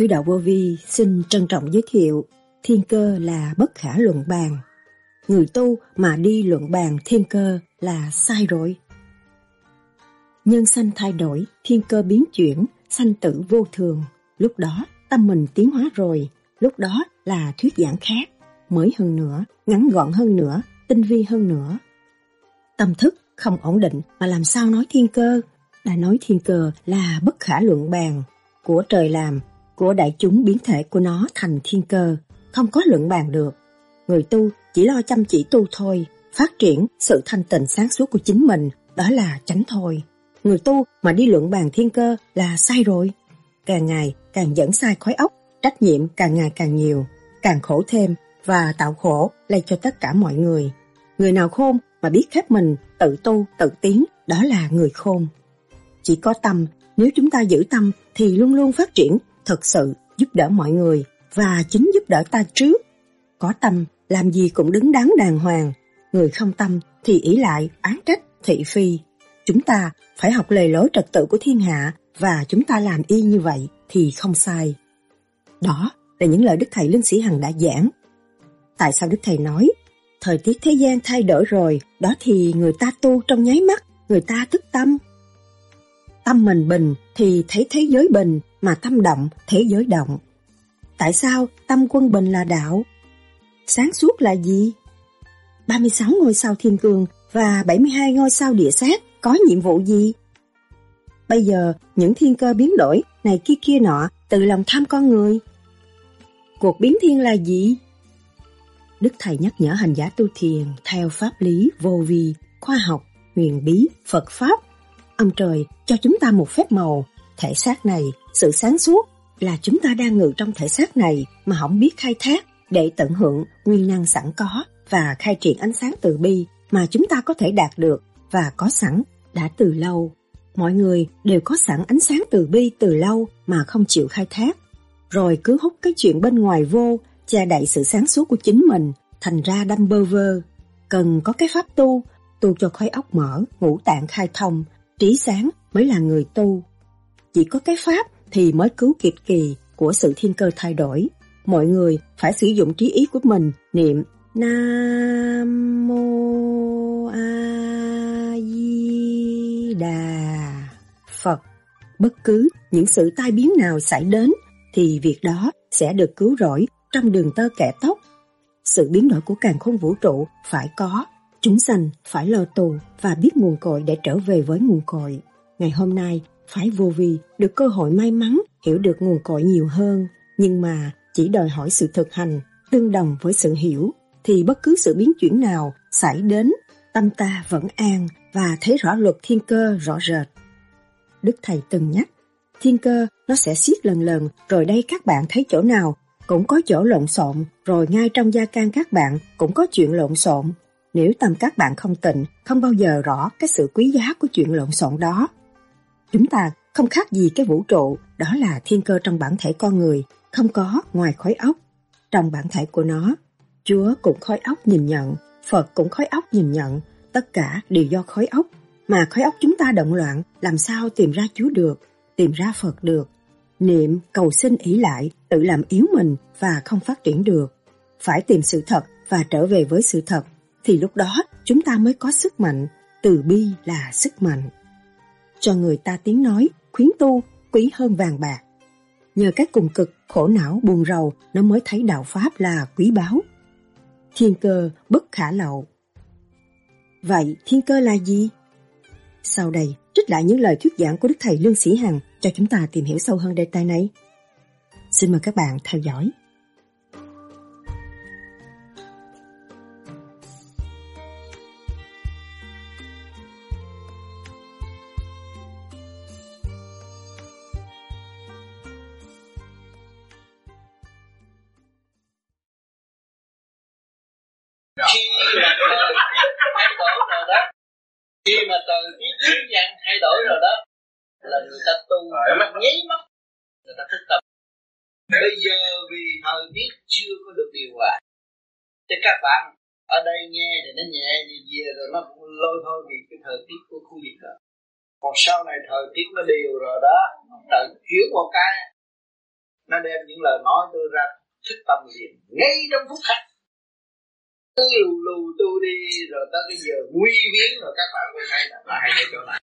Sứ đạo vô vi xin trân trọng giới thiệu thiên cơ là bất khả luận bàn. Người tu mà đi luận bàn thiên cơ là sai rồi. Nhân sanh thay đổi, thiên cơ biến chuyển, sanh tử vô thường. Lúc đó tâm mình tiến hóa rồi, lúc đó là thuyết giảng khác, mới hơn nữa, ngắn gọn hơn nữa, tinh vi hơn nữa. Tâm thức không ổn định mà làm sao nói thiên cơ? Đã nói thiên cơ là bất khả luận bàn, của trời làm, của đại chúng biến thể của nó thành thiên cơ, không có luận bàn được. Người tu chỉ lo chăm chỉ tu thôi, phát triển sự thanh tịnh sáng suốt của chính mình, đó là tránh thôi. Người tu mà đi luận bàn thiên cơ là sai rồi. Càng ngày càng dẫn sai khói ốc trách nhiệm càng ngày càng nhiều, càng khổ thêm và tạo khổ lây cho tất cả mọi người. Người nào khôn mà biết khép mình, tự tu, tự tiến, đó là người khôn. Chỉ có tâm, nếu chúng ta giữ tâm thì luôn luôn phát triển, thực sự giúp đỡ mọi người và chính giúp đỡ ta trước. Có tâm, làm gì cũng đứng đắn đàng hoàng. Người không tâm thì ý lại, án trách, thị phi. Chúng ta phải học lề lối trật tự của thiên hạ và chúng ta làm y như vậy thì không sai. Đó là những lời Đức Thầy Lương Sĩ Hằng đã giảng. Tại sao Đức Thầy nói, thời tiết thế gian thay đổi rồi, đó thì người ta tu trong nháy mắt, người ta thức tâm. Tâm mình bình thì thấy thế giới bình, mà tâm động, thế giới động. Tại sao tâm quân bình là đạo? Sáng suốt là gì? 36 ngôi sao thiên cương và 72 ngôi sao địa sát có nhiệm vụ gì? Bây giờ, những thiên cơ biến đổi này kia kia nọ từ lòng tham con người. Cuộc biến thiên là gì? Đức Thầy nhắc nhở hành giả tu thiền theo pháp lý vô vi, khoa học, huyền bí, Phật Pháp. Ông trời cho chúng ta một phép màu, thể xác này, sự sáng suốt là chúng ta đang ngự trong thể xác này mà không biết khai thác để tận hưởng nguyên năng sẵn có và khai triển ánh sáng từ bi mà chúng ta có thể đạt được và có sẵn đã từ lâu. Mọi người đều có sẵn ánh sáng từ bi từ lâu mà không chịu khai thác. Rồi cứ hút cái chuyện bên ngoài vô, che đậy sự sáng suốt của chính mình, thành ra đâm bơ vơ. Cần có cái pháp tu, tu cho khói óc mở, ngũ tạng khai thông, trí sáng mới là người tu. Chỉ có cái pháp thì mới cứu kịp kỳ của sự thiên cơ thay đổi. Mọi người phải sử dụng trí ý của mình niệm Nam Mô A Di Đà Phật. Bất cứ những sự tai biến nào xảy đến thì việc đó sẽ được cứu rỗi trong đường tơ kẻ tóc. Sự biến đổi của càng khôn vũ trụ phải có, chúng sanh phải lo tù và biết nguồn cội để trở về với nguồn cội. Ngày hôm nay, phải vô vi được cơ hội may mắn hiểu được nguồn cội nhiều hơn, nhưng mà chỉ đòi hỏi sự thực hành tương đồng với sự hiểu thì bất cứ sự biến chuyển nào xảy đến, tâm ta vẫn an và thấy rõ luật thiên cơ rõ rệt. Đức Thầy từng nhắc, thiên cơ nó sẽ xiết lần lần, rồi đây các bạn thấy chỗ nào cũng có chỗ lộn xộn, rồi ngay trong gia can các bạn cũng có chuyện lộn xộn. Nếu tâm các bạn không tịnh, không bao giờ rõ cái sự quý giá của chuyện lộn xộn đó. Chúng ta không khác gì cái vũ trụ, đó là thiên cơ trong bản thể con người, không có ngoài khói óc. Trong bản thể của nó, Chúa cũng khói óc nhìn nhận, Phật cũng khói óc nhìn nhận, tất cả đều do khói óc. Mà khói óc chúng ta động loạn, làm sao tìm ra Chúa được, tìm ra Phật được. Niệm, cầu xin ý lại, tự làm yếu mình và không phát triển được. Phải tìm sự thật và trở về với sự thật, thì lúc đó chúng ta mới có sức mạnh, từ bi là sức mạnh. Cho người ta tiếng nói, khuyến tu, quý hơn vàng bạc. Nhờ các cùng cực, khổ não, buồn rầu, nó mới thấy đạo Pháp là quý báu. Thiên cơ bất khả lậu. Vậy thiên cơ là gì? Sau đây, trích lại những lời thuyết giảng của Đức Thầy Lương Sĩ Hằng cho chúng ta tìm hiểu sâu hơn đề tài này. Xin mời các bạn theo dõi. Khi mà thay đổi rồi đó. Khi mà thời tiết biến dạng thay đổi rồi đó là người ta tu mắt nháy mắt người ta thức tập. Bây giờ vì thời tiết chưa có được điều hòa thì các bạn ở đây nghe thì nó nhẹ như về rồi nó cũng lôi thôi vì cái thời tiết của khu vực đó. Còn sau này thời tiết nó đều rồi đó trời chuyển một cái nó đem những lời nói tôi ra thức tâm liền. Ngay trong phút khắc cứ lù lù tôi đi rồi tới cái giờ nguy biến rồi các bạn mới thấy là nó hay ở chỗ này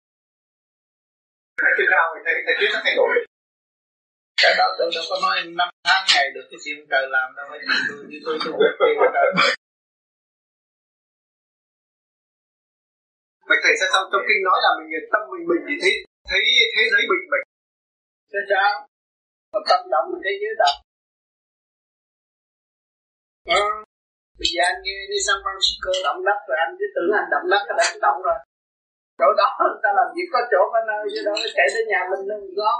thầy chưa ra thầy thầy chưa thay đổi cái đó tôi đâu có nói năm tháng ngày được cái chuyện trời làm đâu mấy tôi như tôi tôi biết cái trời Vậy thầy sao trong kinh nói là mình tâm mình bình thì thấy thấy thế giới bình bình. Thế sao? Mà tâm động thế giới động. À, bây giờ anh nghe đi San Francisco động đất rồi anh cứ tưởng anh động đất là anh động rồi. Chỗ đó người ta làm việc có chỗ có nơi chứ đâu chạy tới nhà mình đâu có.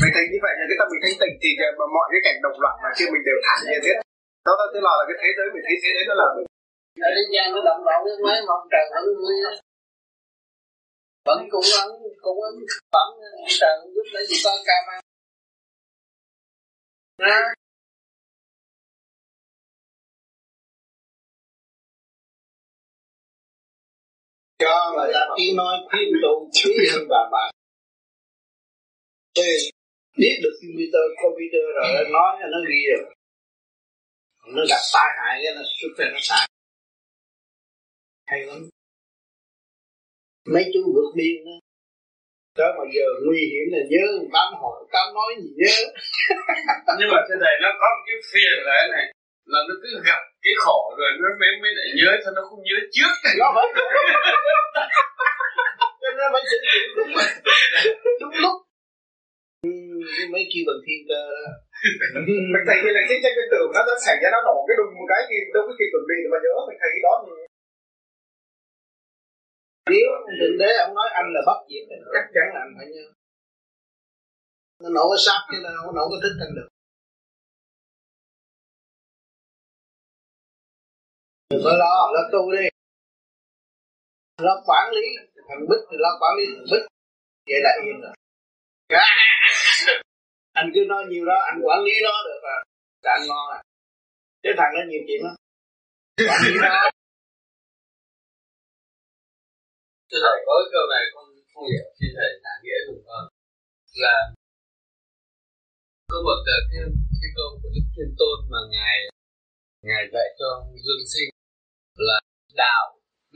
Mình thấy như vậy là cái tâm mình thanh tịnh thì mà mọi cái cảnh động loạn mà kia mình đều thản nhiên hết. Đó là tức là, cái thế giới mình thấy thế giới đó là mình ở thế gian nó động loạn đến mấy mà ông trời vẫn vui vẫn cũng ấn cũng ấn phẩm trời giúp lấy gì con cam cho người ta tiếng nói khuyên tụ quý hơn bà bà biết được computer computer rồi nó nói nó ghi rồi nó gặp tai hại cái nó xuất ra nó xài. Hay lắm. Mấy chú vượt biên đó. Đó mà giờ nguy hiểm là nhớ tám hỏi tám nói gì nhớ. Nhưng mà thế này nó có một cái phiền là này là nó cứ gặp cái khổ rồi nó mới mới lại nhớ thôi nó không nhớ trước nó cho nên phải sử dụng đúng. Mà đúng lúc. Ừ, mấy kia bằng thiên cơ đó. Mình thấy như là chiến tranh nguyên tử nó nó xảy ra nó nổ cái đùng một cái thì đâu có kịp chuẩn bị mà nhớ mình thấy cái đó. Thì nếu thượng đế ông nói anh là bất diệt. Chắc chắn là anh phải nhớ. Nó nổ cái sáp chứ nó nổ cái thức thành được đừng có lo lo tu đi. Lo quản lý thằng bích thì lo quản lý thằng bích. Vậy là yên rồi anh cứ nói nhiều đó anh quản lý nó được à là anh ngon à. Cái thằng nó nhiều chuyện lắm. Quản lý nó Thưa thầy có cái câu này con không hiểu xin thầy giải nghĩa dùng con là có một cái, cái câu của Đức Thiên Tôn mà ngài ngài dạy cho Dương Sinh là đạo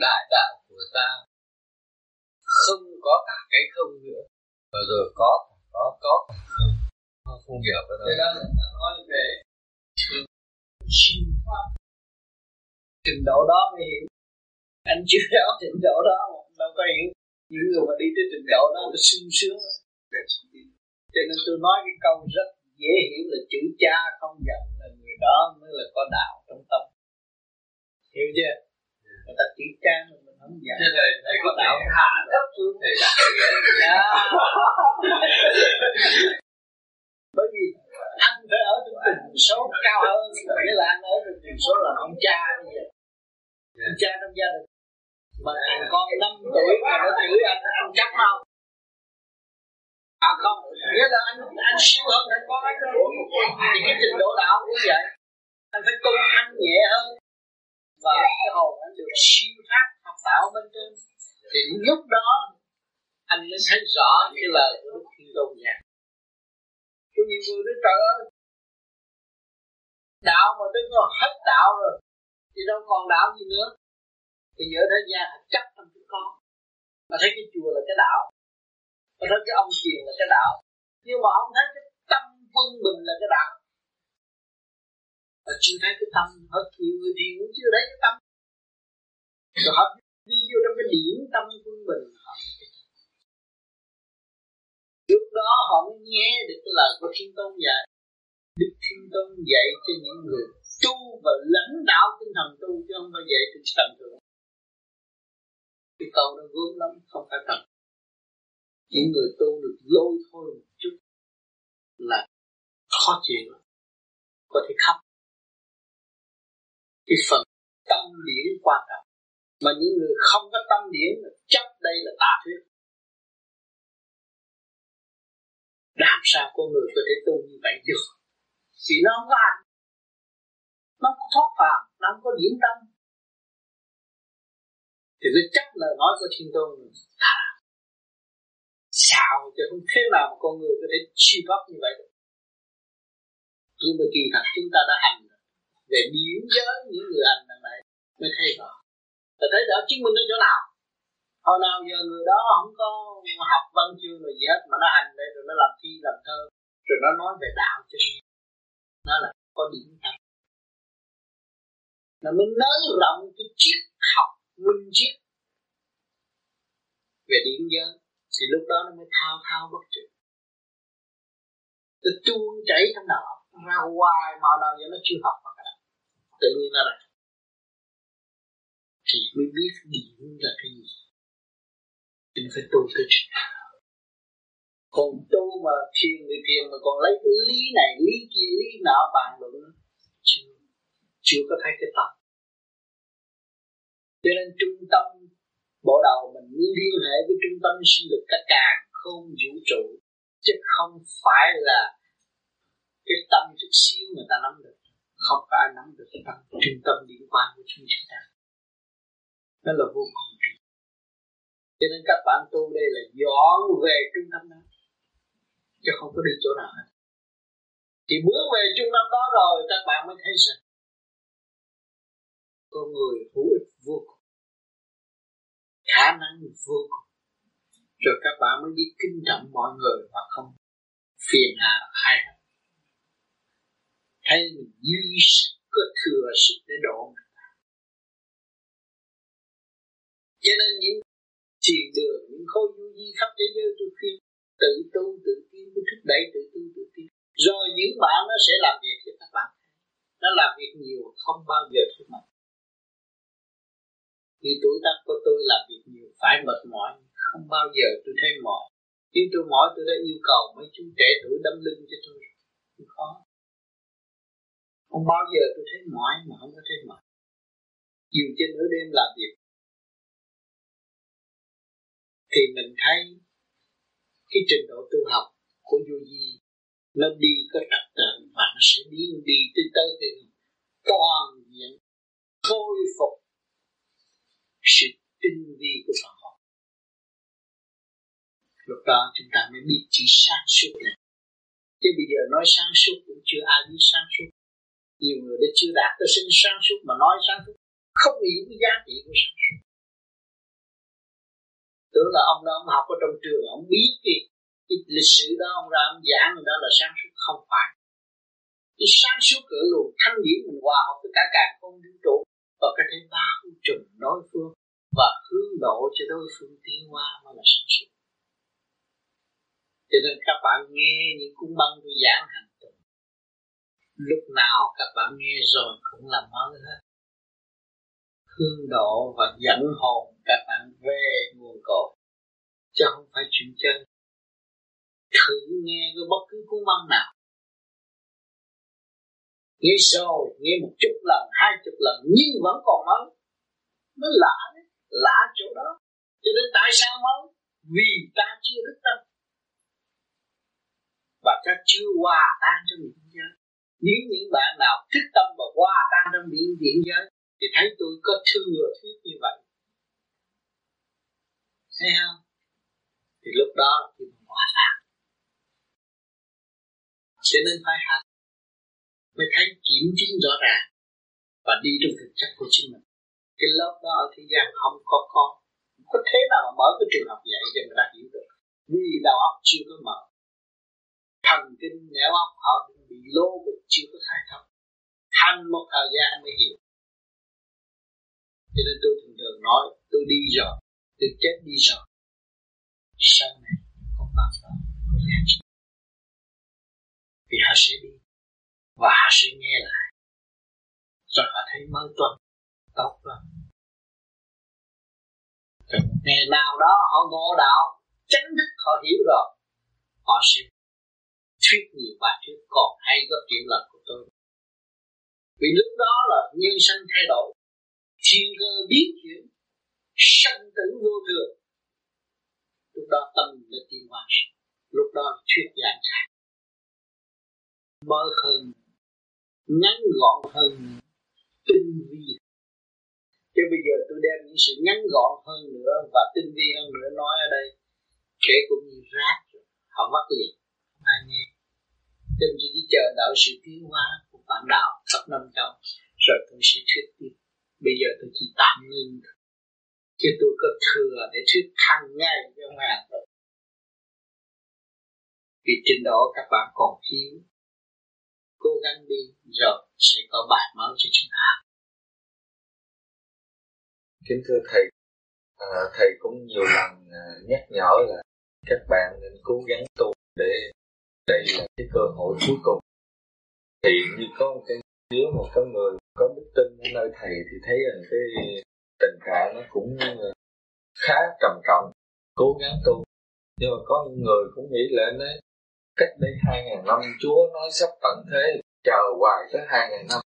đại đạo của ta. Không có cả cái không nữa. Và rồi có có có cả không. Không, không hiểu cái đó. Thế đó là nói về siêu pháp trình độ đó mới hiểu. Anh chưa rõ trình độ đó mà đâu có hiểu. Những người mà đi tới trình độ đó là sung sướng cho nên tôi nói cái câu rất dễ hiểu là chữ cha không giận là người đó mới là có đạo trong tâm hiểu chưa? Người ta chữ cha mà mình không Thế thầy, thầy có đạo hạ thấp xuống thầy giải dạ. bởi vì anh phải ở trong tình số cao hơn nghĩa là anh ở trong tình số là ông cha bây giờ. Ông cha trong gia đình. Mà thằng con 5 tuổi mà nó chửi anh anh chấp không à không. Nghĩa là anh anh siêu hơn thằng con anh thì cái trình độ đạo cũng vậy. Anh phải tu thanh nhẹ hơn và cái hồn anh được siêu thoát học đạo bên trên. Thì lúc đó, anh mới thấy rõ cái lời của đức thiên tôn nhà có nhiều người nói trời ơi. Đạo mà tới có hết đạo rồi, thì đâu còn đạo gì nữa. Thì giờ thế gian họ chấp trong chúng con. Mà thấy cái chùa là cái đạo, mà thấy cái ông truyền là cái đạo. Nhưng mà ông thấy cái tâm quân bình là cái đạo mà chưa thấy cái tâm hết nhiều người thiền cũng chưa thấy cái tâm. Rồi họ đi vô trong cái điểm tâm quân bình. Họ lúc đó họ mới nghe được cái lời của thiên tôn dạy. Đức thiên tôn dạy cho những người tu và lãnh đạo tinh thần tu, chứ không phải dạy tinh thần thường cái câu nó gớm lắm, không phải thật. Những người tu được lôi thôi một chút là khó chịu có thể khóc cái phần tâm điển quan trọng. Mà những người không có tâm điển chắc đây là tà thuyết. Làm sao con người có thể tu như vậy được? Vì nó không có hành. Nó không có thoát phàm, nó không có điển tâm. Thì nó chắc lời nói của thiên tôn thà xạo chứ không thế nào mà con người có thể siêu cấp như vậy được? Nhưng mà kỳ thật chúng ta đã hành về biến giới những người hành đằng này mới thấy rõ và thấy rõ chứng minh ở chỗ nào? Hồi nào giờ người đó không có học văn chương rồi gì hết, mà nó hành đây rồi nó làm thi, làm thơ, rồi nó nói về đạo cho nó là có điểm thật nó mới nới rộng cái triết học minh triết về điện giới, thì lúc đó nó mới thao thao bất tuyệt. Nó tuôn chảy trong đó ra hoài mà nào giờ nó chưa học. mà tự nhiên nó ra thì mới biết điểm là cái gì. Đừng phải tu tới trình còn tu mà thiền thì thiền, mà còn lấy cái lý này, lý kia, lý nọ, bàn luận chưa chưa có thấy cái tâm. Cho nên trung tâm bộ đầu mình liên hệ với trung tâm sinh lực cả càng không vũ trụ, chứ không phải là cái tâm chút xíu người ta nắm được không có ai nắm được cái tâm trung tâm liên quan của chúng ta nó là vô cùng cho nên các bạn tu đây là dọn về trung tâm đó, chứ không có đi chỗ nào hết. Thì bước về trung tâm đó rồi các bạn mới thấy rằng con người hữu ích vô cùng, khả năng vô cùng. Rồi các bạn mới biết kính trọng mọi người và không phiền hà ai hết thấy mình dư sức có thừa sức để độ mình? Cho nên những thiền đường, những khối du di khắp thế giới tôi khuyên, tự tu, tự tiến, mới thúc đẩy tự tu, tự tiến. Rồi những bạn nó sẽ làm việc cho các bạn. Nó làm việc nhiều, không bao giờ thất mệt như tuổi tác của tôi làm việc nhiều, phải mệt mỏi, không bao giờ tôi thấy mỏi. Khi tôi mỏi, tôi đã yêu cầu mấy chú trẻ tuổi đâm lưng cho tôi. Không khó không bao giờ tôi thấy mỏi mà không có thấy mỏi dù trên nửa đêm làm việc, thì mình thấy cái trình độ tu học của vô di nó đi có trật tự và nó sẽ đi đi tới tới thì toàn diện, khôi phục sự tinh vi của Phật học. Lúc đó chúng ta mới biết chỉ sáng suốt này. Chứ bây giờ nói sáng suốt cũng chưa ai biết sáng suốt nhiều người đã chưa đạt tới sinh sáng suốt mà nói sáng suốt. Không hiểu cái giá trị của sáng suốt. Tưởng là ông đó ông học ở trong trường ông biết cái, cái lịch sử đó ông ra ông giảng người đó là sáng suốt. Không phải. Cái sáng suốt cửa luồng thanh điển mình hòa hợp với cả càng không vũ trụ và cái thế ba bao trùm đối phương và hướng độ cho đối phương tiến hoa mới là sáng suốt. Cho nên các bạn nghe những cuốn băng tôi giảng hàng lúc nào các bạn nghe rồi cũng là mới hết. Hương độ và dẫn hồn các bạn về nguồn cội. Chứ không phải chuyện chân. thử nghe cái bất cứ cuốn băng nào. Nghe rồi, nghe một chục lần, hai chục lần, nhưng vẫn còn mới. Nó lạ đấy, lạ chỗ đó. Cho nên tại sao mới? Vì ta chưa thức tâm và ta chưa hòa tan trong những giới nếu những bạn nào thức tâm và qua tan trong biển diễn giới, thì thấy tôi có thừa thuyết như vậy. Thấy không? Thì lúc đó thì mình hòa tan cho nên phải học mới thấy kiểm chứng rõ ràng và đi trong thực chất của chính mình. Cái lớp đó ở thế gian không có con. Không có thế nào mà mở cái trường học dạy cho người ta hiểu được. Vì đầu óc chưa có mở thần kinh nẻo óc họ bị lô bị chưa có khai thông. Hành một thời gian mới hiểu. Cho nên tôi thường thường nói, tôi đi rồi tôi chết đi rồi sau này, không bao giờ có giá trị vì họ sẽ đi, và họ sẽ nghe lại. Rồi họ thấy mới tuần tốt lắm. Rồi ngày nào đó họ ngộ đạo, chánh thức họ hiểu rồi, họ sẽ thuyết nhiều bài thuyết còn hay gấp chuyện lần của tôi. Vì lúc đó là nhân sinh thay đổi, thiên cơ biến chuyển, sanh tử vô thường. Lúc đó tâm đã tiến hóa, lúc đó thuyết giảng khác mơ hơn, ngắn gọn hơn, tinh vi chứ bây giờ tôi đem những sự ngắn gọn hơn nữa và tinh vi hơn nữa nói ở đây, kể cũng như rác, họ mất liền, không ai nghe cho nên chỉ chờ đợi sự tiến hóa của bản đạo khắp năm châu rồi tôi sẽ thuyết tiếp bây giờ tôi chỉ tạm ngưng. Chứ tôi có thừa để thuyết hàng ngày cho ngàn rồi vì trình độ các bạn còn thiếu. Cố gắng đi rồi sẽ có bài mới cho chúng ta. Kính thưa thầy à, thầy cũng nhiều lần à, nhắc nhở là các bạn nên cố gắng tu để đây là cái cơ hội cuối cùng. Thì như có một cái, nếu một cái người có đức tin ở nơi thầy thì thấy rằng cái tình trạng nó cũng ờ, khá trầm trọng, cố gắng tu. Nhưng mà có những người cũng nghĩ lên đấy cách đây hai ngàn năm, chúa nói sắp tận thế, chờ hoài tới hai ngàn năm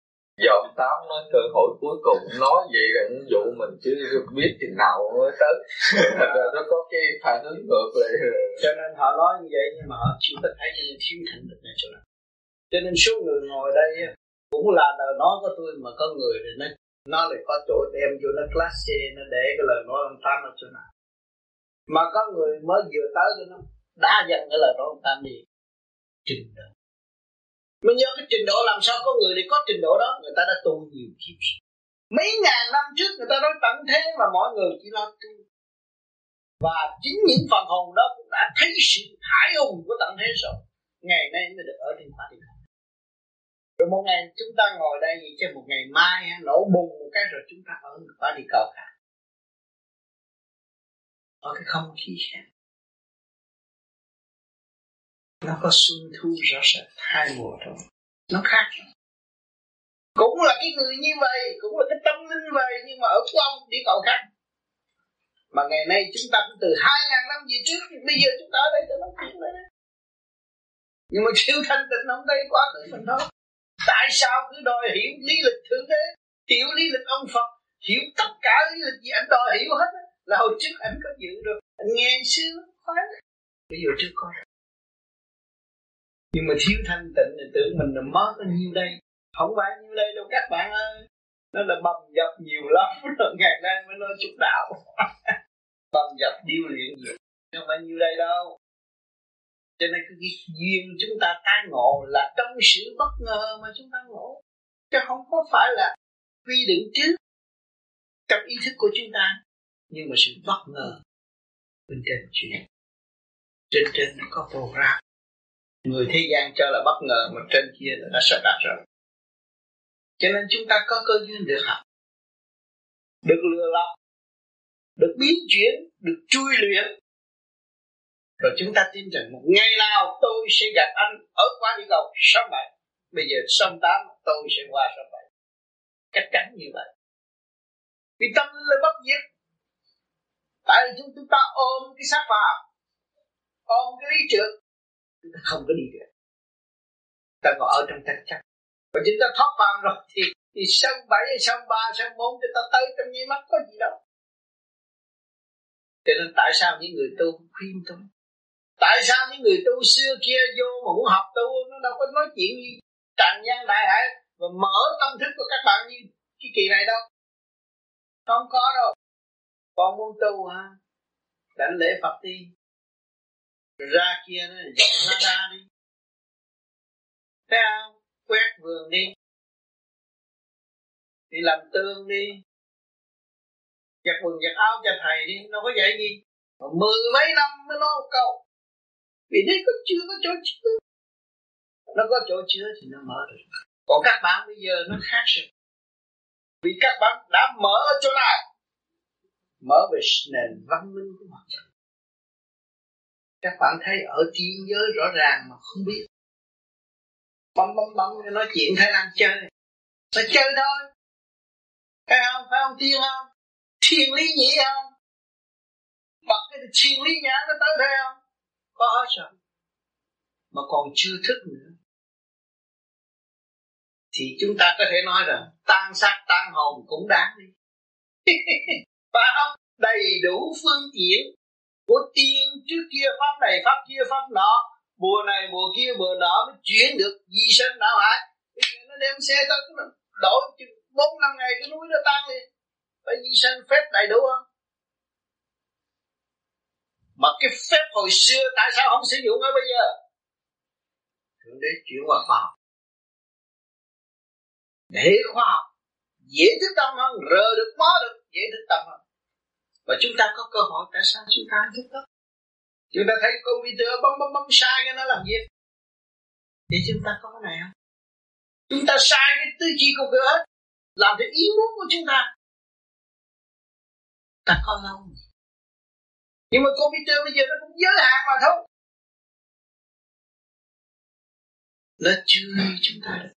ông tám nói cơ hội cuối cùng nói vậy là dụ mình chứ biết thì nào mới tới. Nó có cái phản ứng ngược lại. Cho nên họ nói như vậy nhưng mà họ chưa có thấy những thiếu thành được này chỗ nào. Cho nên số người ngồi đây cũng là lời nói của tôi mà có người thì nó nó lại có chỗ đem vô nó class C nó để cái lời nói ông tám ở chỗ nào. Mà có người mới vừa tới cho nó đá dần cái lời nói ông tám đi. Trình độ mình nhớ cái trình độ làm sao có người để có trình độ đó. Người ta đã tu nhiều kiếp mấy ngàn năm trước người ta nói tận thế mà mọi người chỉ lo tu. Và chính những phần hồn đó cũng đã thấy sự hải hùng của tận thế rồi. Ngày nay mới được ở trên quả địa rồi một ngày chúng ta ngồi đây thì cho một ngày mai nổ bùng một cái rồi chúng ta ở quả địa cầu cả. Ở cái không khí khác nó có xuân thu rõ rệt hai mùa rồi. Nó khác. Cũng là cái người như vậy, cũng là cái tâm linh vậy, nhưng mà ở quan một địa cầu khác mà ngày nay chúng ta cũng từ hai ngàn năm về trước, bây giờ chúng ta ở đây cho nó chuyện đấy nhưng mà siêu thanh tịnh không thấy quá khứ mình thôi tại sao cứ đòi hiểu lý lịch thượng đế, hiểu lý lịch ông phật, hiểu tất cả lý lịch gì anh đòi hiểu hết là hồi trước anh có dự được. Anh nghe xưa khoái. Bây giờ chưa có nhưng mà thiếu thanh tịnh thì tưởng mình là mất bao nhiêu đây? Không phải nhiêu đây đâu các bạn ơi. Nó là bầm dập nhiều lắm, rồi ngày nay mới nói chút đạo. Bầm dập điêu luyện gì? Không phải nhiêu đây đâu. Cho nên cái duyên chúng ta tái ngộ là trong sự bất ngờ mà chúng ta ngộ. Chứ không có phải là quy định trước trong ý thức của chúng ta. Nhưng mà sự bất ngờ bên trên chuyện. Trên trên nó có program người thế gian cho là bất ngờ, mà trên kia là đã sắp đặt rồi. Cho nên chúng ta có cơ duyên được học, được lừa lọc, được biến chuyển, được chui luyện. Rồi chúng ta tin rằng một ngày nào tôi sẽ gặp anh ở quá địa cầu số bảy bây giờ sớm tám, tôi sẽ qua số bảy chắc chắn như vậy. Vì tâm là bất diệt. Tại vì chúng ta ôm cái xác phàm, ôm cái lý trượt chúng ta không có đi được. Ta ngồi ở trong tranh chấp. Và chúng ta thoát phàm rồi thì thì sân bảy sân ba sân bốn chúng ta tới trong nháy mắt có gì đâu. Cho nên tại sao những người tu khuyên tôi? Tại sao những người tu xưa kia vô mà muốn học tu, nó đâu có nói chuyện gì? Tràn gian đại hải và mở tâm thức của các bạn như cái kỳ này đâu. Không có đâu. Con muốn tu ha đánh lễ phật đi ra kia nó dọn lá ra đi. Thấy không quét vườn đi. Đi làm tương đi. Giặt quần, giặt áo cho thầy đi nó có dạy gì. Mà mười mấy năm mới nói một câu vì đấy có chưa có chỗ chứa. Nó có chỗ chứa thì nó mở được. Còn các bạn bây giờ nó khác rồi. Vì các bạn đã mở ở chỗ nào? Mở về nền văn minh của mặt trời các bạn thấy ở thiên giới rõ ràng mà không biết. Bấm bấm bấm nói chuyện thấy đang chơi. Nó chơi thôi. Phải không? Phải không tiên không? Thiên lý nhĩ không? Bật cái thiên lý nhãn nó tới đây không? Có hết rồi. Mà còn chưa thức nữa. Thì chúng ta có thể nói rằng tan xác, tan hồn cũng đáng đi. Phải không? Đầy đủ phương tiện của tiên trước kia pháp này, pháp kia pháp nọ. Mùa này, mùa kia, mùa nọ mới chuyển được di sinh đạo hải bây giờ nó đem xe tới đổi bốn, năm ngày cái núi nó tan đi phải di sinh phép đầy đủ không? Mà cái phép hồi xưa tại sao không sử dụng ở bây giờ? Thượng đế chuyển qua khoa học. Để khoa học dễ thức tâm hơn, rờ được mó được, dễ thức tâm hơn và chúng ta có cơ hội tại sao chúng ta thức tâm chúng ta thấy computer bấm bấm bấm sai cái nó làm gì? Thì chúng ta có cái này không? Chúng ta sai cái tư duy của cơ hết làm theo ý muốn của chúng ta. Ta có lâu nhưng mà computer bây giờ nó cũng giới hạn mà thôi. Nó chưa chúng ta được.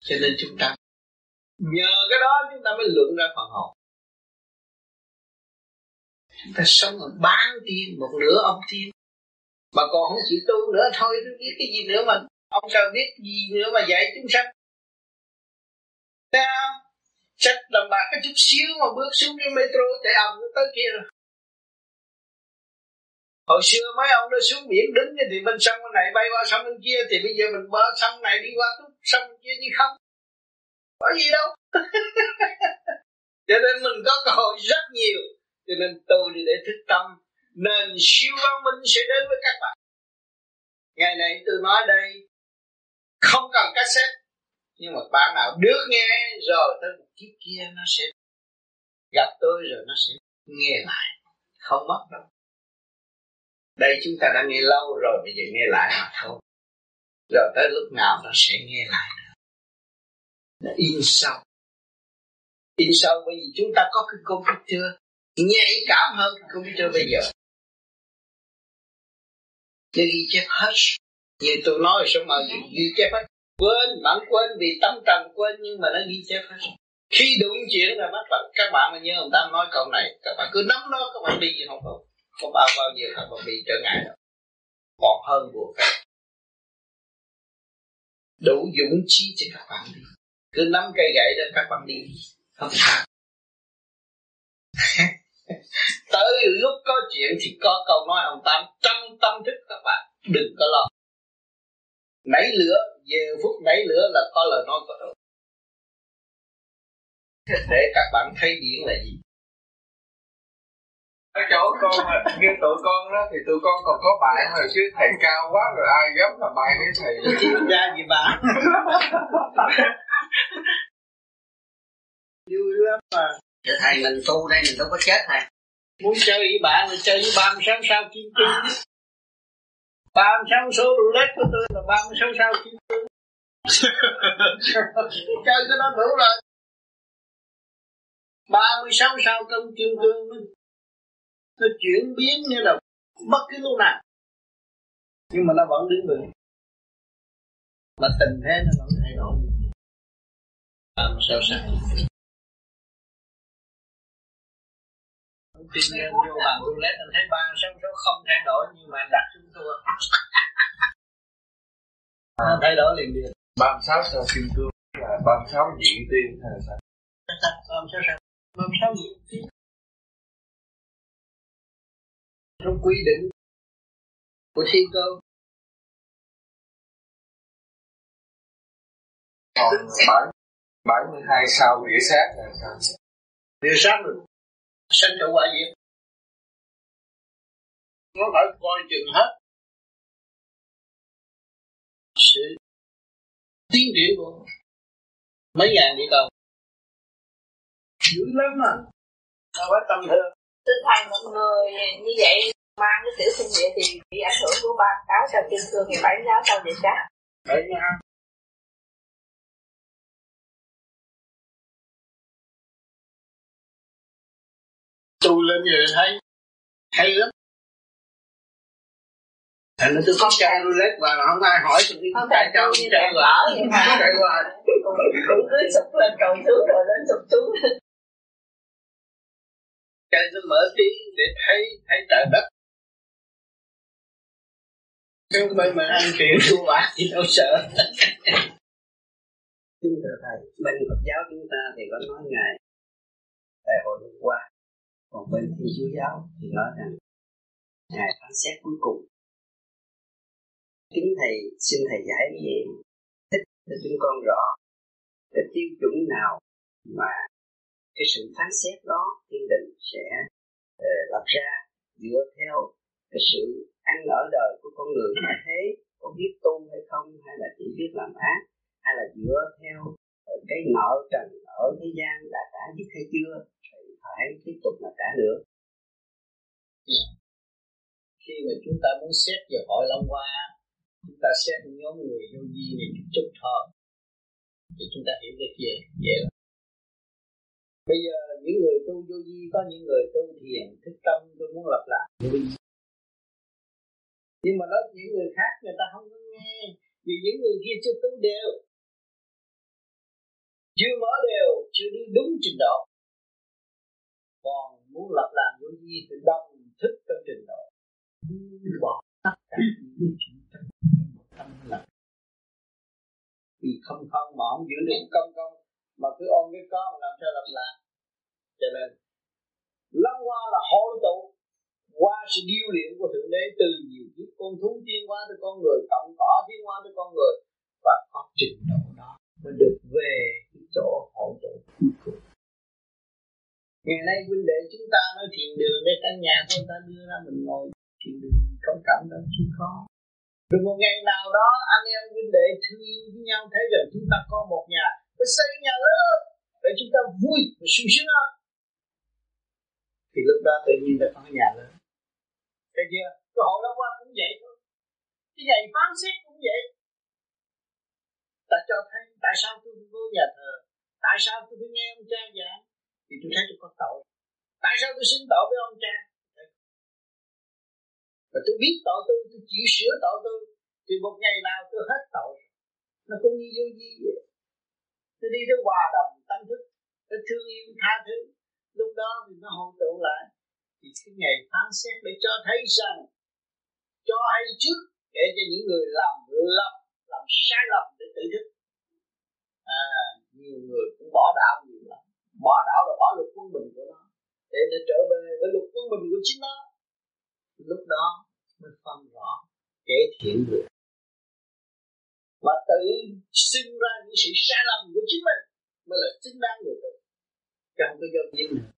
Cho nên chúng ta nhờ cái đó chúng ta mới luận ra phần hồn chúng ta sống ở bán tiên, một nửa ông tiên. Mà còn không chịu tu nữa, thôi biết cái gì nữa mà ông sao biết gì nữa mà dạy chúng sanh. Thấy không? Sách đồng bạc cái chút xíu mà bước xuống cái metro chạy ầm tới kia rồi. Hồi xưa mấy ông nó xuống biển đứng thì bên sông bên này bay qua sông bên kia, Thì bây giờ mình bờ sông này đi qua sông bên kia như không. Có gì đâu. Cho nên mình có cơ hội rất nhiều. Cho nên tu đi để thức tâm. Nên siêu văn minh sẽ đến với các bạn. Ngày này tôi nói đây, Không cần cassette. Nhưng mà bạn nào được nghe, Rồi tới một kiếp kia nó sẽ Gặp tôi, rồi nó sẽ nghe lại. Không mất đâu. Đây chúng ta đã nghe lâu rồi, bây giờ nghe lại mà thôi. Rồi tới lúc nào nó sẽ nghe lại nữa. Nó in sâu. In sâu bởi vì chúng ta có cái công thức chưa? Nhạy cảm hơn computer bây giờ. Nó ghi chép hết. Như tôi nói số mà ghi chép hết. Quên, bạn quên vì tâm trần quên nhưng mà nó ghi chép hết. Khi đụng chuyện là bắt bạn, các bạn mà nhớ ông ta nói câu này. Các bạn cứ nắm nó, các bạn đi không không có bao bao giờ các bạn bị trở ngại đâu. Còn hơn buộc phải đủ dũng chí cho các bạn đi. Cứ nắm cây gậy đó các bạn đi. Không sao. tới lúc có chuyện thì có câu nói ông tám trong tâm thức các bạn đừng có lo. Nảy lửa giờ phút nảy lửa là có lời nói của tôi để các bạn thấy điển là gì. Ở chỗ con như tụi con đó thì tụi con còn có bạn rồi chứ thầy cao quá rồi ai dám là bài với thầy? Ra gì bạn vui lắm mà Chứ thầy mình tu đây mình đâu có chết thầy. Muốn chơi với bạn thì chơi với ba mươi sáu sao kim cương ba mươi sáu số roulette của tôi là ba mươi sáu sao kim cương chơi cái đó đủ rồi. Ba mươi sáu sao trong kim cương nó chuyển biến như là bất cứ lúc nào. Nhưng mà nó vẫn đứng vững. Mà tình thế nó vẫn thay đổi. Làm sao sao Tuy nhiên vô bàn roulette anh thấy ba sáu số không thay đổi nhưng mà anh đặt chúng thua nó thay đổi liền liền. 36 sao kim cương là 36 diện tiên hay là sao? 36 sao 36 diện tiên. Trong quy định của thiên cơ. Còn bảy bảy mươi hai sao địa sát là sao? Địa sát rồi sanh trở quả diệt nó phải coi chừng hết sự tiến triển của mấy ngàn địa cầu. Dữ lắm mà đâu phải tầm thường tinh thần một người như vậy mang cái tiểu sinh địa thì bị ảnh hưởng của ba cáo sao kim cương thì bảy giáo sao vậy cha đấy nha tu lên rồi thấy hay lắm. Thành ra tôi có chơi roulette và không ai hỏi tôi đi. Không chạy tôi như chạy mở vậy mà. Chạy qua cũng cứ sụp lên cầu xuống rồi lên sụp xuống. Chơi tôi mở tí để thấy thấy trời đất. Chứ không phải mà ăn tiền thua bạc thì đâu sợ. Kính thưa Thầy, bên Phật giáo chúng ta thì có nói Ngài Đại hội hôm qua còn bên Thiên Chúa giáo thì nói rằng Ngài phán xét cuối cùng. Kính Thầy, xin Thầy giải về thích cho chúng con rõ Cái tiêu chuẩn nào mà cái sự phán xét đó thiên đình sẽ uh, lập ra dựa theo cái sự ăn ở đời của con người mà thế có biết tu hay không hay là chỉ biết làm ác hay là dựa theo ờ, cái nợ trần ở thế gian đã trả dứt hay chưa? Phải tiếp tục là trả nữa dạ. khi mà chúng ta muốn xét về hội Long Hoa, chúng ta xét nhóm người vô vi này chút chút thôi, thì chúng ta hiểu được kia vậy là bây giờ những người tu vô vi có những người tu thiền, thức tâm, tôi muốn lập lại. Vô nhưng mà nói những người khác, người ta không có nghe, vì những người kia chưa tu đều. Chưa mở đều, chưa đi đúng trình độ còn muốn lập làm vô vi thì đồng thức trong trình độ. Bỏ tất cả những chuyện trong một tâm lập vì không không mà không giữ được công công mà cứ ôm cái con làm sao lập lại cho nên lăng qua là hội tụ, qua sự điêu luyện của thượng đế từ nhiều kiếp, con thú tiến hóa tới con người, cộng cỏ tiến hóa tới con người, và có trình độ đó mới được về cái chỗ hội tụ. cuối cùng ngày nay huynh đệ chúng ta nói thiền đường để căn nhà của ta đưa ra mình ngồi thiền đường không cảm đó chứ khó. Rồi một ngày nào đó, anh em huynh đệ thương yêu với nhau, thấy rằng chúng ta có một nhà, phải xây nhà lớn để chúng ta vui và sung sướng hơn. Thì lúc đó tự nhiên là có nhà lớn. Thấy chưa? Cái hội đó qua cũng vậy thôi. Cái ngày phán xét cũng vậy. Ta cho thấy tại sao tôi vô nhà thờ? Tại sao tôi phải nghe ông cha giảng? Thì tôi thấy tôi có tội. Tại sao tôi xin tội với ông cha? Và tôi biết tội tôi tôi chịu sửa tội tôi. Thì một ngày nào tôi hết tội. Nó cũng như vô gì vậy. Tôi đi tới hòa đồng tâm thức. Tôi thương yêu, tha thứ. Lúc đó thì nó hội tụ lại. Thì cái ngày phán xét để cho thấy rằng, cho hay trước để cho những người làm lầm, làm sai lầm để tự thức. À nhiều người cũng bỏ đạo nhiều bỏ đạo là bỏ luật quân bình của nó. Để để trở về với luật quân bình của chính nó. Lúc đó mới phân rõ kẻ thiện được. Mà tự sinh ra những sự sai lầm của chính mình mới là chính đáng người tu trong không có do duyên nữa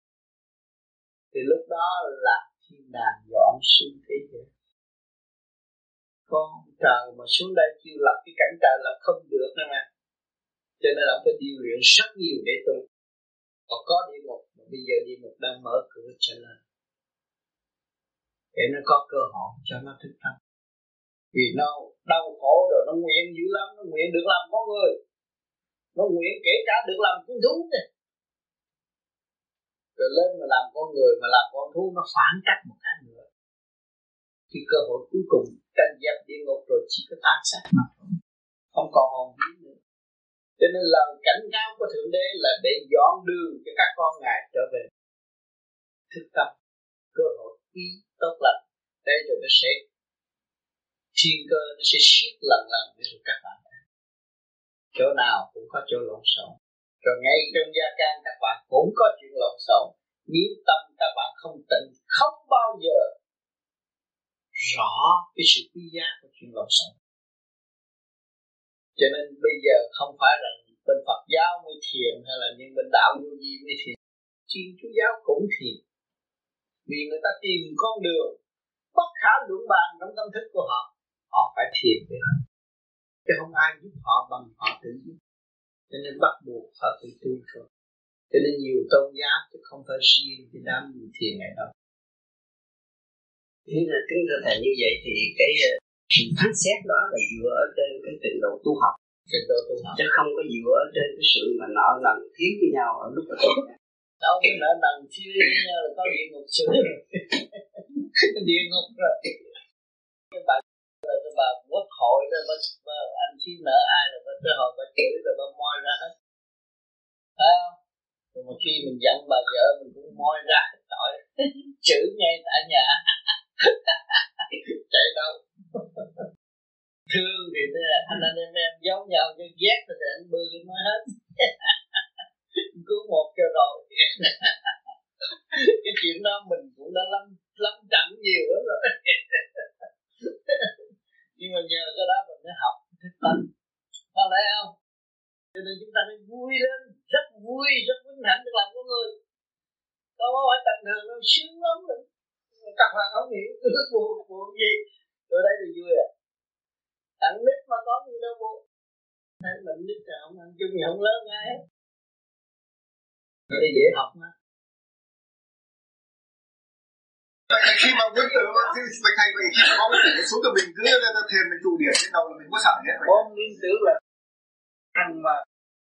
thì lúc đó là thiên đàng dọn sinh thế giới. Con trời mà xuống đây chưa lập cái cảnh trời là không được nữa mà. Cho nên là phải điều luyện rất nhiều để tu. Họ có địa ngục mà bây giờ địa ngục đang mở cửa trở lên. Để nó có cơ hội cho nó thức tâm. Vì nó đau khổ rồi, nó nguyện dữ lắm, nó nguyện được làm con người. Nó nguyện kể cả được làm con thú này rồi lên mà làm con người, mà làm con thú, nó phản cách một cái nữa. Thì cơ hội cuối cùng tranh dẹp địa ngục rồi chỉ có tan sát mà thôi. Không còn hồn vía nữa cho nên lời cảnh cáo của thượng đế là để dọn đường cho các con ngài trở về. Thức tâm cơ hội quý tốt lành. Đây rồi nó sẽ thiên cơ, nó sẽ siết lần lần để rồi các bạn chỗ nào cũng có chỗ lộn xộn. Rồi ngay trong gia can các bạn cũng có chuyện lộn xộn. Nếu tâm các bạn không tỉnh không bao giờ rõ cái sự quý giá của chuyện lộn xộn cho nên bây giờ không phải là bên Phật giáo mới thiền hay là những bên đạo vô vi mới thiền. Thiên Chúa giáo cũng thiền. Vì người ta tìm con đường, bất khả luận bàn trong tâm thức của họ họ phải thiền với họ. Chứ không ai giúp họ bằng họ tự giúp. Cho nên bắt buộc họ tự tu thôi. Cho nên nhiều tôn giáo chứ không phải riêng cái đám thiền này đâu. Thế là tính ra thầy như vậy thì cái sự phán xét đó là dựa ở trên cái trình độ tu học. Trình độ tu học. Chứ không có dựa ở trên cái sự mà nợ nần thiếu với nhau ở lúc mà tu. Đâu cái nợ nần chia với nhau là có địa ngục sửa địa ngục rồi. Cái bà là cái bà quốc hội đó bà, bà anh thiếu nợ ai là bà tới hồi bà chửi rồi bà moi ra hết. Phải không? Rồi một khi mình giận bà vợ mình cũng moi ra tội. Chửi ngay tại nhà. Chạy đâu thương thì thế à? anh anh em em giống nhau nhưng ghét thì anh bư nó hết cứ một cho rồi. Cái chuyện đó mình cũng đã lâm lâm trận nhiều lắm rồi. Nhưng mà nhờ cái đó mình mới học, thích tâm có lẽ không? Cho nên chúng ta phải vui lên, rất vui, rất vinh hạnh được làm con người. Đâu có phải tầm thường đâu, sướng lắm rồi các bạn không hiểu. Buồn buồn gì? Tôi thấy thì vui à. Tặng nít mà có gì đâu buồn thấy mình nít rồi không ăn chung gì không lớn ngay để dễ học mà. Là khi mà muốn tự mình thành vậy khi có cái xuống từ mình cứ thiền mình trụ điểm trên đầu là mình có sợ hết. Bom liên tưởng là thằng mà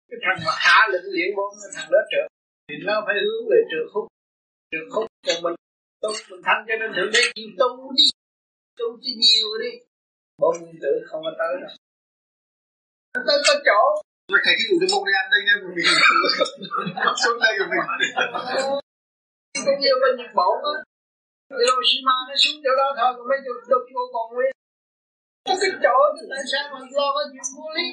cái thằng mà hạ lệnh luyện bom thằng đó trượt thì nó phải hướng về trượt khúc. Trượt khúc còn mình tu mình thanh cho nên thượng đế. Chịu tu đi tu cho nhiều đi. Bom liên tưởng không có tới đâu. Nó tới có chỗ. Rồi thầy cái dụ cái mông đây ăn đây nha mình. Xuống đây rồi mình. Cũng như bên Nhật Bản á. Hiroshima nó xuống chỗ đó thôi còn mấy chục chục vô còn nguyên. Có cái chỗ thì tại sao mà lo cái chuyện vô lý?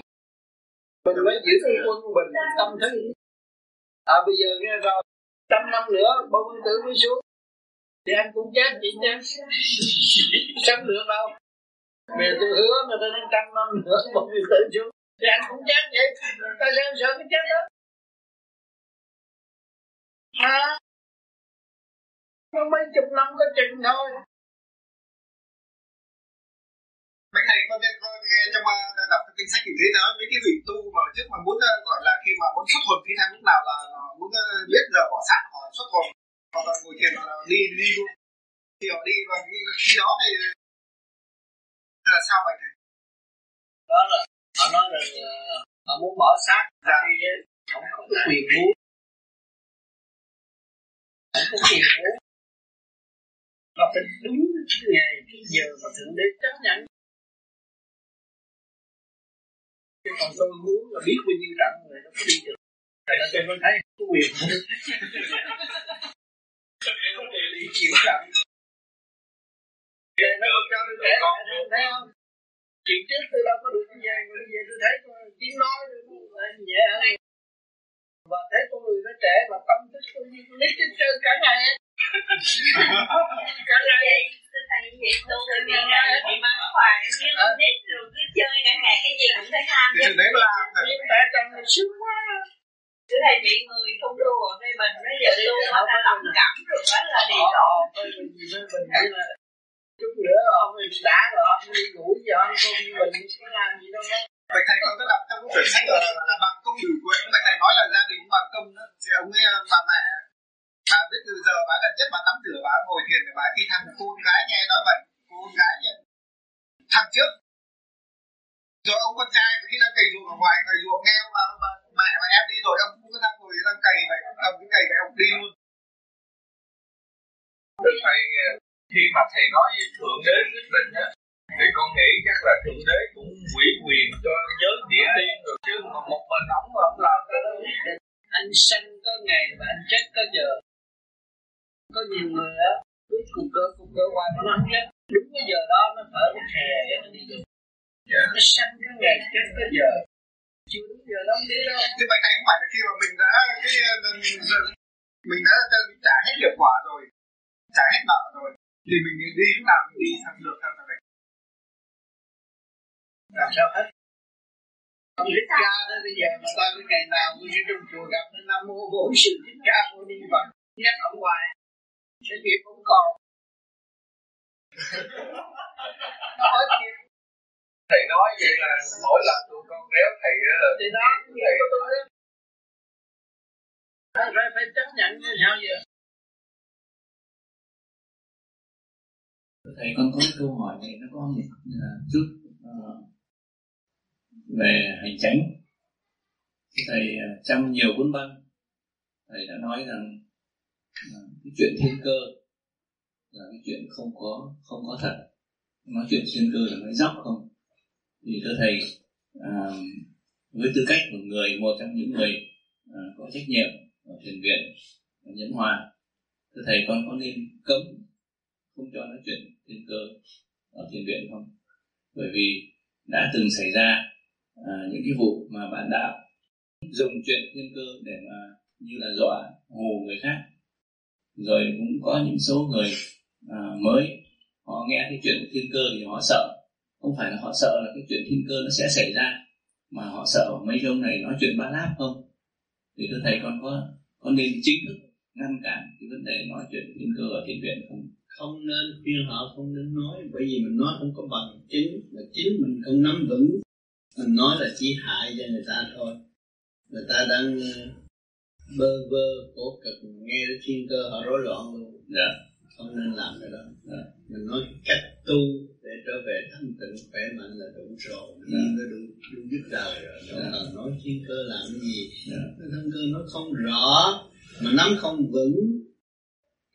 Mình phải giữ cái quân bình tâm thế. À bây giờ nghe rồi trăm năm nữa bao nhiêu tử mới xuống thì anh cũng chết chị nha. Sắp được đâu Mẹ tôi hứa mà tôi đang trăm năm nữa một người tự xuống thì anh cũng chết vậy. Ta sẽ sợ cái chết đó? Hả? Nó mấy chục năm có chừng thôi. Mấy thầy con nghe, con nghe trong uh, đọc kinh sách thì thấy đó mấy cái vị tu mà trước mà muốn uh, gọi là khi mà muốn xuất hồn thì thang lúc nào là muốn uh, biết giờ bỏ sát họ xuất hồn? Hoặc là ngồi thiền là đi đi luôn. Thì họ đi và khi, đó thì là sao vậy thầy? Đó là họ nói rằng uh, họ muốn bỏ xác dạ. thì không có cái quyền muốn. Không có quyền muốn. Mà phải đúng cái ngày cái giờ mà thượng đế chấp nhận chứ còn tôi muốn là biết bao nhiêu trận rồi nó có đi được. Tại là tôi mới thấy có quyền đi chịu trận Vậy nó còn cho tôi trẻ lại thấy thấy không chuyện trước tôi đâu có được vậy mà bây giờ tôi thấy tiếng nói nó nhẹ hơn và thấy con người nó trẻ mà tâm thức tôi như con nít trên chơi cả ngày cả ngày vậy tôi thấy vậy tôi tôi ngày ngày bị mắng hoài như con nít rồi cứ chơi cả ngày cái gì cũng phải ham thượng đế làm tại trong sướng quá tôi thấy bị người không tu ở đây mình bây giờ tu họ đã lầm cảm rồi đó là đi họ rồi. với mình là chút nữa ông mình đã rồi ông đi ngủ giờ ông không như mình có làm gì đâu đó Vậy thầy con có đọc trong cái quyển sách là, là bằng công biểu quyền Vậy thầy nói là gia đình bằng công đó. Thì ông ấy bà mẹ Bà biết từ giờ bà gần chết bà tắm rửa bà ngồi thiền để bà khi thằng cô con gái nghe nói vậy. Cô con gái nghe Thằng trước Rồi ông con trai khi đang cày ruộng ở ngoài cày ruộng nghe ông bà, bà, mẹ và em đi rồi Ông cũng có đang ngồi đang cày vậy Ông cầm cái cày vậy ông đi luôn. Thầy khi mà thầy nói thượng đế quyết định á thì con nghĩ chắc là thượng đế cũng ủy quyền cho giới địa tiên rồi chứ mà một mình ổng mà ổng làm cái đó. Anh sanh có ngày và anh chết có giờ. Có nhiều người á cứ cùng cỡ cùng cỡ hoài mà nó không chết đúng cái giờ đó nó thở cái khè nó đi được yeah. nó sanh có ngày chết có giờ chưa đúng giờ không đi đâu. Thế vậy thầy không phải là khi mà mình đã cái Mình đã trả hết nghiệp quả rồi Trả hết nợ rồi Thì mình đi lúc nào mình đi theo được theo thầy làm sao hết? Ông thích ca đó bây giờ mà ta cái ngày nào cũng như trong chùa gặp nên nam mô bổn sư thích ca mâu ni phật nhắc ông hoài sẽ nghiệp cũng còn. Nó hỏi chuyện thầy nói vậy là mỗi lần tụi con réo thầy á là thì đó nghiệp của tôi đó phải phải chấp nhận như sao vậy? Thầy con có cái câu hỏi này nó có một uh, chút uh, về hành chánh. Thầy uh, trong nhiều cuốn băng. Thầy đã nói rằng uh, cái chuyện thiên cơ là cái chuyện không có không có thật. Nói chuyện thiên cơ là nói dốc không thì thưa thầy à, với tư cách của người một trong những người à, có trách nhiệm ở thiền viện ở nhẫn hòa thưa thầy con có nên cấm không cho nói chuyện thiên cơ ở thiền viện không? Bởi vì đã từng xảy ra à, những cái vụ mà bạn đạo dùng chuyện thiên cơ để mà như là dọa hù người khác. Rồi cũng có những số người à, mới họ nghe cái chuyện thiên cơ thì họ sợ không phải là họ sợ là cái chuyện thiên cơ nó sẽ xảy ra mà họ sợ mấy ông này nói chuyện ba láp không? Thì thưa thầy con có có nên chính thức ngăn cản cái vấn đề nói chuyện thiên cơ ở thiền viện không? Không nên khuyên họ không nên nói bởi vì mình nói không có bằng chứng mà chính mình không nắm vững. Mình nói là chỉ hại cho người ta thôi. Người ta đang ờ, bơ vơ khổ cực nghe thiên cơ họ rối loạn luôn. Dạ. không nên làm cái đó. Dạ. mình nói cách tu để trở về thanh tịnh khỏe mạnh là đủ rồi. Dạ. nó đủ đủ giúp đời rồi. Đâu dạ. cần nói thiên cơ làm cái gì. Dạ. thiên cơ nó không rõ mà nắm không vững.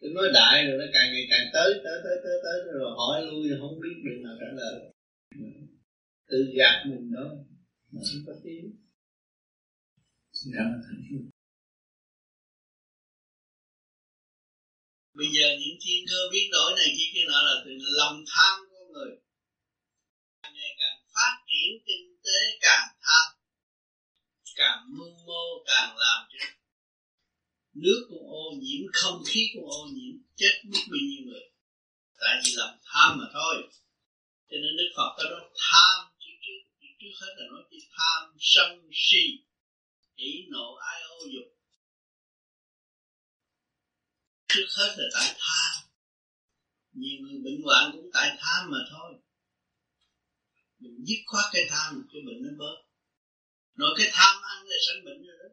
Tôi nói đại rồi nó càng ngày càng tới tới tới tới tới rồi hỏi lui rồi không biết được nào trả lời. Tự gạt mình đó. Mà không có tiếng. Xin cảm ơn bây giờ những thiên cơ biến đổi này kia kia nọ là từ lòng tham người. Càng ngày càng phát triển kinh tế càng tham càng mưu mô càng làm cho nước cũng ô nhiễm, không khí cũng ô nhiễm, chết mất bao nhiêu người. Tại vì làm tham mà thôi. Cho nên đức phật có nói tham chữ trước chữ trước hết là nói chữ tham sân si hỉ nộ ai ô dục. Trước hết là tại tham nhiều người bệnh hoạn cũng tại tham mà thôi. Mình dứt khoát cái tham, cái bệnh nó bớt. Nói cái tham ăn là sanh bệnh rồi đó.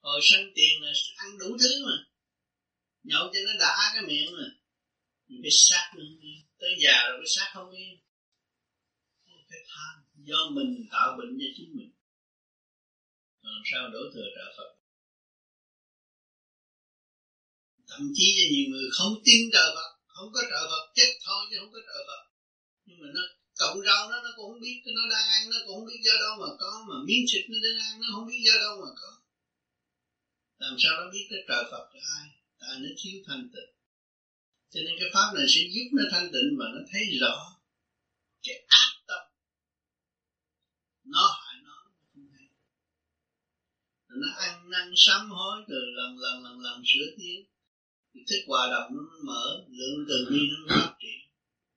Hồi sanh tiền là ăn đủ thứ mà. Nhậu cho nó đã cái miệng mà. Mình cái xác nó không yên tới già rồi cái xác không yên. Cái tham do mình tạo bệnh cho chính mình. Làm sao đổ thừa trợ Phật? Thậm chí là nhiều người không tin trời Phật, không có trời Phật chết thôi chứ không có trời Phật. Nhưng mà nó, cộng rau nó nó cũng không biết, nó đang ăn, nó cũng không biết do đâu mà có, mà miếng thịt nó đang ăn, nó không biết do đâu mà có. Làm sao nó biết cái trời Phật là ai? Tại nó thiếu thanh tịnh. Cho nên cái pháp này sẽ giúp nó thanh tịnh và nó thấy rõ cái ác tâm. Nó hại nó không hay. Nó ăn năn sám hối từ lần lần lần lần, sửa tiến thức hòa động nó mở lượng từ bi nó phát triển.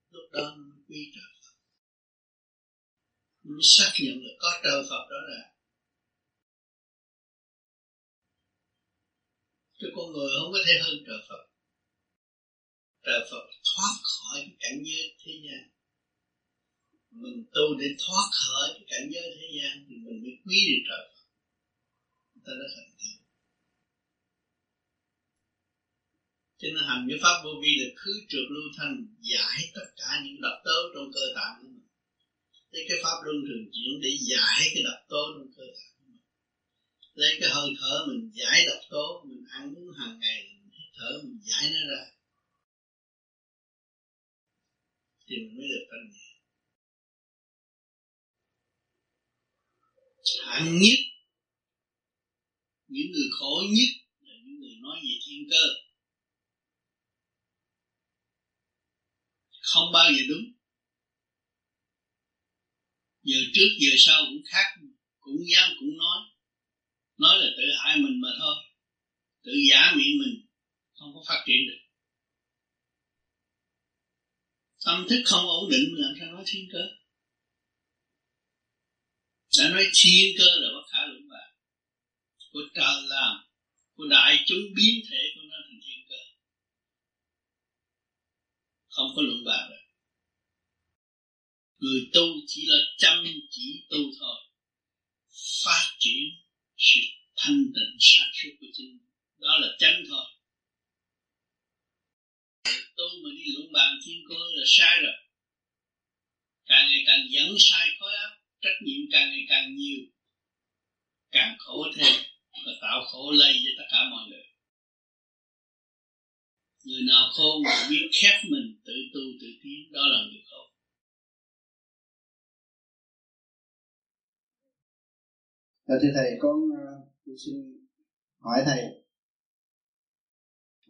Lúc đó nó quy trời Phật. Nó xác nhận là có trời Phật đó là chứ con người không có thể hơn trời Phật. Trời Phật thoát khỏi cái cảnh giới thế gian. Mình tu để thoát khỏi cái cảnh giới thế gian thì mình mới quý được trời Phật. Ta đã thành tựu cho nên hành cái pháp vô vi là khứ trượt lưu thanh, giải tất cả những độc tố trong cơ tạng của mình. Lấy cái pháp luân thường chuyển để giải cái độc tố trong cơ tạng của mình. Lấy cái hơi thở mình giải độc tố, mình ăn uống hàng ngày, mình hít thở, mình giải nó ra. Thì mình mới được thanh nhẹ. Hạng nhất, những người khổ nhất là những người nói về thiên cơ. Không bao giờ đúng. Giờ trước, giờ sau cũng khác, cũng dám, cũng nói. Nói là tự hại mình mà thôi. Tự giả miệng mình, không có phát triển được. Tâm thức không ổn định làm sao nói thiên cơ? Đã nói thiên cơ là bất khả luận bàn của trời làm của đại chúng biến thể của nó thành thiên cơ không có luận bàn được. Người tu chỉ là chăm chỉ tu thôi. Phát triển sự thanh tịnh sáng suốt của chính mình. Đó là chánh thôi. Tu mà đi luận bàn thiên cơ là sai rồi. Càng ngày càng dẫn sai khối óc, trách nhiệm càng ngày càng nhiều. Càng khổ thêm và tạo khổ lây cho tất cả mọi người người nào khôn mà biết khép mình tự tu tự tiến đó là người khôn. Dạ thưa thầy, con ờ, tôi xin hỏi thầy.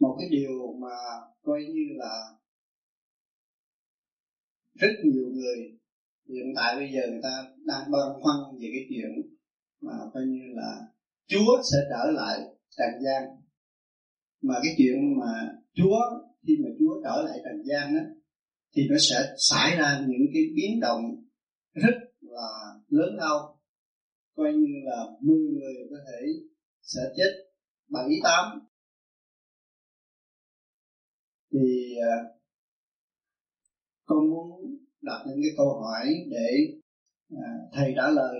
Một cái điều mà coi như là rất nhiều người hiện tại bây giờ người ta đang băn khoăn về cái chuyện mà coi như là Chúa sẽ trở lại trần gian. Mà cái chuyện mà Chúa khi mà Chúa trở lại trần gian đó thì nó sẽ xảy ra những cái biến động rất là lớn lao coi như là 10 người có thể sẽ chết bảy tám. Thì à, con muốn đặt những cái câu hỏi để à, thầy trả lời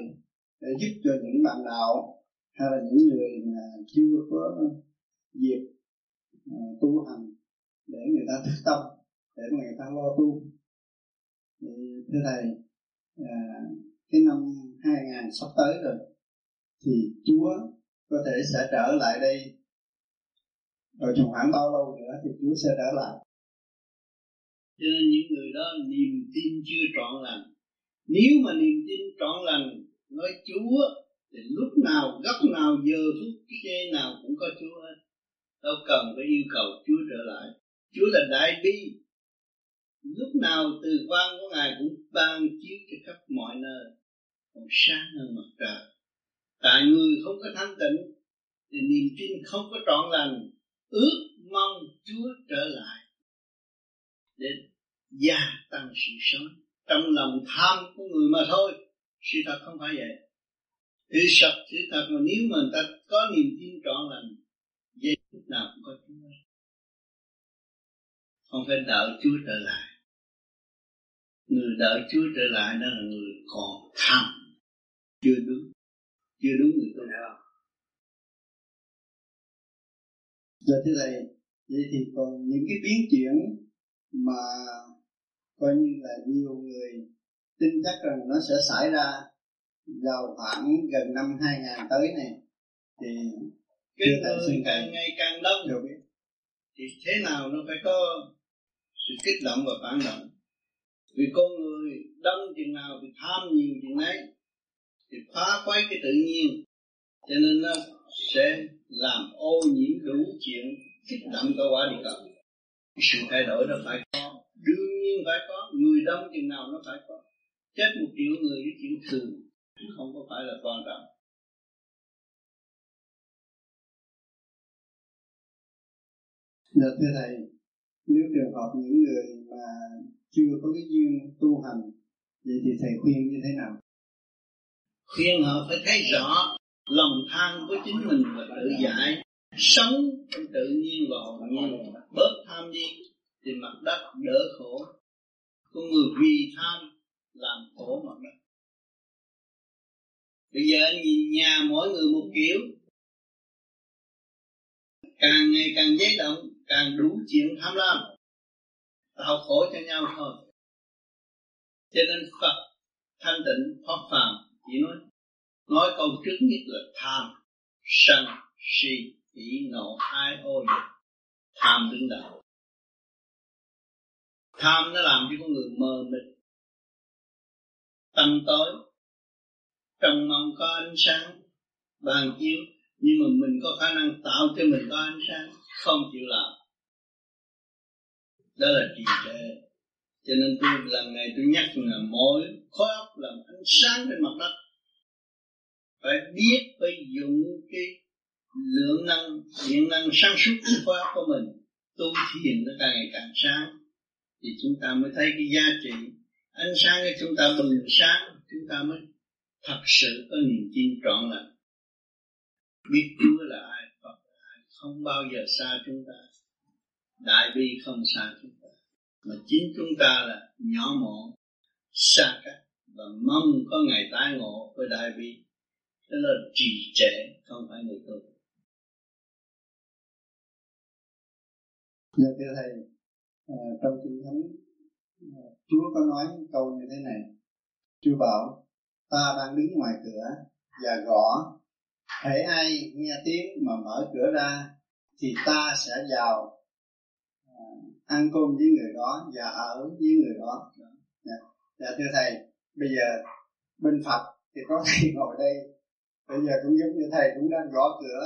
để giúp cho những bạn đạo hay là những người mà chưa có dịp À, tu hành để người ta thức tâm để mà người ta lo tu. Thì thưa thầy à, cái năm 2000 sắp tới rồi thì Chúa có thể sẽ trở lại đây. Rồi trong khoảng bao lâu nữa thì Chúa sẽ trở lại. Cho nên những người đó niềm tin chưa trọn lành. Nếu mà niềm tin trọn lành nói Chúa thì lúc nào góc nào giờ phút giây nào cũng có Chúa hết đâu cần phải yêu cầu Chúa trở lại. Chúa là đại bi. Lúc nào từ quan của Ngài cũng ban chiếu cho khắp mọi nơi. Còn sáng hơn mặt trời. Tại người không có thanh tịnh, thì niềm tin không có trọn lành. Ước mong Chúa trở lại để gia tăng sự sống. Trong lòng tham của người mà thôi, sự thật không phải vậy. Sự thật sự thật mà nếu mà người ta có niềm tin trọn lành lúc nào cũng có Chúa. Không phải đợi Chúa trở lại. Người đợi Chúa trở lại đó là người còn tham chưa đúng. Chưa đúng người tôi nào Dạ thưa thầy, vậy thì còn những cái biến chuyển mà coi như là nhiều người tin chắc rằng nó sẽ xảy ra vào khoảng gần năm 2000 tới này thì cái người càng ngày càng đông biết. thì thế nào nó phải có sự kích động và phản động. Vì con người đông chừng nào thì tham nhiều chừng nấy thì phá quấy cái tự nhiên. Cho nên nó sẽ làm ô nhiễm đủ chuyện kích động cả quả địa cầu. Sự thay đổi nó phải có đương nhiên phải có người đông chừng nào nó phải có. Chết một triệu người cái chuyện thường không có phải là quan trọng Dạ thưa thầy, nếu trường hợp những người mà chưa có cái duyên tu hành, vậy thì thầy khuyên như thế nào? Khuyên họ phải thấy rõ lòng tham của chính mình và tự giải. Sống trong tự nhiên và hồn nhiên. Bớt tham đi thì mặt đất đỡ khổ. Con người vì tham làm khổ mặt đất. Bây giờ anh nhìn nhà mỗi người một kiểu. Càng ngày càng giấy động càng đủ chuyện tham lam tạo khổ cho nhau thôi. Cho nên Phật thanh tịnh, thoát phàm, chỉ nói nói câu trước nhất là tham, sân, si hỉ nộ ai ô, dục, tham đứng đầu. Tham nó làm cho con người mờ mịt tâm tối, trong mong có ánh sáng bàn chiếu, nhưng mà mình có khả năng tạo cho mình có ánh sáng, không chịu làm đó là trì trệ. Cho nên tôi, lần này tôi nhắc là mỗi khối óc làm ánh sáng trên mặt đất. Phải biết phải dùng cái lượng năng, điện năng sáng suốt của khối óc của mình. Tu thiền nó càng ngày càng sáng. Thì chúng ta mới thấy cái giá trị. Ánh sáng của chúng ta bừng sáng, chúng ta mới thật sự có niềm tin trọn lành. Biết Chúa là ai, Phật là ai, không bao giờ xa chúng ta đại bi không xa chúng ta mà chính chúng ta là nhỏ mọn xa cách và mong có ngày tái ngộ với đại bi đó là trì trệ không phải người tu Dạ thưa thầy, à, trong kinh thánh à, Chúa có nói câu như thế này. Chúa bảo, ta đang đứng ngoài cửa và gõ. Hãy ai nghe tiếng mà mở cửa ra thì ta sẽ vào ăn cơm với người đó và ở với người đó. Dạ, dạ thưa thầy, bây giờ bên Phật thì có thầy ngồi đây. Bây giờ cũng giống như thầy cũng đang gõ cửa.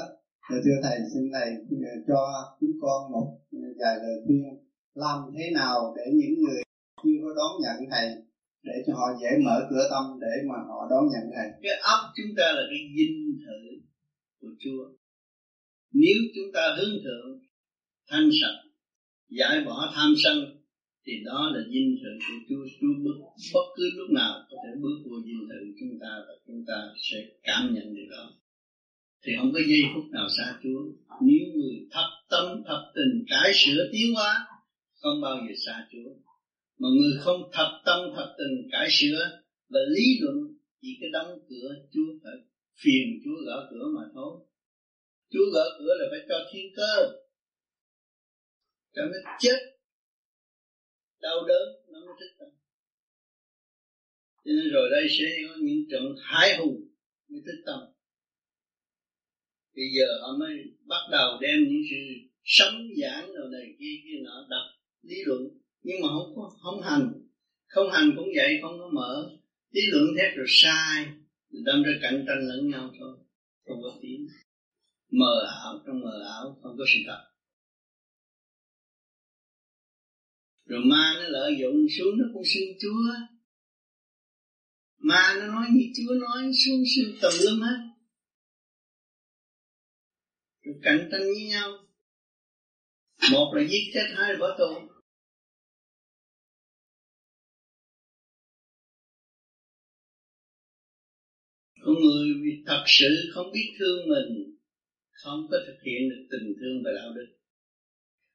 Thì thưa thầy xin thầy ờ, cho chúng con một ờ, vài lời khuyên làm thế nào để những người chưa có đón nhận thầy để cho họ dễ mở cửa tâm để mà họ đón nhận thầy. Cái óc chúng ta là cái dinh thự của Chúa. Nếu chúng ta hướng thượng thanh sạch giải bỏ tham sân, thì đó là dinh thự của Chúa. Chúa bước, bất cứ lúc nào có thể bước vô dinh thự chúng ta và chúng ta sẽ cảm nhận được đó. Thì không có giây phút nào xa Chúa. Nếu người thập tâm thập tình cải sửa tiến hóa, không bao giờ xa Chúa. Mà người không thập tâm thập tình cải sửa và lý luận chỉ cái đóng cửa, Chúa phải phiền, Chúa gõ cửa mà thôi. Chúa gõ cửa là phải cho thiên cơ cho nó chết. Đau đớn, nó mới thích tâm. Cho nên rồi đây sẽ có những trận thái hùng mới thích tâm. Bây giờ họ mới bắt đầu đem những sự sống giảng rồi này kia kia nọ, đọc lý luận. Nhưng mà không có, không hành. Không hành cũng vậy, không có mở. Lý luận thét rồi sai. Đâm ra cạnh tranh lẫn nhau thôi. Không có tiếng. Mờ ảo trong mờ ảo, không có sự thật. Rồi ma nó lợi dụng, xuống nó cũng xưng chúa. Ma nó nói như chúa nói, xuống xưng tùm lum hết. Rồi cạnh tranh với nhau. Một là giết chết, hai là bỏ tù. Con người thật sự không biết thương mình, không có thực hiện được tình thương và đạo đức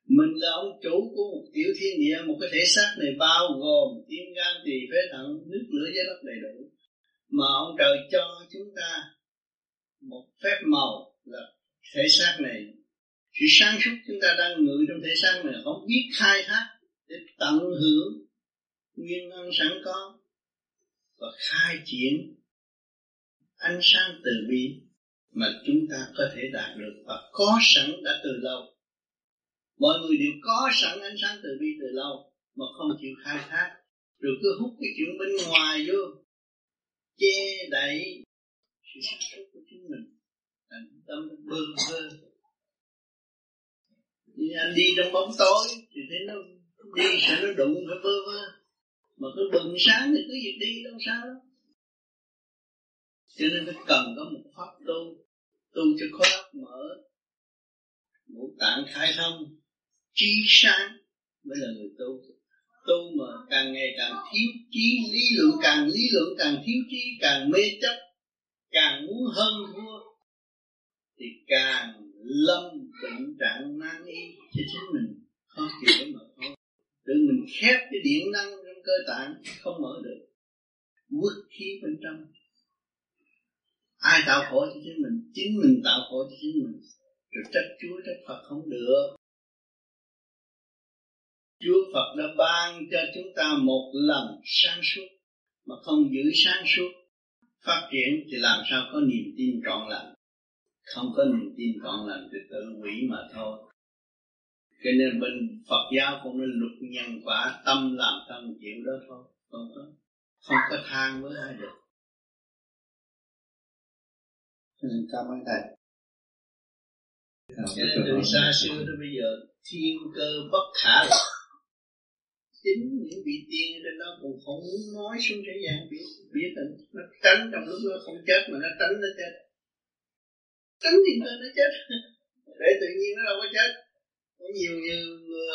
mình là ông chủ của một tiểu thiên địa, một cái thể xác này bao gồm tim gan, tỳ phế thận nước lửa gió đất đầy đủ. Mà ông trời cho chúng ta một phép màu là thể xác này. Sự sáng suốt chúng ta đang ngự trong thể xác này không biết khai thác để tận hưởng nguyên năng sẵn có và khai triển ánh sáng từ bi mà chúng ta có thể đạt được và có sẵn đã từ lâu mọi người đều có sẵn ánh sáng từ bi từ lâu, mà không chịu khai thác. Rồi cứ hút cái chuyện bên ngoài vô. Che đậy sự sáng suốt của chúng mình. Thành tâm bơ vơ. Như anh đi trong bóng tối, thì thấy nó đi sẽ nó đụng phải bơ vơ. Mà cứ bừng sáng thì cứ việc đi đâu sao đó cho nên phải cần có một pháp tu. Tu cho khối óc mở. Ngũ tạng khai thông trí sáng mới là người tu. Tu mà càng ngày càng thiếu trí, lý luận càng, lý luận càng thiếu trí, càng mê chấp, càng muốn hơn thua, thì càng lâm tình trạng nan y. Cho chính mình khó chịu mà thôi tự mình khép cái điện năng trong cơ tạng, không mở được. Quất khí bên trong. Ai tạo khổ cho chính mình? Chính mình tạo khổ cho chính mình. Rồi trách chúa, trách phật không được chúa phật đã ban cho chúng ta một lần sáng suốt mà không giữ sáng suốt. Phát triển thì làm sao có niềm tin trọn lành? Không có niềm tin trọn lành thì tự hủy mà thôi. Cho nên bên Phật giáo cũng nên luật nhân quả tâm làm tâm chịu đó thôi. Không có không có than với ai được. Xin cảm ơn thầy. Cho nên từ xa xưa đến bây giờ thiên cơ bất khả chính những vị tiên trên đó cũng không muốn nói xuống thế gian biết biết là nó tránh trong lúc nó không chết mà nó tránh nó chết. Tránh thì cơ nó chết. Để tự nhiên nó đâu có chết. Có nhiều như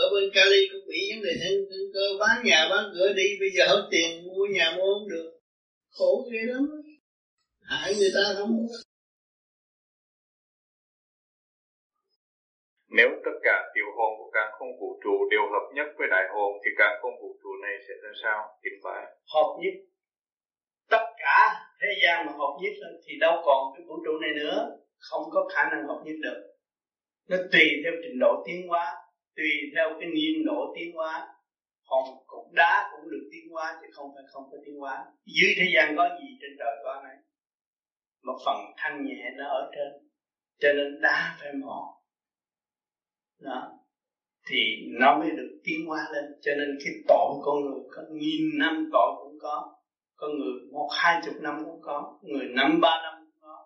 ở bên Cali cũng bị vấn đề thiên cơ, bán nhà, bán cửa đi. Bây giờ hết tiền mua nhà mua không được. Khổ ghê lắm. Hại người ta không Nếu tất cả tiểu hồn của càng không vũ trụ đều hợp nhất với đại hồn thì càng không vũ trụ này sẽ ra sao? Kính phải. Hợp nhất. Tất cả thế gian mà hợp nhất thì đâu còn cái vũ trụ này nữa. Không có khả năng hợp nhất được. Nó tùy theo trình độ tiến hóa, tùy theo cái niên độ tiến hóa. Hòn cục đá cũng được tiến hóa chứ không phải không có tiến hóa. Dưới thế gian có gì trên trời có này. Một phần thanh nhẹ nó ở trên. Cho nên đá phải mòn đó. Thì nó mới được tiến hóa lên. Cho nên cái tội con người có nghìn năm tội cũng có. Có người một, hai chục năm cũng có. Người năm, ba năm cũng có.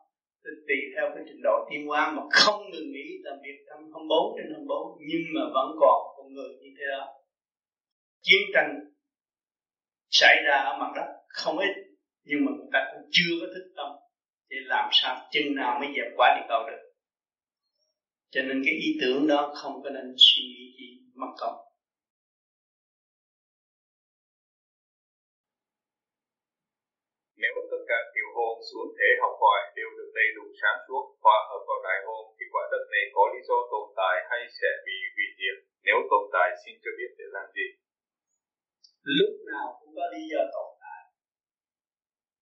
Thì tùy theo cái trình độ tiến hóa mà không ngừng nghĩ làm việc trong 24 trên 24 nhưng mà vẫn còn con người như thế đó. Chiến tranh xảy ra ở mặt đất không ít. Nhưng mà người ta cũng chưa có thức tâm để làm sao chừng nào mới dẹp quả địa cầu được cho nên cái ý tưởng đó không có nên suy nghĩ gì mất công. Nếu tất cả tiểu hồn xuống thế học hỏi đều được đầy đủ sáng suốt và hợp vào đại hồn thì quả đất này có lý do tồn tại hay sẽ bị hủy diệt? Nếu tồn tại xin cho biết để làm gì? Lúc nào cũng có lý do tồn tại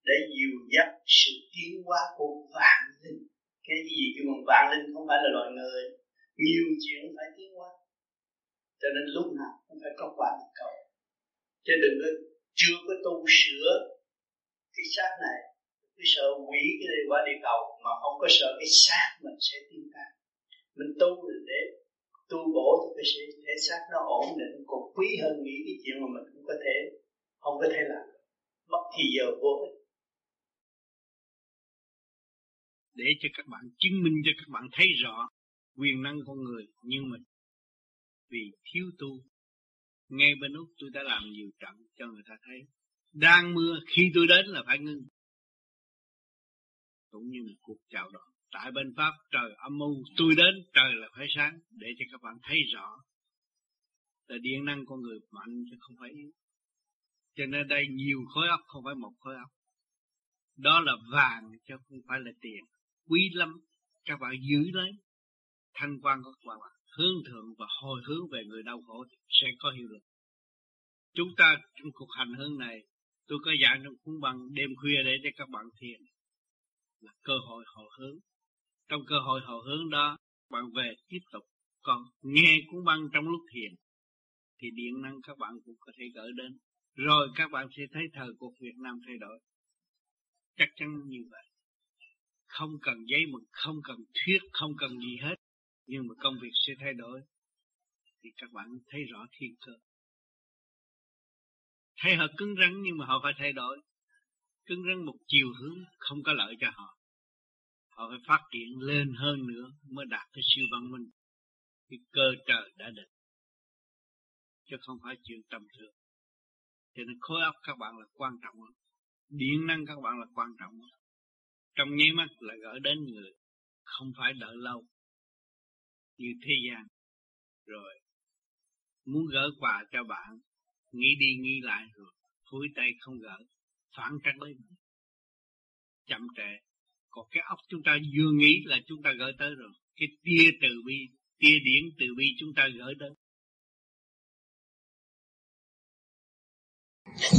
để dìu dắt sự tiến hóa của vạn linh không phải là loài người. Nhiều chuyện phải tiến qua cho nên lúc nào cũng phải có quả cầu. Chứ đừng có, chưa có tu sửa cái xác này, cái sợ quỷ cái này qua địa cầu, mà không có sợ cái xác mình sẽ tiến ra mình tu là để tu bổ thì cái sẽ thể xác nó ổn định, còn quý hơn nghĩ cái chuyện mà mình cũng có thể, không có thể làm. Mất thì giờ vô ích. Để cho các bạn chứng minh, cho các bạn thấy rõ quyền năng con người. Nhưng mà vì thiếu tu, ngay bên úc tôi đã làm nhiều trận cho người ta thấy. Đang mưa, khi tôi đến là phải ngưng. Cũng như một cuộc chào đón. Tại bên pháp, trời âm u. Tôi đến, trời là phải sáng, để cho các bạn thấy rõ là điện năng con người mạnh chứ không phải yếu. Cho nên đây nhiều khối óc, không phải một khối óc. Đó là vàng chứ không phải là tiền quý lắm. Các bạn giữ lấy. Thanh quan của các bạn, hướng thượng và hồi hướng về người đau khổ sẽ có hiệu lực. Chúng ta trong cuộc hành hương này, tôi có giảng trong cuốn băng đêm khuya để cho các bạn thiền. Là cơ hội hồi hướng. Trong cơ hội hồi hướng đó bạn về tiếp tục. Còn nghe cuốn băng trong lúc thiền, thì điện năng các bạn cũng có thể gửi đến. Rồi các bạn sẽ thấy thời cuộc Việt Nam thay đổi. Chắc chắn như vậy không cần giấy mực, không cần thuyết, không cần gì hết. Nhưng mà công việc sẽ thay đổi. Thì các bạn thấy rõ thiên cơ. Thấy họ cứng rắn nhưng mà họ phải thay đổi. Cứng rắn một chiều hướng, không có lợi cho họ. Họ phải phát triển lên hơn nữa mới đạt tới siêu văn minh. Cái cơ trời đã định. Chứ không phải chuyện tầm thường. Cho nên khối óc các bạn là quan trọng lắm điện năng các bạn là quan trọng lắm trong nháy mắt là gửi đến người, không phải đợi lâu. Như thế gian. Rồi, muốn gỡ quà cho bạn, nghĩ đi nghĩ lại rồi phủi tay không gỡ, phản trắc lấy mình chậm trễ. Còn cái óc chúng ta vừa nghĩ là chúng ta gửi tới rồi. Cái tia từ bi, tia điển từ bi chúng ta gửi tới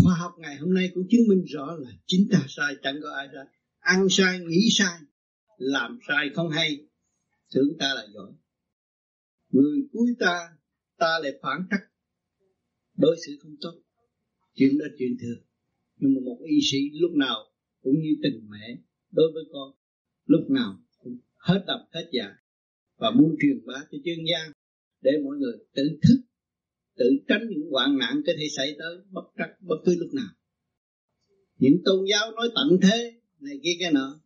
khoa học ngày hôm nay cũng chứng minh rõ là chính ta sai, chẳng có ai sai ăn sai, nghĩ sai, làm sai không hay, tưởng ta là giỏi. Người cuối ta ta lại phản trắc đối xử không tốt. Chuyện đó chuyện thường. Nhưng mà một y sĩ lúc nào cũng như tình mẹ đối với con, lúc nào cũng hết độc hết dạ và muốn truyền bá cho chuyên gia để mọi người tự thức, tự tránh những hoạn nạn có thể xảy tới bất trắc bất cứ lúc nào. Những tôn giáo nói tận thế này kia cái nọ.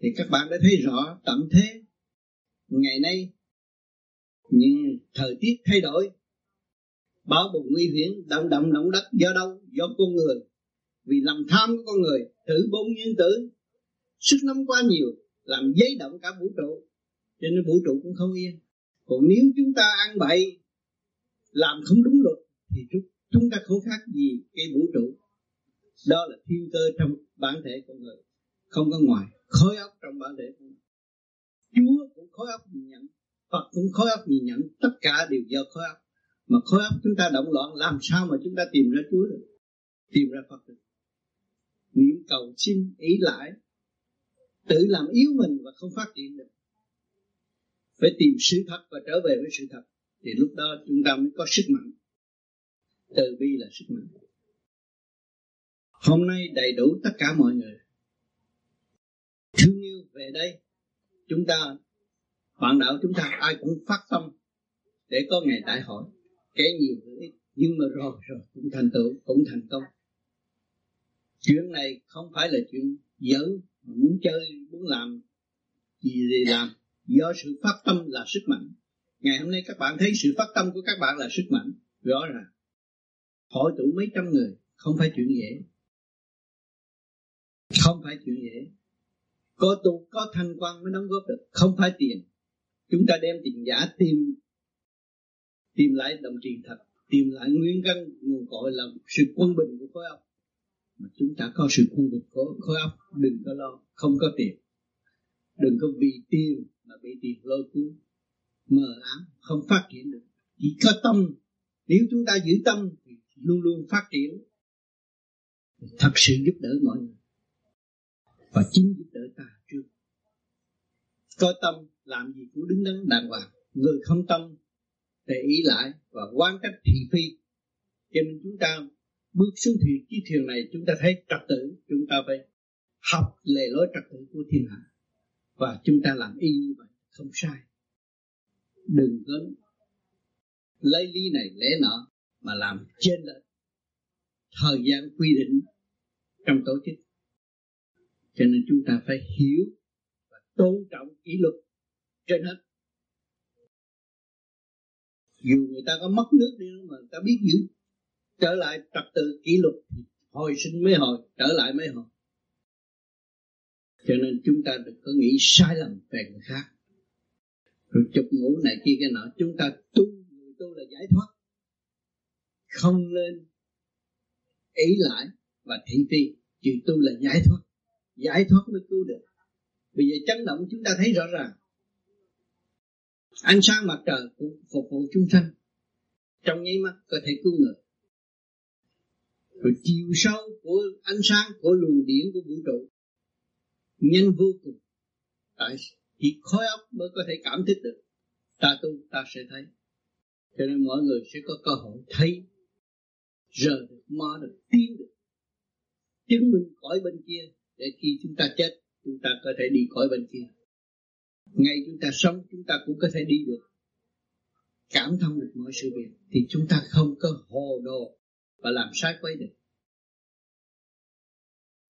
Thì các bạn đã thấy rõ tận thế ngày nay. Nhưng thời tiết thay đổi. Báo bùng nguy hiểm, động động động đất, do đâu? Do con người. Vì lòng tham của con người thử bốn nguyên tử. Sức nóng quá nhiều, làm giấy động cả vũ trụ. Cho nên vũ trụ cũng không yên. Còn nếu chúng ta ăn bậy, làm không đúng luật, thì chúng ta không khác gì cái vũ trụ. Đó là thiên cơ trong bản thể con người không có ngoài. Khối óc trong bản thể chúa cũng khối óc nhìn nhận. Phật cũng khối óc nhìn nhận. Tất cả đều do khối óc. Mà khối óc chúng ta động loạn, làm sao mà chúng ta tìm ra chúa được? Tìm ra phật được. Niệm cầu xin ý lại. Tự làm yếu mình và không phát triển được. Phải tìm sự thật và trở về với sự thật. Thì lúc đó chúng ta mới có sức mạnh. Từ bi là sức mạnh. Hôm nay đầy đủ tất cả mọi người thương về đây, chúng ta, bạn đạo chúng ta ai cũng phát tâm để có ngày đại hội. Kể nhiều nữa ít, nhưng mà rồi rồi, cũng thành tựu, cũng thành công. Chuyện này không phải là chuyện giỡn, muốn chơi, muốn làm gì thì làm. Do sự phát tâm là sức mạnh. Ngày hôm nay các bạn thấy sự phát tâm của các bạn là sức mạnh. Rõ ràng, hội tụ mấy trăm người không phải chuyện dễ. Không phải chuyện dễ có tu, có thanh quan mới đóng góp được. Không phải tiền. Chúng ta đem tiền giả tìm tìm lại đồng tiền thật, tìm lại nguyên căn, nguồn cội là sự quân bình của khối óc. Mà chúng ta có sự quân bình của khối óc, đừng có lo, không có tiền. Đừng có vì tiền mà bị tiền lôi cuốn. Mờ ám, không phát triển được. Chỉ có tâm. Nếu chúng ta giữ tâm thì luôn luôn phát triển. Thật sự giúp đỡ mọi người và chính giúp đỡ ta trước. Có tâm làm gì cũng đứng đắn đàng hoàng, người không tâm để ý lại và quan cách thị phi. Cho nên chúng ta bước xuống thuyền, chiếc thuyền này chúng ta thấy trật tự, chúng ta phải học lề lối trật tự của thiên hạ. Và chúng ta làm y như vậy không sai. Đừng có lấy lý này lẽ nọ mà làm trên lệch thời gian quy định trong tổ chức cho nên chúng ta phải hiểu và tôn trọng kỷ luật trên hết. Dù người ta có mất nước đi mà người ta biết giữ. Trở lại trật tự kỷ luật hồi sinh mới hồi, trở lại mới hồi. Cho nên chúng ta đừng có nghĩ sai lầm về người khác. Rồi chụp ngủ này kia cái nọ, chúng ta tu, người tu là giải thoát. Không nên ý lại và thị phi chữ tu là giải thoát giải thoát mới cứu được. Bây giờ chấn động chúng ta thấy rõ ràng. Ánh sáng mặt trời cũng phục vụ chúng sanh. Trong nháy mắt có thể cứu người. Rồi chiều sâu của ánh sáng của luồng điển của vũ trụ, nhanh vô cùng. Tại chỉ khối óc mới có thể cảm thức được. Ta tu, ta sẽ thấy. Cho nên mọi người sẽ có cơ hội thấy rời được mơ được, tiến được. Chứng minh cõi bên kia để khi chúng ta chết, chúng ta có thể đi khỏi bên kia. Ngay chúng ta sống, chúng ta cũng có thể đi được. Cảm thông được mọi sự việc, thì chúng ta không có hồ đồ và làm sai quấy được.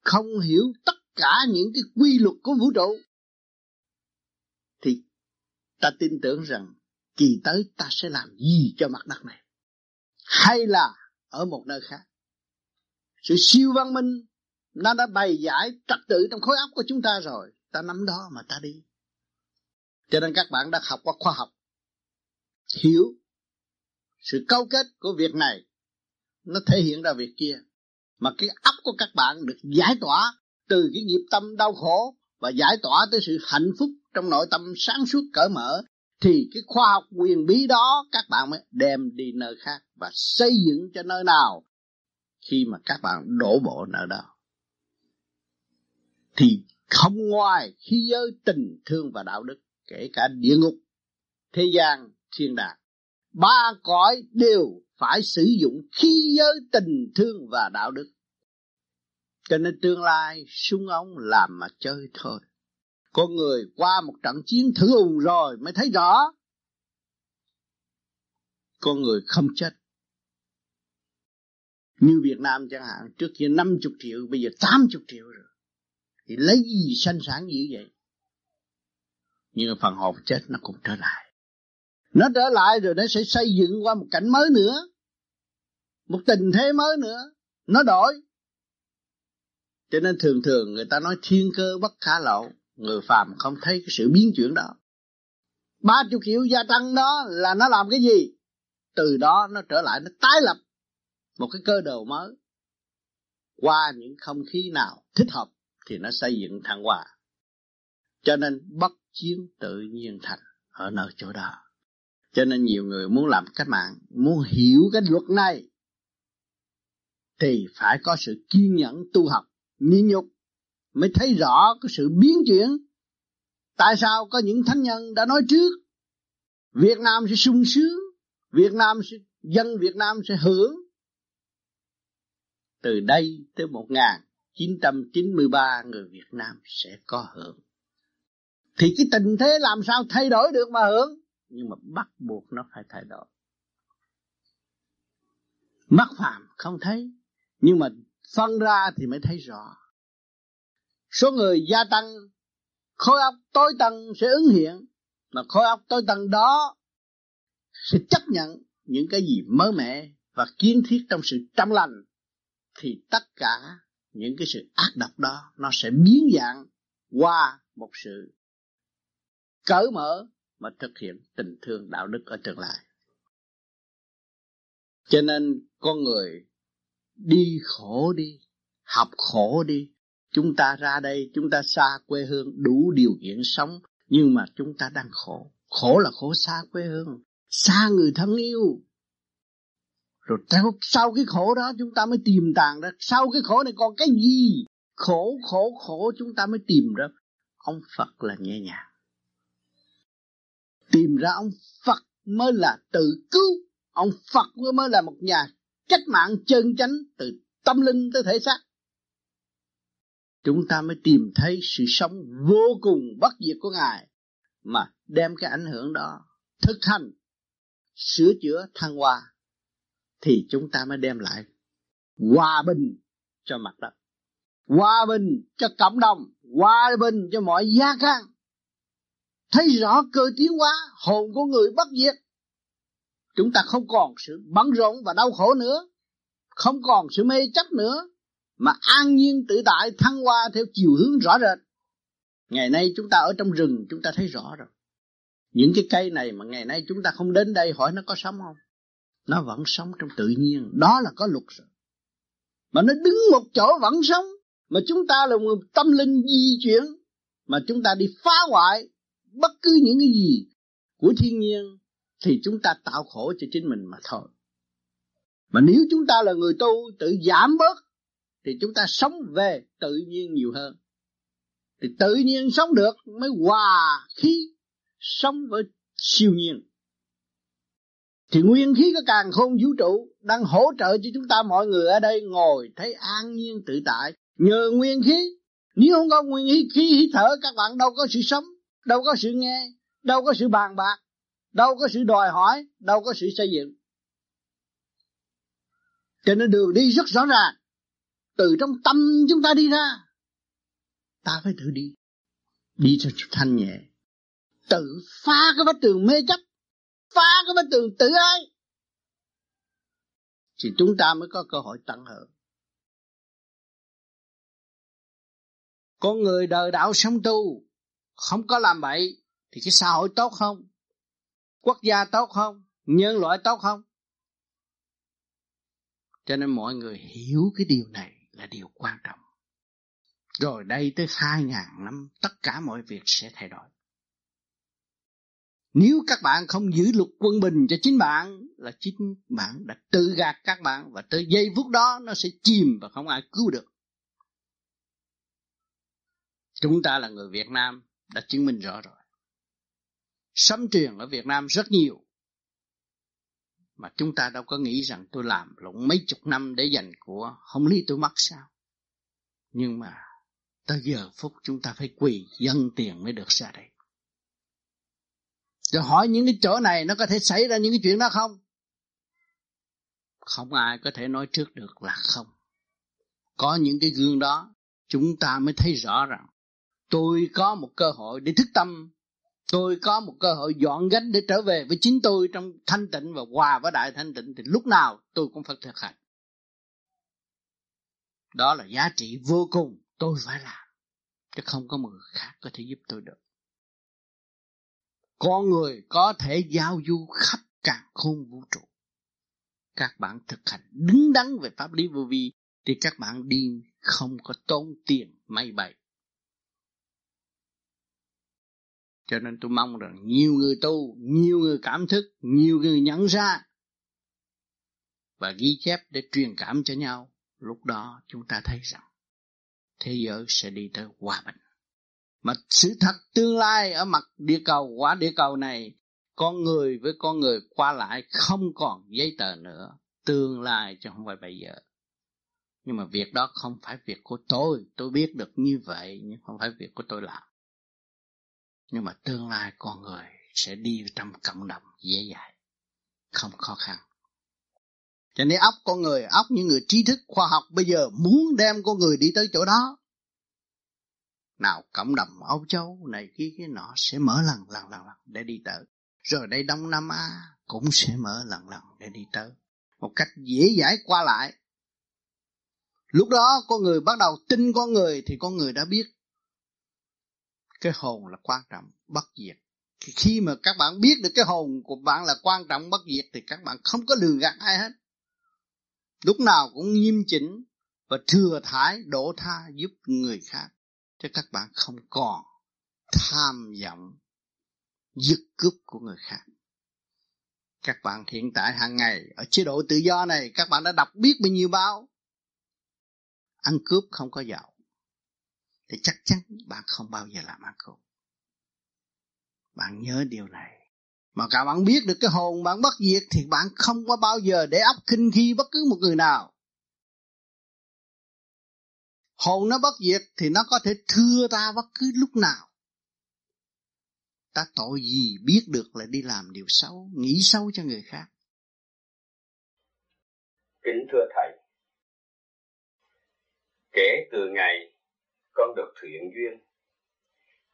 Không hiểu tất cả những cái quy luật của vũ trụ, thì ta tin tưởng rằng kỳ tới ta sẽ làm gì cho mặt đất này? Hay là ở một nơi khác? Sự siêu văn minh nó đã bày giải trật tự trong khối óc của chúng ta rồi. Ta nắm đó mà ta đi. Cho nên các bạn đã học qua khoa học. Hiểu sự câu kết của việc này. Nó thể hiện ra việc kia. Mà cái óc của các bạn được giải tỏa từ cái nghiệp tâm đau khổ và giải tỏa tới sự hạnh phúc trong nội tâm sáng suốt cởi mở, thì cái khoa học quyền bí đó các bạn mới đem đi nơi khác và xây dựng cho nơi nào khi mà các bạn đổ bộ nơi đó thì không ngoài khi giới tình thương và đạo đức, kể cả địa ngục, thế gian, thiên đàng. Ba cõi đều phải sử dụng khi giới tình thương và đạo đức. Cho nên tương lai súng ống làm mà chơi thôi. Con người qua một trận chiến thử hùng rồi mới thấy rõ. Con người không chết. Như Việt Nam chẳng hạn, trước kia 50 triệu, bây giờ 80 triệu rồi thì lấy gì sanh sản dữ vậy? Nhưng phần hồn chết nó cũng trở lại. Nó trở lại rồi nó sẽ xây dựng qua một cảnh mới nữa. Một tình thế mới nữa. Nó đổi. Cho nên thường thường người ta nói thiên cơ bất khả lộ. Người phàm không thấy cái sự biến chuyển đó. Ba chục triệu gia tăng đó là nó làm cái gì? Từ đó nó trở lại, nó tái lập một cái cơ đồ mới. Qua những không khí nào thích hợp thì nó xây dựng thăng hoa. Cho nên bất chiến tự nhiên thành ở nơi chỗ đó. Cho nên nhiều người muốn làm cách mạng, muốn hiểu cái luật này, thì phải có sự kiên nhẫn tu học nhịn nhục, mới thấy rõ cái sự biến chuyển. Tại sao có những thánh nhân đã nói trước, Việt Nam sẽ sung sướng, Việt Nam sẽ, dân Việt Nam sẽ hưởng. Từ đây tới một ngàn. 993 người Việt Nam sẽ có hưởng. Thì cái tình thế làm sao thay đổi được mà hưởng? Nhưng mà bắt buộc nó phải thay đổi. Mắt phàm không thấy, nhưng mà phân ra thì mới thấy rõ. Số người gia tăng, khối óc tối tầng sẽ ứng hiện, mà khối óc tối tầng đó sẽ chấp nhận những cái gì mới mẻ và kiến thiết trong sự trong lành, thì tất cả những cái sự ác độc đó, nó sẽ biến dạng qua một sự cởi mở mà thực hiện tình thương đạo đức ở tương lai. Cho nên con người đi khổ đi, học khổ đi. Chúng ta ra đây, chúng ta xa quê hương, đủ điều kiện sống, nhưng mà chúng ta đang khổ. Khổ là khổ xa quê hương, xa người thân yêu rồi sau cái khổ đó chúng ta mới tìm tàng ra sau cái khổ này còn cái gì? Khổ khổ khổ chúng ta mới tìm ra. Ông Phật là nhẹ nhàng. Tìm ra ông Phật mới là tự cứu. Ông Phật mới là một nhà cách mạng chân chánh từ tâm linh tới thể xác. Chúng ta mới tìm thấy sự sống vô cùng bất diệt của ngài mà đem cái ảnh hưởng đó thực hành, sửa chữa thăng hoa thì chúng ta mới đem lại hòa bình cho mặt đất, hòa bình cho cộng đồng, hòa bình cho mọi gia can thấy rõ cơ tiến hóa, hồn của người bất diệt, chúng ta không còn sự bận rộn và đau khổ nữa, không còn sự mê chấp nữa, mà an nhiên tự tại thăng hoa theo chiều hướng rõ rệt. Ngày nay chúng ta ở trong rừng, chúng ta thấy rõ rồi. Những cái cây này mà ngày nay chúng ta không đến đây hỏi nó có sống không? Nó vẫn sống trong tự nhiên. Đó là có luật rồi. Mà nó đứng một chỗ vẫn sống. Mà chúng ta là một tâm linh di chuyển. Mà chúng ta đi phá hoại bất cứ những cái gì của thiên nhiên, thì chúng ta tạo khổ cho chính mình mà thôi. Mà nếu chúng ta là người tu tự giảm bớt, thì chúng ta sống về tự nhiên nhiều hơn. Thì tự nhiên sống được mới hòa khí, sống với siêu nhiên thì nguyên khí của càng khôn vũ trụ đang hỗ trợ cho chúng ta mọi người ở đây ngồi thấy an nhiên tự tại. Nhờ nguyên khí, nếu không có nguyên khí khí hít thở, các bạn đâu có sự sống, đâu có sự nghe, đâu có sự bàn bạc, đâu có sự đòi hỏi, đâu có sự xây dựng. Cho nên đường đi rất rõ ràng. Từ trong tâm chúng ta đi ra, ta phải tự đi. Đi cho thanh nhẹ. Tự phá cái vách tường mê chấp phá cái bức tường tự ai thì chúng ta mới có cơ hội tận hưởng. Con người đời đạo sống tu, không có làm bậy, thì cái xã hội tốt không? Quốc gia tốt không? Nhân loại tốt không? Cho nên mọi người hiểu cái điều này là điều quan trọng. Rồi đây tới hai ngàn năm, tất cả mọi việc sẽ thay đổi nếu các bạn không giữ luật quân bình cho chính bạn, là chính bạn đã tự gạt các bạn và tới giây phút đó nó sẽ chìm và không ai cứu được. Chúng ta là người Việt Nam đã chứng minh rõ rồi. Sấm truyền ở Việt Nam rất nhiều. Mà chúng ta đâu có nghĩ rằng tôi làm lụng mấy chục năm để dành của không lý tôi mất sao. Nhưng mà tới giờ phút chúng ta phải quỳ dân tiền mới được ra đây. Rồi hỏi những cái chỗ này nó có thể xảy ra những cái chuyện đó không? Không ai có thể nói trước được là không. Có những cái gương đó, chúng ta mới thấy rõ rằng, tôi có một cơ hội để thức tâm, tôi có một cơ hội dọn gánh để trở về với chính tôi trong thanh tịnh và hòa với đại thanh tịnh, thì lúc nào tôi cũng phải thực hành đó là giá trị vô cùng tôi phải làm, chứ không có một người khác có thể giúp tôi được con người có thể giao du khắp cả khôn vũ trụ. Các bạn thực hành đứng đắn về pháp lý vô vi thì các bạn đi không có tốn tiền may bay. cho nên tôi mong rằng nhiều người tu, nhiều người cảm thức, nhiều người nhận ra và ghi chép để truyền cảm cho nhau. Lúc đó chúng ta thấy rằng thế giới sẽ đi tới hòa bình mà sự thật tương lai ở mặt địa cầu, quả địa cầu này, con người với con người qua lại không còn giấy tờ nữa. Tương lai chứ không phải bây giờ. Nhưng mà việc đó không phải việc của tôi. Tôi biết được như vậy, nhưng không phải việc của tôi làm. Nhưng mà tương lai con người sẽ đi trong cộng đồng dễ dàng, không khó khăn. Cho nên óc con người, óc những người trí thức khoa học bây giờ muốn đem con người đi tới chỗ đó nào, cộng đồng Âu Châu này kia cái nọ sẽ mở lần lần lần lần để đi tới. Rồi đây Đông Nam Á cũng sẽ mở lần lần để đi tới. Một cách dễ dãi qua lại. Lúc đó con người bắt đầu tin con người thì con người đã biết cái hồn là quan trọng, bất diệt. Khi mà các bạn biết được cái hồn của bạn là quan trọng, bất diệt thì các bạn không có lừa gạt ai hết. Lúc nào cũng nghiêm chỉnh và thừa thải, đổ tha giúp người khác cho các bạn không còn tham vọng giật cướp của người khác. Các bạn hiện tại hàng ngày ở chế độ tự do này, các bạn đã đọc biết bao nhiêu báo. Ăn cướp không có giàu thì chắc chắn bạn không bao giờ làm ăn cướp bạn nhớ điều này. Mà cả bạn biết được cái hồn bạn bất diệt thì bạn không có bao giờ để ấp kinh khi bất cứ một người nào hồn nó bất diệt thì nó có thể thưa ta bất cứ lúc nào. Ta tội gì biết được là đi làm điều xấu, nghĩ xấu cho người khác. Kính thưa thầy, kể từ ngày con được thiện duyên,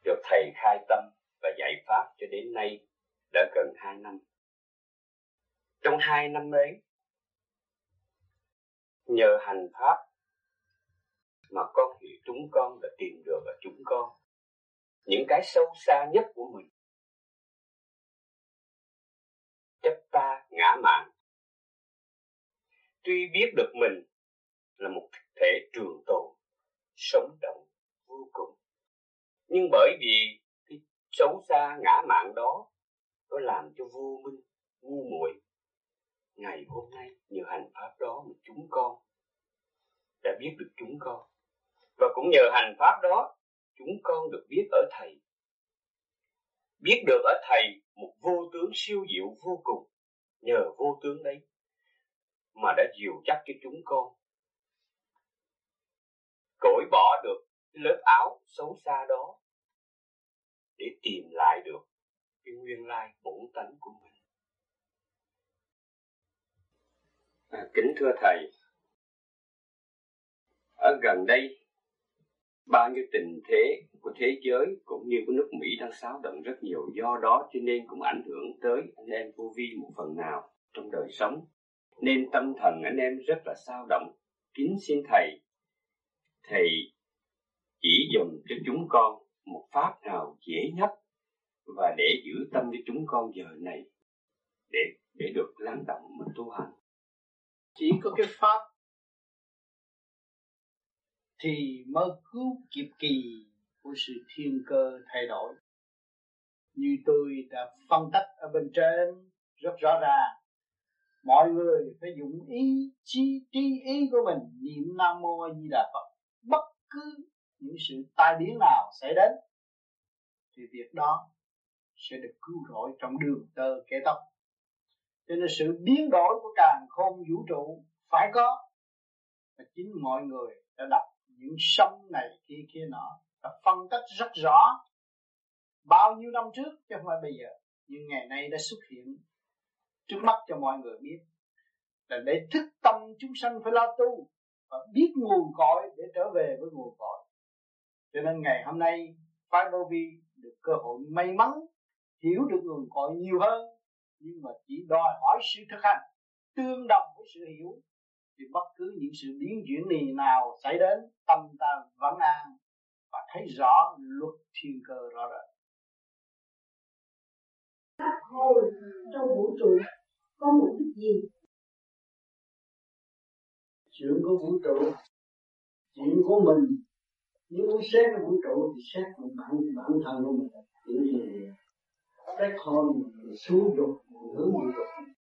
được thầy khai tâm và dạy pháp cho đến nay đã gần hai năm. Trong hai năm ấy, nhờ hành pháp mà con hiểu chúng con đã tìm được ở chúng con. Những cái sâu xa nhất của mình. Chấp ta ngã mạn. Tuy biết được mình là một thể trường tồn, sống động, vô cùng. Nhưng bởi vì cái xấu xa ngã mạn đó, nó làm cho vô minh, ngu muội. Ngày hôm nay nhờ hành pháp đó mà chúng con đã biết được chúng con và cũng nhờ hành pháp đó chúng con được biết ở thầy. Biết được ở thầy một vô tướng siêu diệu vô cùng nhờ vô tướng đấy mà đã dìu chắc cho chúng con. Cởi bỏ được lớp áo xấu xa đó để tìm lại được cái nguyên lai bổn tánh của mình. À, kính thưa thầy ở gần đây bao nhiêu tình thế của thế giới cũng như của nước Mỹ đang xáo động rất nhiều. Do đó cho nên cũng ảnh hưởng tới anh em vô vi một phần nào trong đời sống. Nên tâm thần anh em rất là sao động. Kính xin thầy thầy chỉ dùng cho chúng con một pháp nào dễ nhất và để giữ tâm cho chúng con giờ này để để được lắng động mà tu hành. Chỉ có cái pháp thì mới cứu kịp kỳ của sự thiên cơ thay đổi. Như tôi đã phân tích ở bên trên, rất rõ ràng, mọi người phải dùng ý chi trí ý của mình niệm nam mô a di đà phật. Bất cứ những sự tai biến nào xảy đến, thì việc đó sẽ được cứu rỗi trong đường tơ kế tóc. Cho nên sự biến đổi của càng khôn vũ trụ phải có, và chính mọi người đã đọc những sông này, kia kia nọ, và phân tích rất rõ bao nhiêu năm trước chứ không phải bây giờ. Nhưng ngày nay đã xuất hiện trước mắt cho mọi người biết là để thức tâm chúng sanh phải lo tu và biết nguồn cội để trở về với nguồn cội. Cho nên ngày hôm nay, phái vô vi được cơ hội may mắn, hiểu được nguồn cội nhiều hơn, nhưng mà chỉ đòi hỏi sự thực hành, tương đồng với sự hiểu thì bất cứ những sự biến chuyển gì nào xảy đến tâm ta vẫn an và thấy rõ luật thiên cơ rõ rệt. Hồi trong vũ trụ có mục đích gì? Chuyện của vũ trụ chuyện của mình. Nếu muốn xét cái vũ trụ thì xét một bản bản thân của mình. Chuyện gì xét hồn xuống dục hướng trụ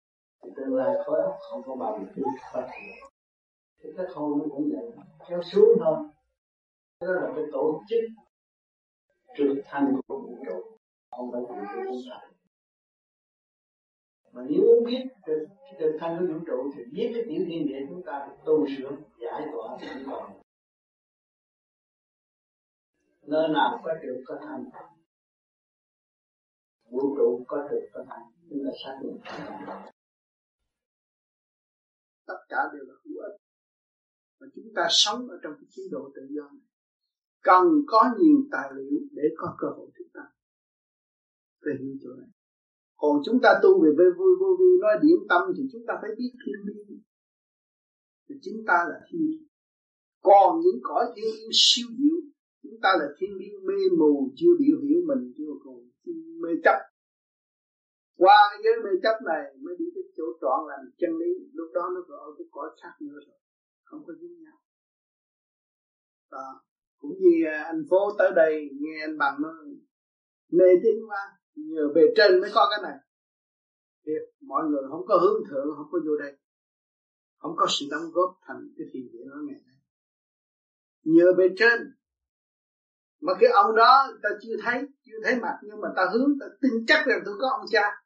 thì tương lai khối óc không có bao giờ phát triển thì cái khôn nó cũng vậy kéo xuống thôi. Đó là cái tổ chức trưởng thành của vũ trụ, không phải vũ trụ chúng ta mà nếu muốn biết cái từ thanh của vũ trụ thì biết cái tiểu thiên địa chúng ta được tu sửa, giải tỏa sẵn còn. Nơi nào có được có thành? Vũ trụ có được có thành chúng ta xác định tất cả đều là hữu ích. Và chúng ta sống ở trong cái chế độ tự do này, cần có nhiều tài liệu để có cơ hội thực tập về hiểu chỗ này. Còn chúng ta tu về vô vui vô vi, nói điểm tâm thì chúng ta phải biết thiên liêng thì chúng ta là thiên liêng còn những cõi thiên nhiên siêu diệu, chúng ta là thiên nhiên mê mù, chưa biểu hiểu mình, chưa còn mê chấp qua cái giới mê chấp này mới đi tới chỗ trọn lành chân lý. Lúc đó nó gọi cái cõi khác nữa rồi. Không có dính nhau. Đó. Cũng như à, anh phố tới đây nghe anh bằng nó mê tín quá, nhờ bề trên mới có cái này. Thì mọi người không có hướng thượng, không có vô đây. Không có sự đóng góp thành cái thiền viện nó ngày nay. Nhờ bề trên. Mà cái ông đó ta chưa thấy chưa thấy mặt, nhưng mà ta hướng, ta tin chắc rằng tôi có ông cha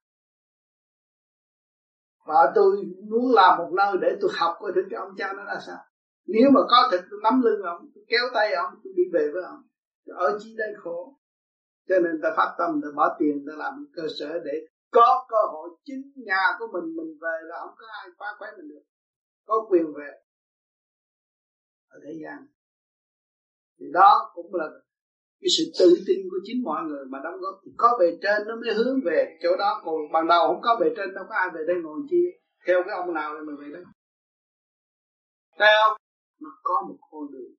và tôi muốn làm một nơi để tôi học coi thử cái ông cha nó là sao. Nếu mà có thịt tôi nắm lưng ông, tôi kéo tay ông, tôi đi về với ông. Ở chi đây khổ. Cho nên ta phát tâm, ta bỏ tiền, ta làm cơ sở để có cơ hội chính nhà của mình mình về là không có ai phá quấy mình được. Có quyền về ở thế gian. Thì đó cũng là cái sự tự tin của chính mọi người mà đóng góp. Thì có bề trên nó mới hướng về chỗ đó, còn ban đầu không có bề trên, đâu có ai về đây ngồi chi theo cái ông nào mà về đây thấy không nó có một con đường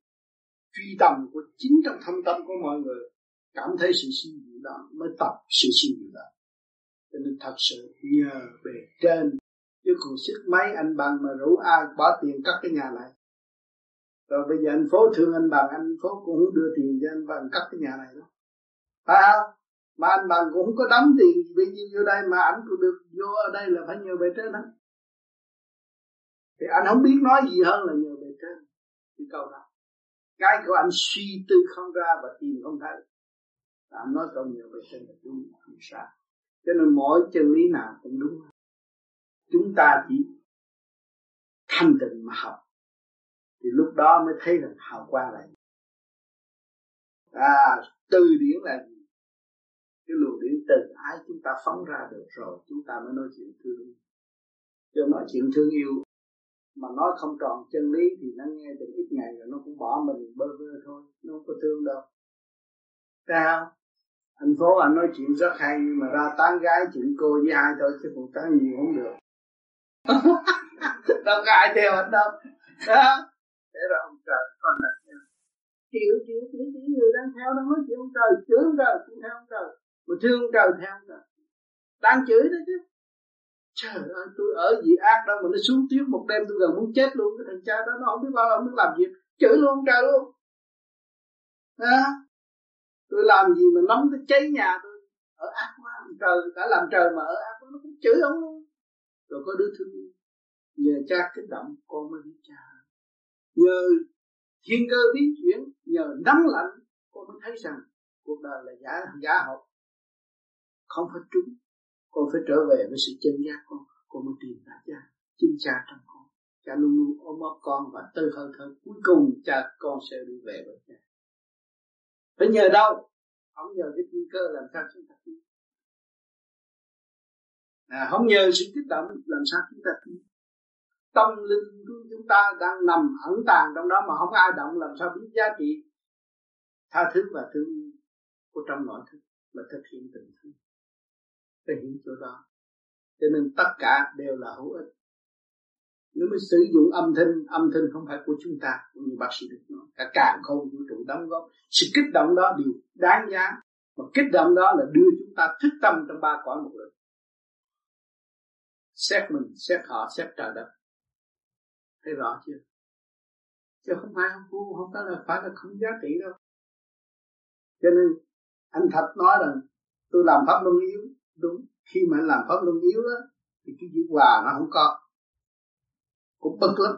truy tầm của chính trong thâm tâm của mọi người cảm thấy sự suy nghĩ đó, mới tập sự suy nghĩ đó. Cho nên thật sự nhờ bề trên chứ còn sức mấy anh bằng mà rủ ai bỏ tiền cắt cái nhà lại rồi bây giờ anh phố thương anh bằng, anh phố cũng không đưa tiền cho anh bằng cắt cái nhà này đó phải không? Mà anh bằng cũng không có đóng tiền bao nhiêu vô đây mà anh cũng được vô ở đây là phải nhờ bề trên đó. Thì anh không biết nói gì hơn là nhờ bề trên. Thì câu đó. Cái của anh suy tư không ra và tìm không thấy. Là anh nói câu nhờ bề trên là đúng, không sai. Cho nên mỗi chân lý nào cũng đúng. Chúng ta chỉ thanh tịnh mà học thì lúc đó mới thấy rằng hào quang là gì. À từ điển là gì? Cái luồng điển từ ái chúng ta phóng ra được rồi, chúng ta mới nói chuyện thương cho nói chuyện thương yêu mà nói không tròn chân lý thì nó nghe được ít ngày rồi nó cũng bỏ mình bơ vơ thôi, nó không có thương đâu. Sao anh phố anh nói chuyện rất hay, nhưng mà ra tán gái chuyện cô với ai thôi chứ còn tán nhiều không được. Đâu có ai theo anh đâu đó để rồi ông trời con là chịu chịu chịu chịu người đang theo đang nói chuyện ông trời. Chửi ông trời cũng theo ông trời. Mà thương ông trời theo ông trời. Đang chửi đó chứ. Trời ơi tôi ở gì ác đâu mà nó xuống tiếng một đêm tôi gần muốn chết luôn. Cái thằng cha đó nó không biết bao không biết làm gì. Chửi luôn ông trời luôn. À, tôi làm gì mà nóng cái cháy nhà tôi? Ở ác quá ông trời. Đã làm trời mà ở ác quá nó cũng chửi ông luôn. Rồi có đứa thương nhờ cha kích động con mới biết cha nhờ thiên cơ biến chuyển nhờ nắng lạnh con mới thấy rằng cuộc đời là giả giả học không phải trúng con phải trở về với sự chân giác con. Con mới tìm ra cha chính cha trong con. Cha luôn luôn ôm ấp con và từ hơi thở cuối cùng cha con sẽ đi về với cha. Phải nhờ đâu? Không nhờ cái thiên cơ làm sao chúng ta tin. À, không nhờ sự kích động làm sao chúng ta tin tâm linh của chúng ta đang nằm ẩn tàng trong đó mà không ai động, làm sao biết giá trị tha thứ và thương của trong nội thức là thực hiện tình thương phải hiểu chỗ đó. Cho nên tất cả đều là hữu ích. Nếu mới sử dụng âm thanh âm thanh không phải của chúng ta, cũng như bác sĩ được nói. Cả càng không vũ trụ đóng góp. Sự kích động đó đều đáng giá. Mà kích động đó là đưa chúng ta thức tâm trong ba cõi một lần xét mình, xét họ, xét trời đất thấy rõ chưa? Chứ không phải không phu không phải là phải là không giá trị đâu. Cho nên, anh thật nói rằng tôi làm pháp luân yếu. Đúng, khi mà anh làm pháp luân yếu đó, thì cái chữ hòa nó không có. Cũng bực lắm.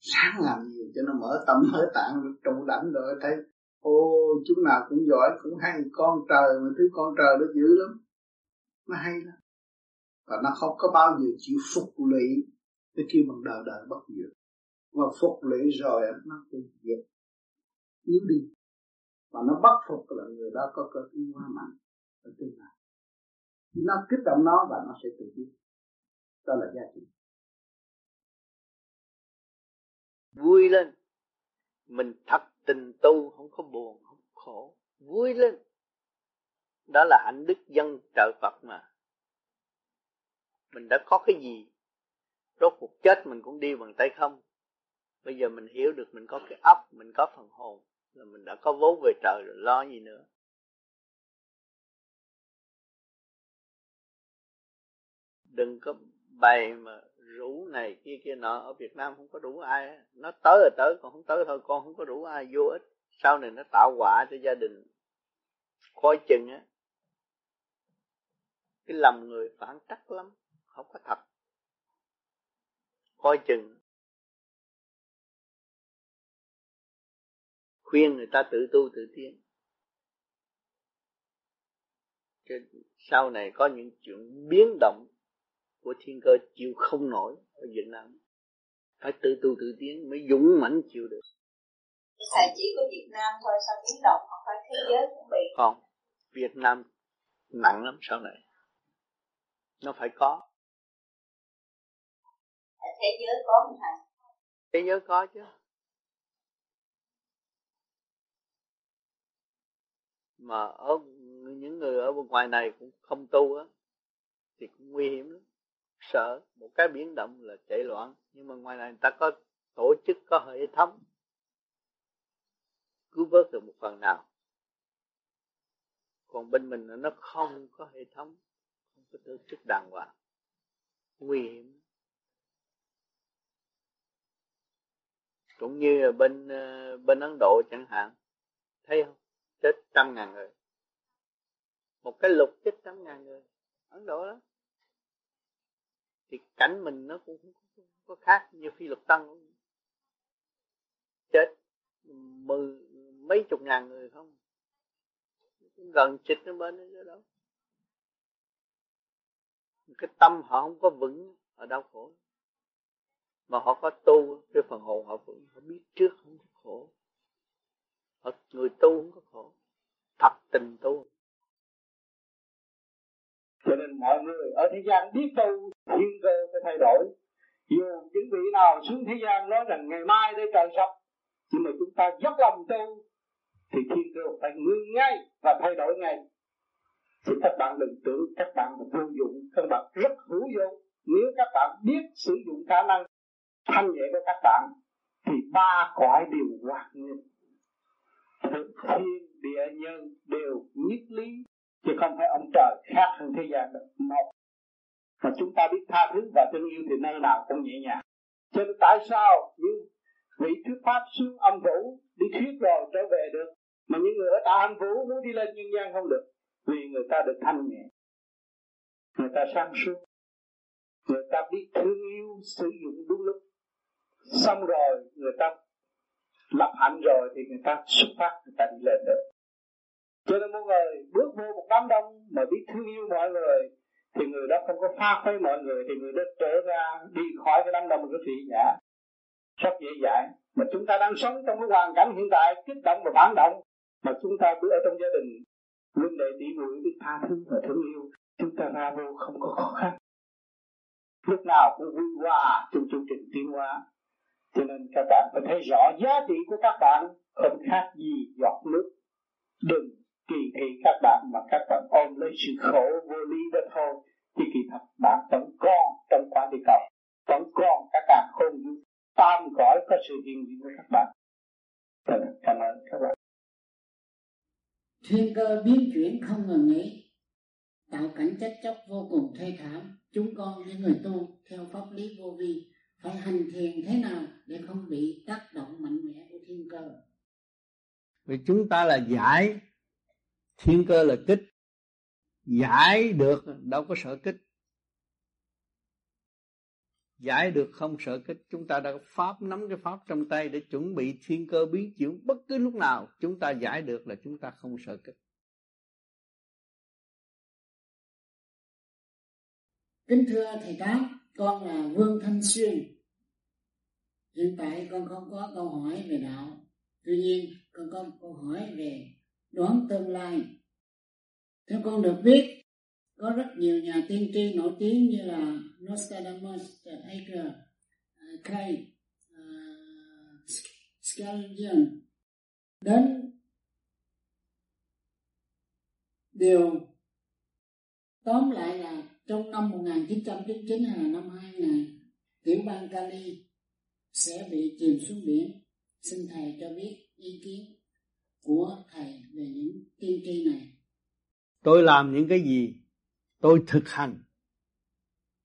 Sáng làm nhiều cho nó mở tâm, mở tạng trụ đảnh rồi thấy, ô, chú nào cũng giỏi, cũng hay, con trời mà thứ con trời nó dữ lắm. Nó hay lắm. Và nó không có bao giờ chịu phục lụy tôi kêu bằng đời đời bất diệt và phục lễ rồi nó cũng diệt. Yếu đi. Và nó bắt phục là người đó có cơ tiến hóa mạnh. Ở tương lai nó kích động nó và nó sẽ tự biết đó là giá trị. Vui lên. Mình thật tình tu, không có buồn, không khổ. Vui lên. Đó là hạnh đức dân trợ Phật mà. Mình đã có cái gì rốt cuộc chết mình cũng đi bằng tay không? Bây giờ mình hiểu được mình có cái óc, mình có phần hồn, là mình đã có vốn về trời rồi, lo gì nữa? Đừng có bày mà rủ này kia kia nọ. Ở Việt Nam không có đủ ai nó tới là tới, còn không tới thôi, con không có đủ ai vô ích. Sau này nó tạo quả cho gia đình. Coi chừng á, cái lòng người phản trắc lắm, không có thật coi chừng. Khuyên người ta tự tu tự tiến. Chứ sau này có những chuyện biến động của thiên cơ chịu không nổi ở Việt Nam. Phải tự tu tự tiến mới dũng mãnh chịu được. Thầy chỉ có Việt Nam thôi sao biến động? Không phải thế giới cũng bị. Không Việt Nam nặng lắm sau này. Nó phải có thế giới có không thầy thế giới có chứ. Mà ở những người ở bên ngoài này cũng không tu á, thì cũng nguy hiểm lắm. Sợ một cái biến động là chạy loạn. Nhưng mà ngoài này người ta có tổ chức, có hệ thống cứu vớt được một phần nào. Còn bên mình nó không có hệ thống, không có tổ chức đàng hoàng. Nguy hiểm cũng như bên ờ, bên Ấn Độ chẳng hạn. Thấy không? Chết trăm ngàn người. Một cái lục chết trăm ngàn người. Ấn Độ đó thì cảnh mình nó cũng không có khác như phi lục tăng. Chết mười, mấy chục ngàn người không? Gần chịch nó bên đó đâu cái tâm họ không có vững ở đau khổ mà họ có tu cái phần hồn họ vững họ biết trước không có khổ. Họ, người tu không có khổ. Thật tình tu. Cho nên mọi người ở thế gian biết tu thiên cơ phải thay đổi. Dù những vị nào xuống thế gian nói rằng ngày mai đây trời sập, nhưng mà chúng ta dốc lòng tu, thì thiên cơ phải ngưng ngay và thay đổi ngay. Thì các bạn đừng tưởng các bạn là vô dụng, các bạn rất hữu dụng. Nếu các bạn biết sử dụng khả năng thanh nhẹ với các bạn, thì ba cõi đều hoạt nguyên thiên, địa nhân đều nhất lý, chứ không phải ông trời khác hơn thế gian được. Một, mà chúng ta biết tha thứ và thương yêu thì nơi nào cũng nhẹ nhàng. Cho nên tại sao những vị thuyết pháp xuống âm vũ đi thuyết rồi trở về được, mà những người ở tại âm vũ muốn đi lên nhân gian không được? Vì người ta được thanh nhẹ. Người ta sáng suốt. Người ta biết thương yêu sử dụng đúng lúc xong rồi, người ta lập hạnh rồi thì người ta xuất phát, người ta đi lên được. Cho nên mọi người bước vô một đám đông mà biết thương yêu mọi người, thì người đó không có pha với mọi người, thì người đó trở ra đi khỏi cái đám đông cái thị nhã. Rất dễ dãi. Mà chúng ta đang sống trong cái hoàn cảnh hiện tại, kích động và phản động, mà chúng ta bước ở trong gia đình luôn đệ tỷ muội biết tha thứ và thương yêu, chúng ta ra vô không có khó khăn. Lúc nào cũng vui hòa trong chương trình tiến hóa cho nên các bạn phải thấy rõ giá trị của các bạn không khác gì giọt nước. Đừng kỳ thị các bạn mà các bạn ôm lấy sự khổ vô lý đó thôi. Thì kỳ thật bạn vẫn còn trong quả địa cầu. Vẫn còn các bạn không vũ tam cõi có sự hiện diện của các bạn. Cảm ơn các bạn. Thiên cơ biến chuyển không ngừng nghỉ. Tạo cảnh chất chóc vô cùng thê thảm. Chúng con những người tu theo pháp lý vô vi phải hành thiền thế nào để không bị tác động mạnh mẽ của thiên cơ? Vì chúng ta là giải. Thiên cơ là kích. Giải được đâu có sợ kích. Giải được không sợ kích chúng ta đã có pháp nắm cái pháp trong tay để chuẩn bị thiên cơ biến chuyển bất cứ lúc nào. Chúng ta giải được là chúng ta không sợ kích. Kính thưa thầy tám con là vương thanh xuyên hiện tại con không có câu hỏi về đạo. Tuy nhiên con có câu hỏi về đoán tương lai. Theo con được biết có rất nhiều nhà tiên tri nổi tiếng như là Nostradamus, Ager, à, Kay, uh, đến điều tóm lại là trong năm 1999 hay là năm 2000 tiểu bang Cali sẽ bị chìm xuống biển. Xin thầy cho biết ý kiến của thầy về những tiên tri này. Tôi làm những cái gì tôi thực hành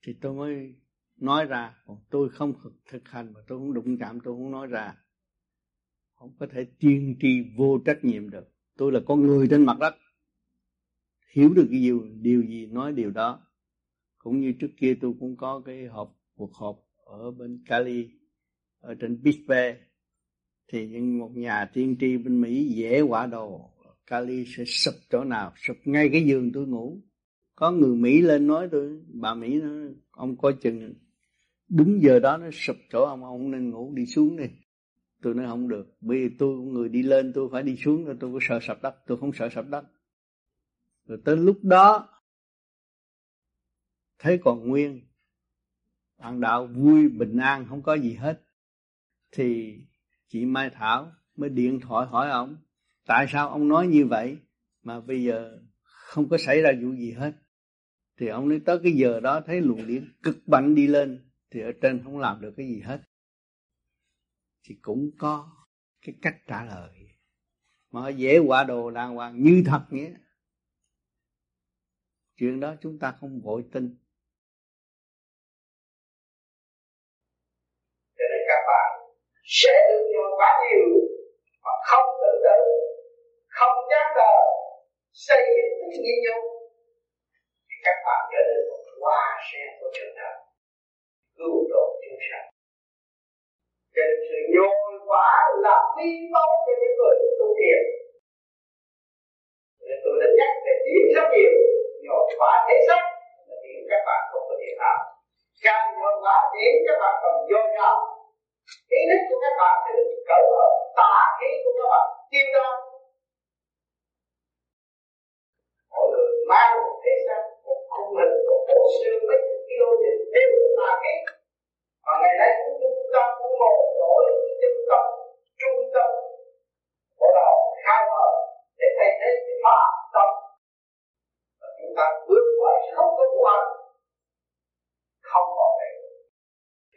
thì tôi mới nói ra. Còn tôi không thực hành mà tôi không đụng chạm, tôi không nói ra. Không có thể tiên tri vô trách nhiệm được. Tôi là con người trên mặt đất. Hiểu được cái điều điều gì nói điều đó. Cũng như trước kia tôi cũng có cái họp cuộc họp ở bên Cali ở trên Big Bay, thì những một nhà tiên tri bên Mỹ dễ quả đồ. Kali sẽ sụp chỗ nào, sụp ngay cái giường tôi ngủ. Có người Mỹ lên nói tôi, bà Mỹ nói, ông coi chừng, đúng giờ đó nó sụp chỗ ông ông nên ngủ đi xuống đi. Tôi nói, không được, bởi vì tôi, người đi lên tôi phải đi xuống rồi tôi có sợ sập đất, tôi không sợ sập đất. Rồi tới lúc đó, thấy còn nguyên. Bạn đạo vui, bình an, không có gì hết thì chị Mai Thảo mới điện thoại hỏi ông, tại sao ông nói như vậy mà bây giờ không có xảy ra vụ gì hết? Thì ông nói, tới cái giờ đó thấy luồng điện cực mạnh đi lên thì ở trên không làm được cái gì hết. Thì cũng có cái cách trả lời. Mà dễ quả đồ đàng hoàng như thật nghĩa chuyện đó chúng ta không vội tin cho nên các bạn sẽ được nhồi quá nhiều, mà không tự tử, không dám đờ xây dựng những nghi nhung thì các bạn trở nên một hoa sen của trường thần cứu độ chúng sanh cho nên sự nhồi quả là vi tấu cho những người tu thiền nên tôi đã nhắc về điểm rất nhiều, nhồi quả thế sách là điểm các bạn không có thể làm. càng nhồi quả điểm các bạn còn vô nhau ý thức của các bạn sẽ được cởi mở tả khí của các bạn tiêu ra. mọi người mang một thể xác một khung hình, một bộ xương mấy chục kilo thì đều là tà khí. Mà ngày nay cũng trung tâm, cũng một đổi chân tâm, trung tâm. Của đạo khai mở để thay thế cái phà tâm. Và chúng ta bước qua, không có vụ không còn này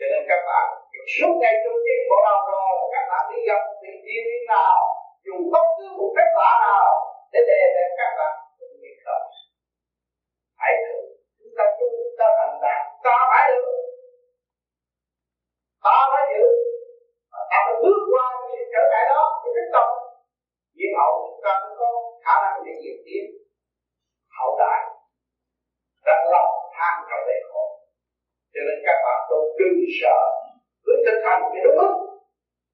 cho nên các bạn suốt ngày trong tim bộ đầu rồi các bạn đi gặp vị thiên liên nào dùng bất cứ một phép lạ nào, để đề bẹp các bạn cũng biết không hãy thử, chúng ta tu ta thành đạt, ta phải được. Ta phải giữ. Ta phải bước qua những sự trở ngại đó để tiếp tục nhiên hậu chúng ta cũng có khả năng để diễn tiến. Hậu đại đang lòng than trong bể khổ cho nên các bạn tu đừng sợ. Cứ thực hành cái đúng mức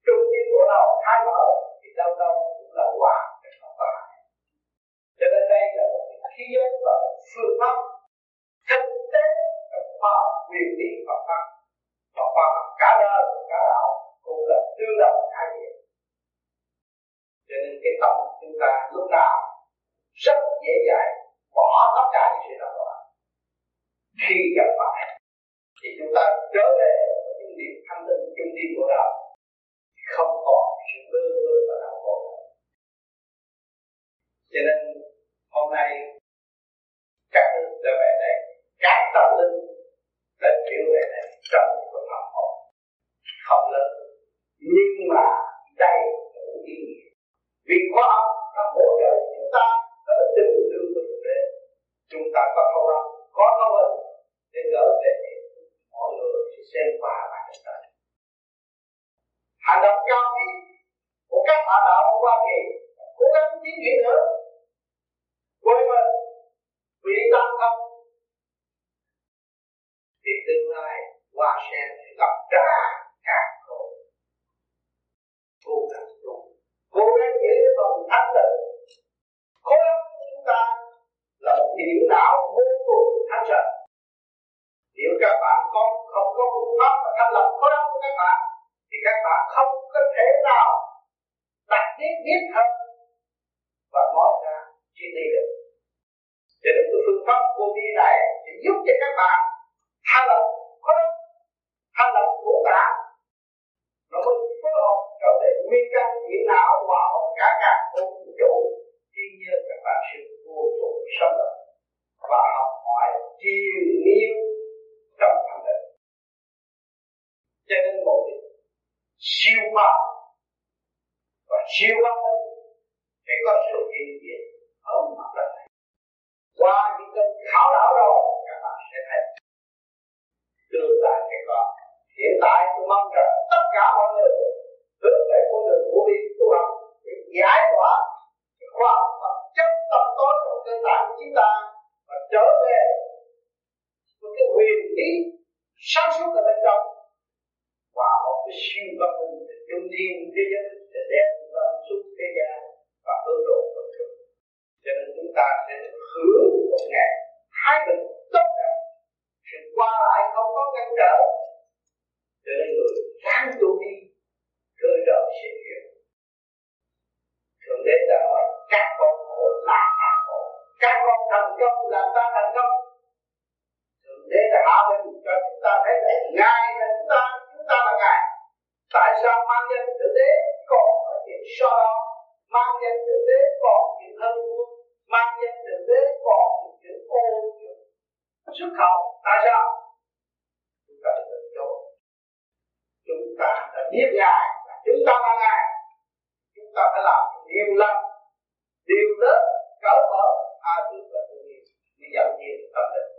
trung tâm của nào khai mở thì đâu đâu cũng là quả không phải cho nên đây là một cái khí giới và một phương pháp thực tế khoa quyền lý và pháp. Và khoa học cả đời, cả đạo cũng là tương đồng hai điểm cho nên cái tâm chúng ta lúc nào rất dễ dàng, bỏ tất cả những sự đó loạn khi gặp phải thì chúng ta trở về với những điểm thanh tịnh trung tâm của đạo. Không còn sự bơ vơ và đau khổ cho nên hôm nay, các đức đã về đây. Các tâm linh đã chuyển về đây trong một cái học học lớn. Nhưng mà đây đủ ý nghĩa. Vì khoa học đã hỗ trợ chúng ta ở từng đường của thực tế chúng ta có thâu âm có thâu âm để gỡ về mọi xem qua bạn thực tế hành động cao quý của các bạn đạo ở Hoa Kỳ, cố gắng tiến triển nữa. Quên mình, vì tâm không thì tương lai hoa sen sẽ gặp ra càng khổ cố gắng tu, cố gắng giữ cái phần thanh tịnh. Khối óc chúng ta là một điểm não vô cùng thanh sạch nếu các bạn có, không có phương pháp và thanh lập khối óc của các bạn, thì các bạn không có thể nào đặt biết biết hơn và nói ra chuyện đi được. Cho nên cái phương pháp vô vi này sẽ giúp cho các bạn thanh lập khối óc thanh lập ngũ tạng nó mới phối hợp trở về nguyên căn điện não hòa hợp cả cả vô vũ trụ. Tuy nhiên các bạn sẽ vô cùng sống và học hỏi chiều yêu trong thanh định cho nên một siêu khoa và siêu văn thân phải có sự hiện diện ở mặt đất này. Qua những kênh khảo đảo đó, các bạn sẽ thấy. Tương lai sẽ có hiện tại tôi mong rằng tất cả mọi người hướng về con đường của đi tu học để giải tỏa khoa học và chất tâm tối trong cơ tạng của chúng ta và trở về một cái quyền lý sáng suốt ở bên trong. Và một cái siêu văn minh trung thiên thế giới để đem tâm suốt thế gian và hướng độ vật người. Cho nên chúng ta sẽ hướng một ngày thái bình tốt đẹp sự qua lại không có ngăn trở. Cho nên người ráng tu đi, cơ trợ sự việc thượng đế đã nói các con khổ là các khổ. Các con thành công là ta thành công đây là họ hạ cho chúng ta thấy là ngài là chúng ta chúng ta là ngài. Tại sao mang danh tử đế còn có chuyện so đo? Mang danh tử đế còn chuyện hơn luôn mang danh tử đế còn những chuyện ô nhiễm xuất khẩu. Tại sao? Chúng ta tự chối. Chúng ta đã biết ngài chúng ta là ngài. Chúng ta phải làm nhiều lần. Điều lớn cỡ mở, tha thứ và thương yêu. Để dẫn dắt tâm linh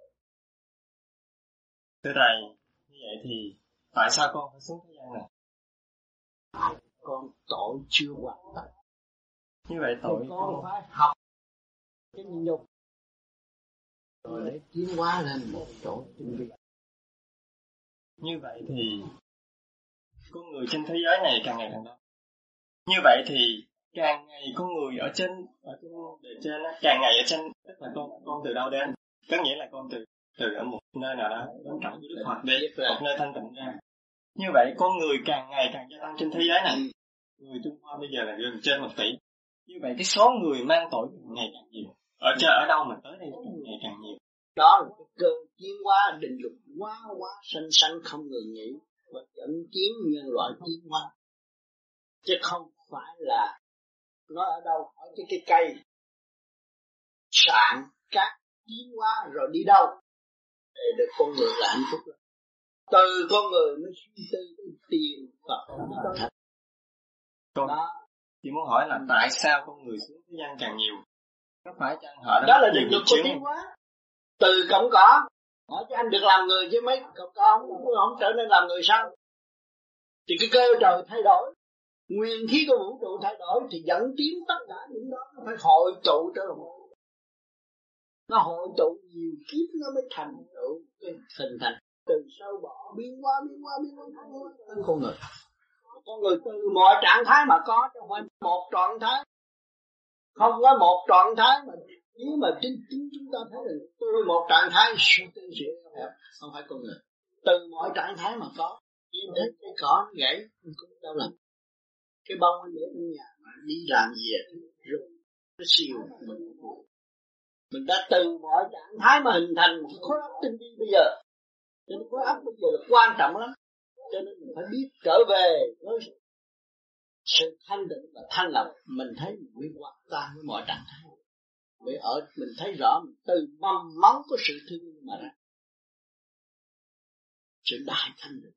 thưa thầy như vậy thì tại sao con phải xuống thế gian này? Con tội chưa hoàn tất. Như vậy tội thì con phải học cái nhục. Rồi để tiến hóa lên một chỗ tinh vi. Như vậy thì con người trên thế giới này càng ngày càng đông. Như vậy thì càng ngày con người ở trên ở trên bề trên càng ngày ở trên tức là con con từ đâu đến? Có nghĩa là con từ từ ở một nơi nào đó đến trọng với đức phật một nơi thanh tịnh ra. Như vậy con người càng ngày càng gia tăng trên thế giới này. Người trung hoa bây giờ là gần trên một tỷ. Như vậy cái số người mang tội ngày càng nhiều. Ở trên ở đâu mà tới đây ngày càng nhiều. Đó là cái cơ tiến hóa định luật quá quá sanh sanh không ngừng nghỉ và dẫn tiến nhân loại tiến hóa. Chứ không phải là nó ở đâu ở cái cái cây. Sạn cát tiến hóa rồi đi đâu để được con người là hạnh phúc. Từ con người mới suy tư tiền Phật. Thật con chỉ muốn hỏi là tại sao con người xuống thế gian càng nhiều? Có phải chăng họ đã đó là định luật của tiến hóa từ cộng cỏ hỏi cho anh được làm người chứ mấy cộng cỏ không, không trở nên làm người sao? Thì cái cơ trời thay đổi. Nguyên khí của vũ trụ thay đổi thì dẫn tiến tất cả những đó nó phải hội tụ trở lại nó hội tụ nhiều kiếp nó mới thành tựu, cái hình thành. Từ sâu bỏ, biến qua biến qua biến qua biến qua từ con người. Con người từ mọi trạng thái mà có trong phải một trạng thái. Không có một trạng thái mà, nếu mà chính chính chúng ta thấy là tôi một trạng thái suy tư không phải con người. Từ mọi trạng thái mà có nhìn thấy cái cỏ, nó gãy mình cũng đau lòng cái bông nó để trong nhà, mà đi làm gì rồi nó siêu, mình mình đã từ mọi trạng thái mà hình thành một khối óc tinh vi bây giờ. Cho nên khối óc bây giờ là quan trọng lắm. Cho nên mình phải biết trở về với sự thanh định và thanh lọc. Mình thấy mình mới hòa tan với mọi trạng thái. Để ở, mình thấy rõ, mình từ mầm móng của sự thương yêu mà ra. Sự đại thanh định.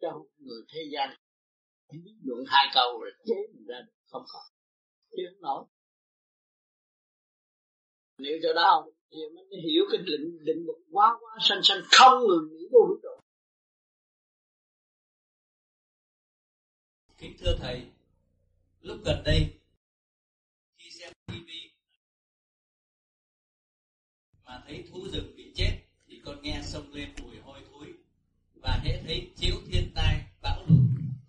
Cho người thế gian biết luận hai câu rồi, chế mình ra được, không có chứ không nổi nếu cho đó không? Thì mình hiểu cái định định luật quá quá sanh sanh, không ngừng nghỉ của vũ trụ kính thưa thầy, lúc gần đây, khi xem TV mà thấy thú rừng bị chết, thì con nghe sông lên mùi hôi thối và hễ thấy chiếu thiên tai, bão lụt,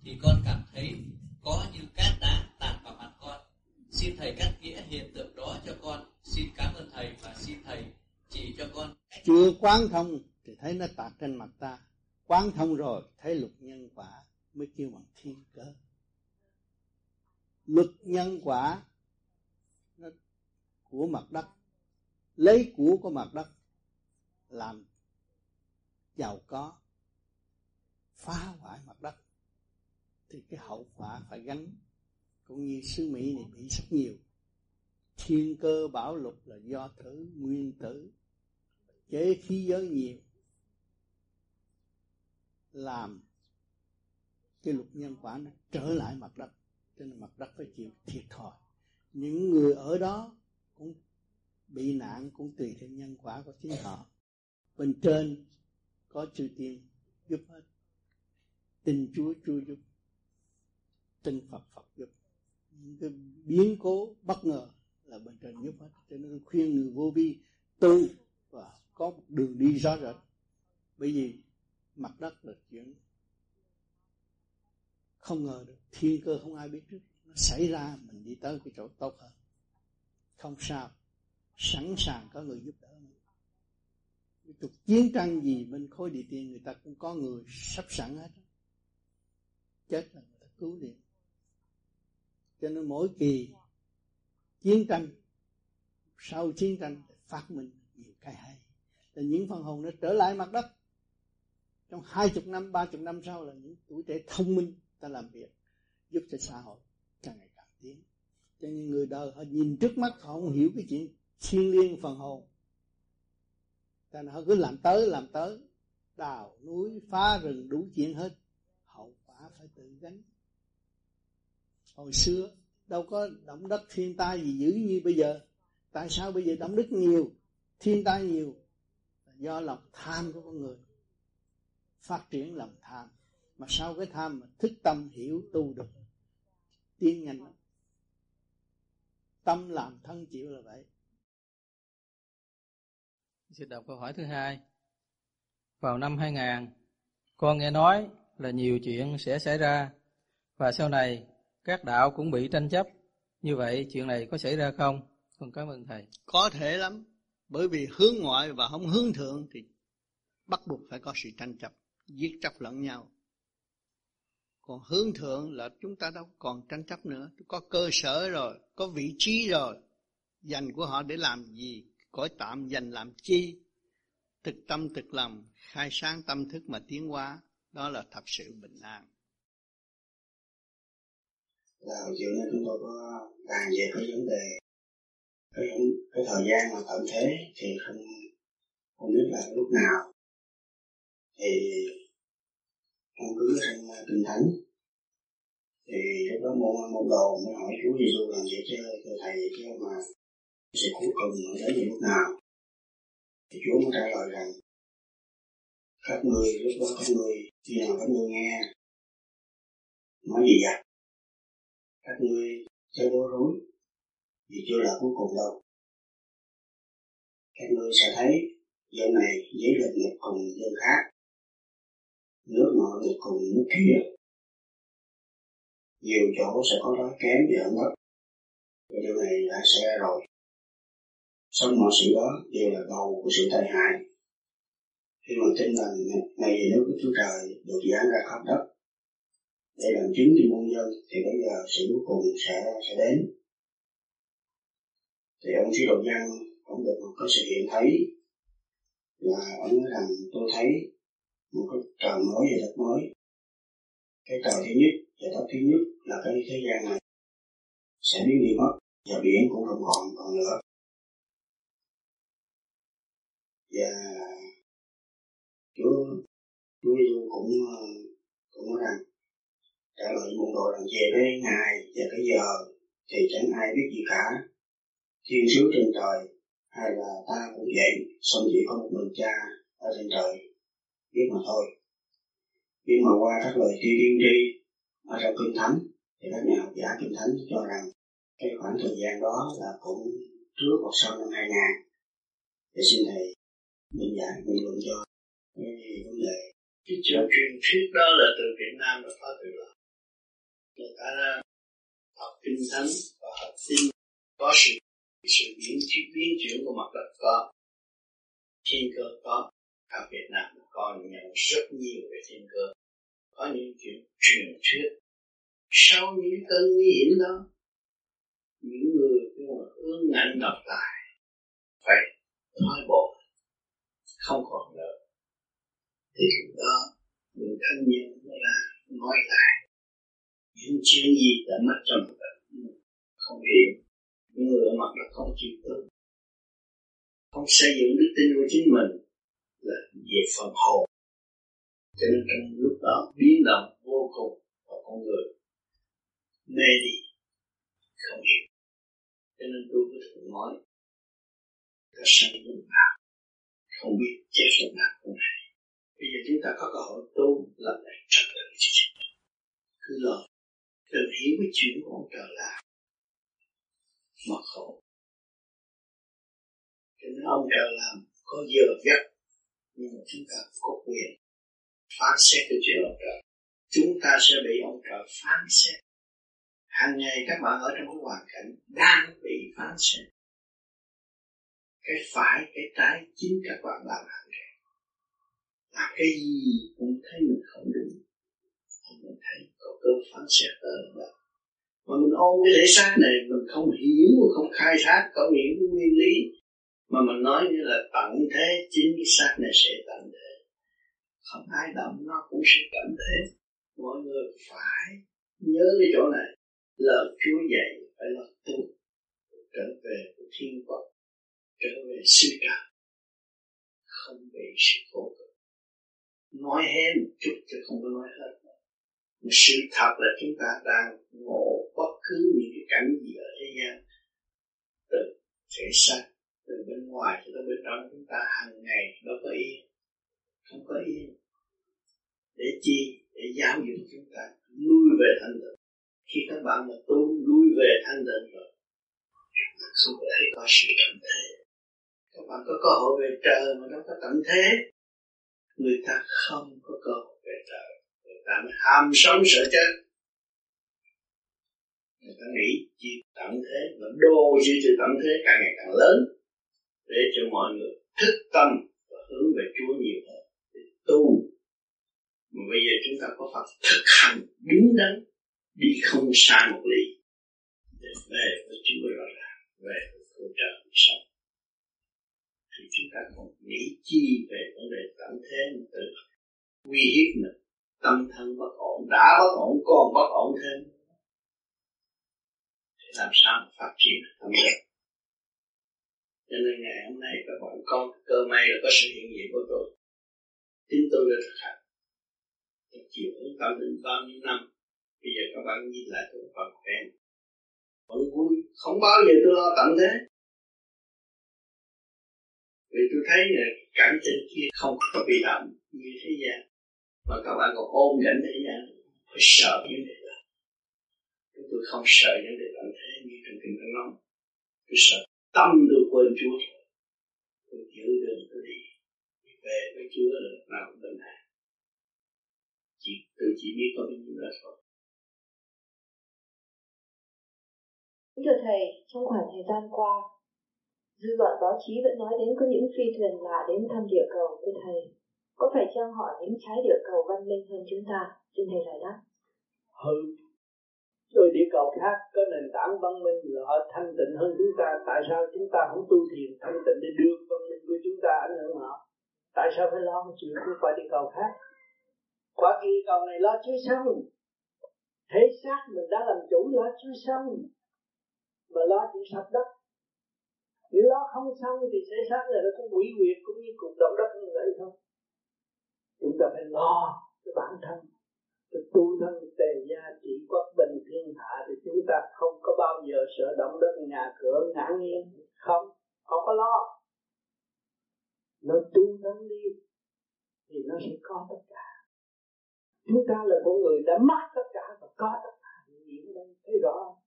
thì con cảm thấy có như cát đá tạt vào mặt con. Xin thầy cắt nghĩa hiện tượng đó cho con xin cảm ơn thầy và xin thầy chỉ cho con chưa quán thông thì thấy nó tạt trên mặt ta. Quán thông rồi thấy luật nhân quả mới kêu bằng thiên cơ. Luật nhân quả nó của mặt đất, lấy của của mặt đất làm giàu có, phá hoại mặt đất, thì cái hậu quả phải gánh. Cũng như xứ Mỹ này bị rất nhiều thiên cơ bảo lục là do thử nguyên tử chế khí giới nhiều làm cái luật nhân quả nó trở lại mặt đất, cho nên mặt đất phải chịu thiệt thòi. Những người ở đó cũng bị nạn, cũng tùy theo nhân quả của chính họ. Bên trên có chư tiên giúp hết. Tình chúa chúa giúp. Tình phật phật giúp. Những cái biến cố bất ngờ là bên trên giúp hết. Cho nên khuyên người vô vi tu và có một đường đi rõ rệt. Bởi vì mặt đất là chuyện không ngờ được. Thiên cơ không ai biết trước. Nó xảy ra, mình đi tới cái chỗ tốt hơn. Không sao. Sẵn sàng có người giúp đỡ mình. Cuộc chiến tranh gì bên khối địa tiên người ta cũng có người sắp sẵn hết. Chết là người ta cứu liền. Cho nên mỗi kỳ chiến tranh, sau chiến tranh phát minh nhiều cái hay. Là những phần hồn nó trở lại mặt đất. Trong hai chục năm, ba chục năm sau là những tuổi trẻ thông minh ta làm việc, giúp cho xã hội càng ngày càng tiến. Cho nên người đời họ nhìn trước mắt, họ không hiểu cái chuyện thiên liêng phần hồn. Cho nên họ cứ làm tới làm tới. Đào núi, phá rừng đủ chuyện hết. Hậu quả phải tự gánh. Hồi xưa đâu có động đất thiên tai gì dữ như bây giờ. Tại sao bây giờ động đất nhiều thiên tai nhiều? Do lòng tham của con người phát triển lòng tham. Mà sau cái tham mà thức tâm hiểu tu được tiến nhanh lắm. Tâm làm thân chịu là vậy. Xin đọc câu hỏi thứ hai. Vào năm 2000, con nghe nói là nhiều chuyện sẽ xảy ra và sau này các đạo cũng bị tranh chấp. Như vậy chuyện này có xảy ra không? Con cảm ơn thầy. Có thể lắm. Bởi vì hướng ngoại và không hướng thượng thì bắt buộc phải có sự tranh chấp, giết chấp lẫn nhau. Còn hướng thượng là chúng ta đâu còn tranh chấp nữa. Có cơ sở rồi, có vị trí rồi. Dành của họ để làm gì? Cõi tạm dành làm chi? Thực tâm thực lòng, khai sáng tâm thức mà tiến hóa. Đó là thật sự bình an. Là hồi chiều nay chúng tôi có bàn về cái vấn đề cái, cái thời gian mà tận thế thì không không biết là lúc nào. Thì ông cứ trong kinh thánh thì lúc đó môn môn đồ mới hỏi Chúa tôi làm vậy chứ thưa thầy chứ mà sự cuối cùng nó đến những lúc nào? Thì Chúa mới trả lời rằng các người lúc đó các người khi nào các người nghe nói gì vậy? Người sẽ chơi bối rối, vì chưa là cuối cùng đâu. Các ngươi sẽ thấy giờ này giấy lịch nhập cùng dân khác. Nước nọ nhập cùng nước kia nhiều chỗ sẽ có đói kém và mất đất và điều này đã xảy ra rồi. Xong mọi sự đó đều là đầu của sự tai hại. Khi mà tin rằng ngày gì nước của Chúa Trời được giáng ra khắp đất để làm chứng cho muôn dân, thì bây giờ sự cuối cùng sẽ sẽ đến. Thì ông sứ đồ nhân ông được một cái sự hiện thấy là ông nói rằng, tôi thấy một cái trời mới và đất mới. Cái trời thứ nhất và đất thứ nhất là cái thế gian này sẽ biến đi mất và biển cũng không còn còn nữa. Và Chúa Chúa cũng ờ, cũng nói rằng trả lời môn đồ rằng về với ngày và cái giờ thì chẳng ai biết gì cả. Thiên sứ trên trời hay là ta cũng vậy, xong chỉ có một mình cha ở trên trời. Biết mà thôi. Nhưng mà qua các lời kia tiên tri ở trong kinh thánh thì các nhà học giả kinh thánh cho rằng cái khoảng thời gian đó là cũng trước hoặc sau năm 2000 để xin thầy mình giải bình luận cho cái vấn đề. Cái chuyện truyền thuyết đó là từ Việt Nam và có từ đó người ta học kinh thánh và học tin, có sự sự biến chuyển biến chuyển của mặt đất có. Thiên cơ có ở Việt Nam còn nhận rất nhiều về thiên cơ. Có những chuyện truyền thuyết. Sau những cơn nguy hiểm đó, những người mà ương ngạnh độc tài, phải thoái bộ, không còn nữa thì lúc đó, những thân nhân là nói lại những chuyện gì đã mất trong cuộc đời không hiểu những người ở mặt đất không chịu tốt không xây dựng đức tin của chính mình là về phần hồn. Cho nên trong lúc đó, biến động vô cùng và con người. Mê đi, không hiểu cho nên tôi có thường nói, ta sanh lúc nào, không biết chết lúc nào cũng hay. Bây giờ chúng ta có cơ hội tu lập lại trật tự cứ lo đừng hiểu cái chuyện của ông trời là mà khổ. Cho nên ông trời làm có giờ giấc, nhưng mà chúng ta có quyền, phán xét cái chuyện ông trời. Chúng ta sẽ bị ông trời phán xét. Hàng ngày các bạn ở trong cái hoàn cảnh đang bị phán xét. Cái phải, cái trái chính các bạn làm hàng ngày. Làm cái gì cũng thấy mình không đúng. Không mình thấy cơ phán xét ở đó mà mình ôm cái thể xác này, mình không hiểu, không khai thác có cái nguyên lý, mà mình nói như là tận thế chính cái xác này sẽ tận thế. Không ai động, nó cũng sẽ tận thế. Mọi người phải nhớ cái chỗ này. Lời Chúa dạy phải là tu, trở về của thiên quốc trở về sư cảm không bị sự khổ cực. Nói hết một chút chứ không có nói hết sự thật là chúng ta đang ngộ bất cứ những cái cảnh gì ở thế gian. Từ thể xác, từ bên ngoài cho tới bên trong chúng ta hàng ngày nó có yên không có yên để chi? Để giáo dục chúng ta. Lui về thanh tịnh. Khi các bạn mà tu, lui về thanh tịnh rồi các bạn không có thấy có sự tận thế. Các bạn có cơ hội về trời mà nó có tận thế. Người ta không có cơ hội về trời ta mới ham sống sợ chết. Người ta nghĩ chỉ tận thế và đô duy từ tận thế càng ngày càng lớn, để cho mọi người thức tâm và hướng về Chúa nhiều hơn, để tu. Mà bây giờ chúng ta có Phật thực hành đúng đắn, đi không sai một ly, để về với Chúa rõ ràng, về với hỗ trợ sống. Thì chúng ta không nghĩ chi về vấn đề tận thế mà tự quy hiếp mình tâm thân bất ổn, đã bất ổn, còn bất ổn thêm. Để làm sao mà phát triển tâm linh cho nên ngày hôm nay các bạn con cơ may là có sự hiện diện của tôi. Chính tôi đã thực hành. Tôi chịu ứng tâm đến bao nhiêu năm. Bây giờ các bạn nhìn lại tôi còn khỏe. Vẫn vui. Không bao giờ tôi lo tận thế. Vì tôi thấy là cảnh trên kia không có bị động như thế gian mà các bạn còn ôm cảnh thế gian phải sợ những điều đó. Tôi không sợ những điều tận thế như trong kinh thánh nói. Tôi sợ tâm tôi quên Chúa. Rồi tôi giữ đường tôi đi. Về với Chúa là lúc nào cũng bình an. Chỉ tôi chỉ biết có những điều đó thôi. Thưa Thầy, trong khoảng thời gian qua, dư luận báo chí vẫn nói đến có những phi thuyền lạ đến thăm địa cầu thưa Thầy. Có phải chăng họ những trái địa cầu văn minh hơn chúng ta? Xin Thầy giải đáp. Hừ, rồi địa cầu khác có nền tảng văn minh là họ thanh tịnh hơn chúng ta. Tại sao chúng ta không tu thiền thanh tịnh để đưa văn minh của chúng ta ảnh hưởng họ? Tại sao phải lo một chuyện của quả địa cầu khác? Quả địa cầu này lo chưa xong. Thế xác mình đã làm chủ lo chưa xong. Mà lo chuyện sạch đất. Nếu lo không xong thì sẽ xác này nó cũng quỷ quyệt cũng như cuộc động đất như vậy thôi chúng ta phải lo cái bản thân. Cái tu thân tề gia trị quốc bình thiên hạ thì chúng ta không có bao giờ sợ động đất, nhà cửa, ngã nghiêng. Không không có lo. Nó tu thân đi thì nó sẽ có tất cả. Chúng ta là con người đã mất tất cả và có tất cả. Những đây thấy rõ không?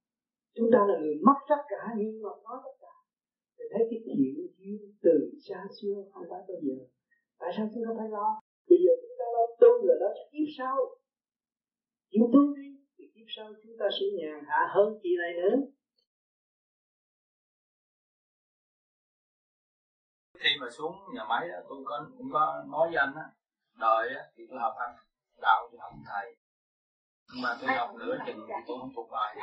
Chúng ta là người mất tất cả nhưng mà có tất cả. Để thấy cái chuyện duyên từ xa xưa không phải bây giờ. Tại sao chúng ta phải lo? Bây giờ chúng ta lo tu là đó cho kiếp sau. Chịu tu đi thì kiếp sau chúng ta sẽ nhàn hạ hơn chị này nữa. Khi mà xuống nhà máy đó, tôi có cũng có nói với anh á đời á thì tôi học anh đạo thì học thầy. Nhưng mà tôi học nửa chừng thì tôi không thuộc bài.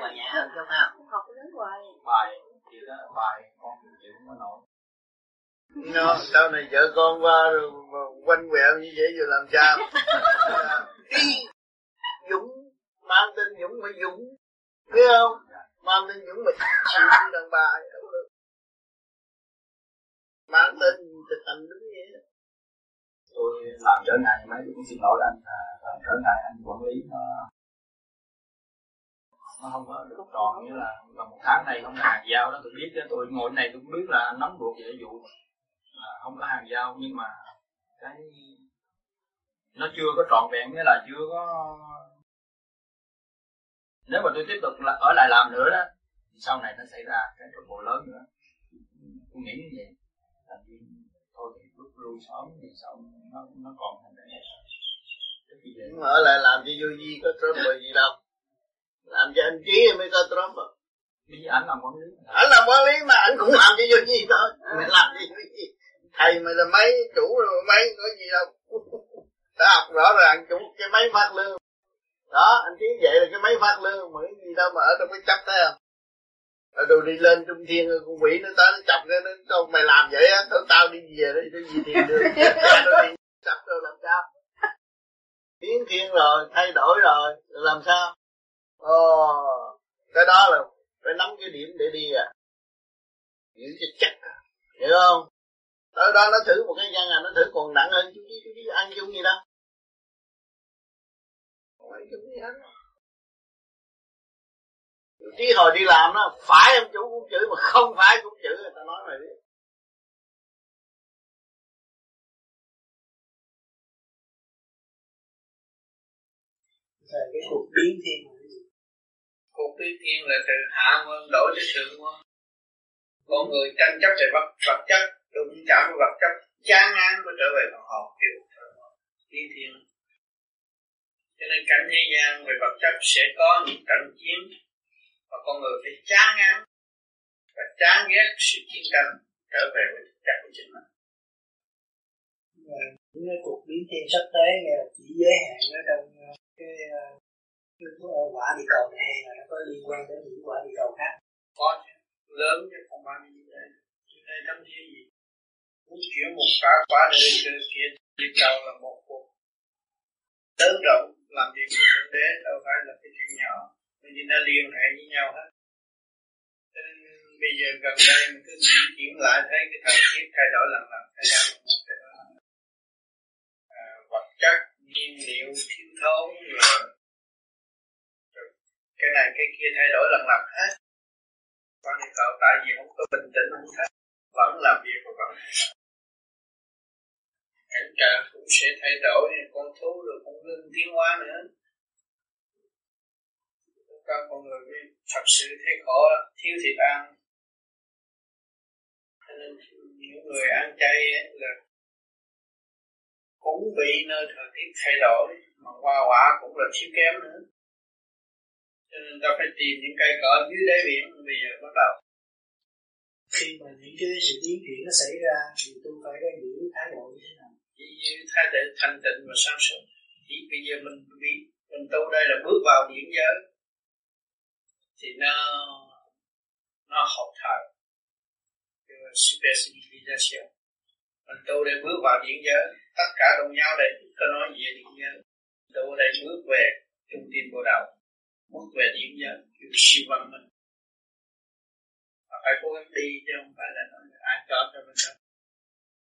Mà hơn. Học đến hoài. bài thì đó bài con chịu không có nổi nó sau này vợ con qua rồi quanh quẹo như vậy rồi làm sao? Dũng mang tên dũng phải dũng. Biết không? Mang tên dũng mà chịu đàn bà mang tên thực hành đúng vậy tôi làm trở ngại mấy tôi cũng xin lỗi anh. À, làm trở ngại anh quản lý nó. Nó không có được tròn như là, là một tháng này không hàng giao đó. Tôi biết chứ tôi ngồi này tôi cũng biết là nóng ruột về vụ. là không có hàng giao nhưng mà cái nó chưa có trọn vẹn nghĩa là chưa có nếu mà tôi tiếp tục là ở lại làm nữa đó thì sau này nó xảy ra cái bộ lớn nữa. Tôi nghĩ như vậy. Là thôi thì bước lui sớm thì sau nó nó còn thành cái này. Nhưng mà ở lại làm cho vô vi có Trump gì đâu. Làm cho anh trí mới có Trump à. Bây giờ anh làm quản lý Anh làm quản lý mà anh cũng làm cho vô gì thôi. Mình làm gì vô gì Thầy mà là mấy chủ rồi mấy có gì đâu. Đã học rõ ràng chủ cái máy phát lương. Đó anh thấy vậy là cái máy phát lương Mà cái gì đâu mà ở trong cái chấp thấy không? Rồi đồ đi lên trung thiên con quỷ nó tới nó chọc nó nó đâu mày làm vậy á? Tao tao đi về đây đi gì thiền đường nó đi chọc rồi làm sao? Biến thiên rồi thay đổi rồi làm sao? Ồ cái đó là phải nắm cái điểm để đi à. Giữ cho chắc à. Hiểu không tới đó nó thử một cái gian à nó thử còn nặng hơn chú chú chú ăn chung gì đâu không ăn chung gì hết tí hồi đi làm đó phải ông chủ cũng chửi mà không phải cũng chửi người ta nói mày biết. Cái cuộc biến thiên cuộc biến thiên là từ hạ nguyên đổi tới thượng nguyên con người tranh chấp về vật vật chất đụng chạm với vật chất chán ngán mới trở về phần hồn kêu biến thiên cho nên cảnh thế gian về vật chất sẽ có những trận chiến và con người phải chán ngán và chán ghét sự chiến tranh trở về với thực chất của chính mình. Những cái cuộc biến thiên sắp tới chỉ giới hạn ở trong ờ, cái, ờ, cái quả địa cầu này hay là nó có liên quan đến những quả địa cầu khác? Có lớn chứ không thế. Như thế thậm chí gì muốn chuyển một cả quả đời kia đi cầu là một cuộc lớn rộng làm việc của thượng đế đâu phải là cái chuyện nhỏ. Bởi vì nó liên hệ với nhau hết. Cho nên bây giờ gần đây mình cứ chuyển chuyển lại thấy cái thời tiết thay đổi lần lần thay đổi à, vật chất nhiên liệu thiếu thốn rồi, cái này cái kia thay đổi lần lần hết. Quan niệm cậu tại vì không có bình tĩnh không thấy vẫn làm việc và vẫn cảnh trạng cũng sẽ thay đổi con thú rồi cũng ngưng tiến hóa nữa. Các con người mới thật sự thấy khổ, thiếu thịt ăn cho nên những người ăn chay là cũng bị nơi thời tiết thay đổi, mà hoa quả cũng là thiếu kém nữa. Cho nên ta phải tìm những cây cỏ dưới đáy biển, bây giờ bắt đầu. Khi mà những cái sự biến chuyển nó xảy ra, thì tôi phải có giữ thái độ như thế nào? Chỉ như thái độ thanh tịnh và sáng suốt. Chỉ bây giờ mình bị mình tu đây là bước vào điển giới. Thì nó nó học thời specialization mình tu để bước vào điển giới. Tất cả đồng nhau đây có nói gì điển giới. Tu đây bước về trung tâm bộ đạo. Bước về điển giới, kiểu siêu văn minh. Phải cố gắng đi chứ không phải là nói ai cho cho mình đâu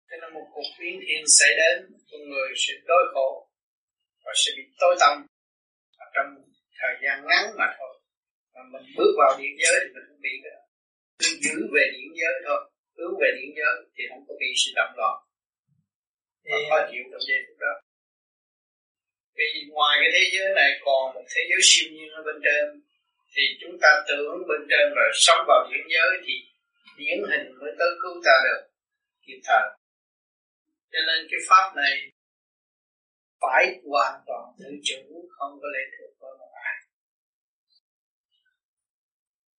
cho nên một cuộc biến thiên xảy đến con người sẽ đối khổ và sẽ bị tối tâm ở trong thời gian ngắn mà thôi. Mà mình bước vào điện giới thì mình không bị cái đó cứ giữ về điện giới thôi. Hướng về điện giới thì không có bị sự động loạn. Và khó chịu trong giây phút đó. Vì ngoài cái thế giới này còn một thế giới siêu nhiên ở bên trên thì chúng ta tưởng bên trên rồi sống vào điện giới thì điển hình mới tới cứu ta được kịp thời cho nên cái pháp này phải hoàn toàn tự chủ, không có lệ thuộc vào một ai.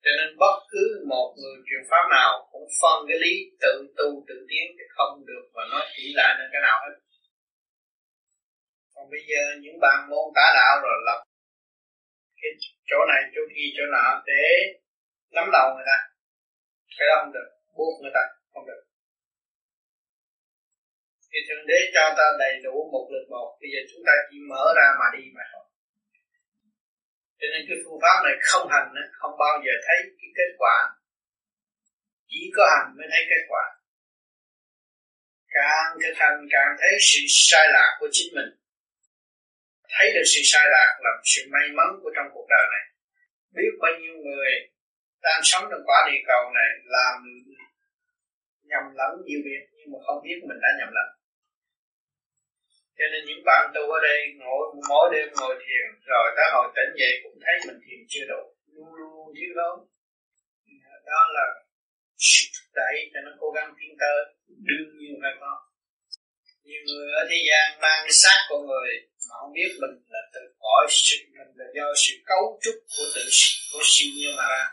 Cho nên bất cứ một người truyền pháp nào cũng phân cái lý tự tu tự tiến thì không được và nói chỉ lại nên cái nào hết. Còn bây giờ những bạn môn tả đạo rồi lập cái chỗ này, chỗ kia, chỗ nọ để nắm đầu người ta. Cái đó không được? Buộc người ta không được thì thượng đế cho ta đầy đủ một lượt một. Bây giờ chúng ta chỉ mở ra mà đi mà thôi. Cho nên cái phương pháp này không hành không bao giờ thấy cái kết quả. Chỉ có hành mới thấy kết quả. Càng thực hành, càng thấy sự sai lạc của chính mình. Thấy được sự sai lạc là sự may mắn của trong cuộc đời này. Biết bao nhiêu người đang sống trong quả địa cầu này làm nhầm lẫn nhiều việc nhưng mà không biết mình đã nhầm lẫn cho nên những bạn tu ở đây ngồi mỗi đêm, ngồi thiền, rồi tới hồi tỉnh dậy cũng thấy mình thiền chưa đủ luôn luôn thiếu đó đó là đẩy cho nó cố gắng tiến tới, đương nhiên phải có. Nhiều người ở thế gian mang cái xác của người mà không biết mình là từ cõi sự, mình là do sự cấu trúc của tự, của siêu nhiên mà ra.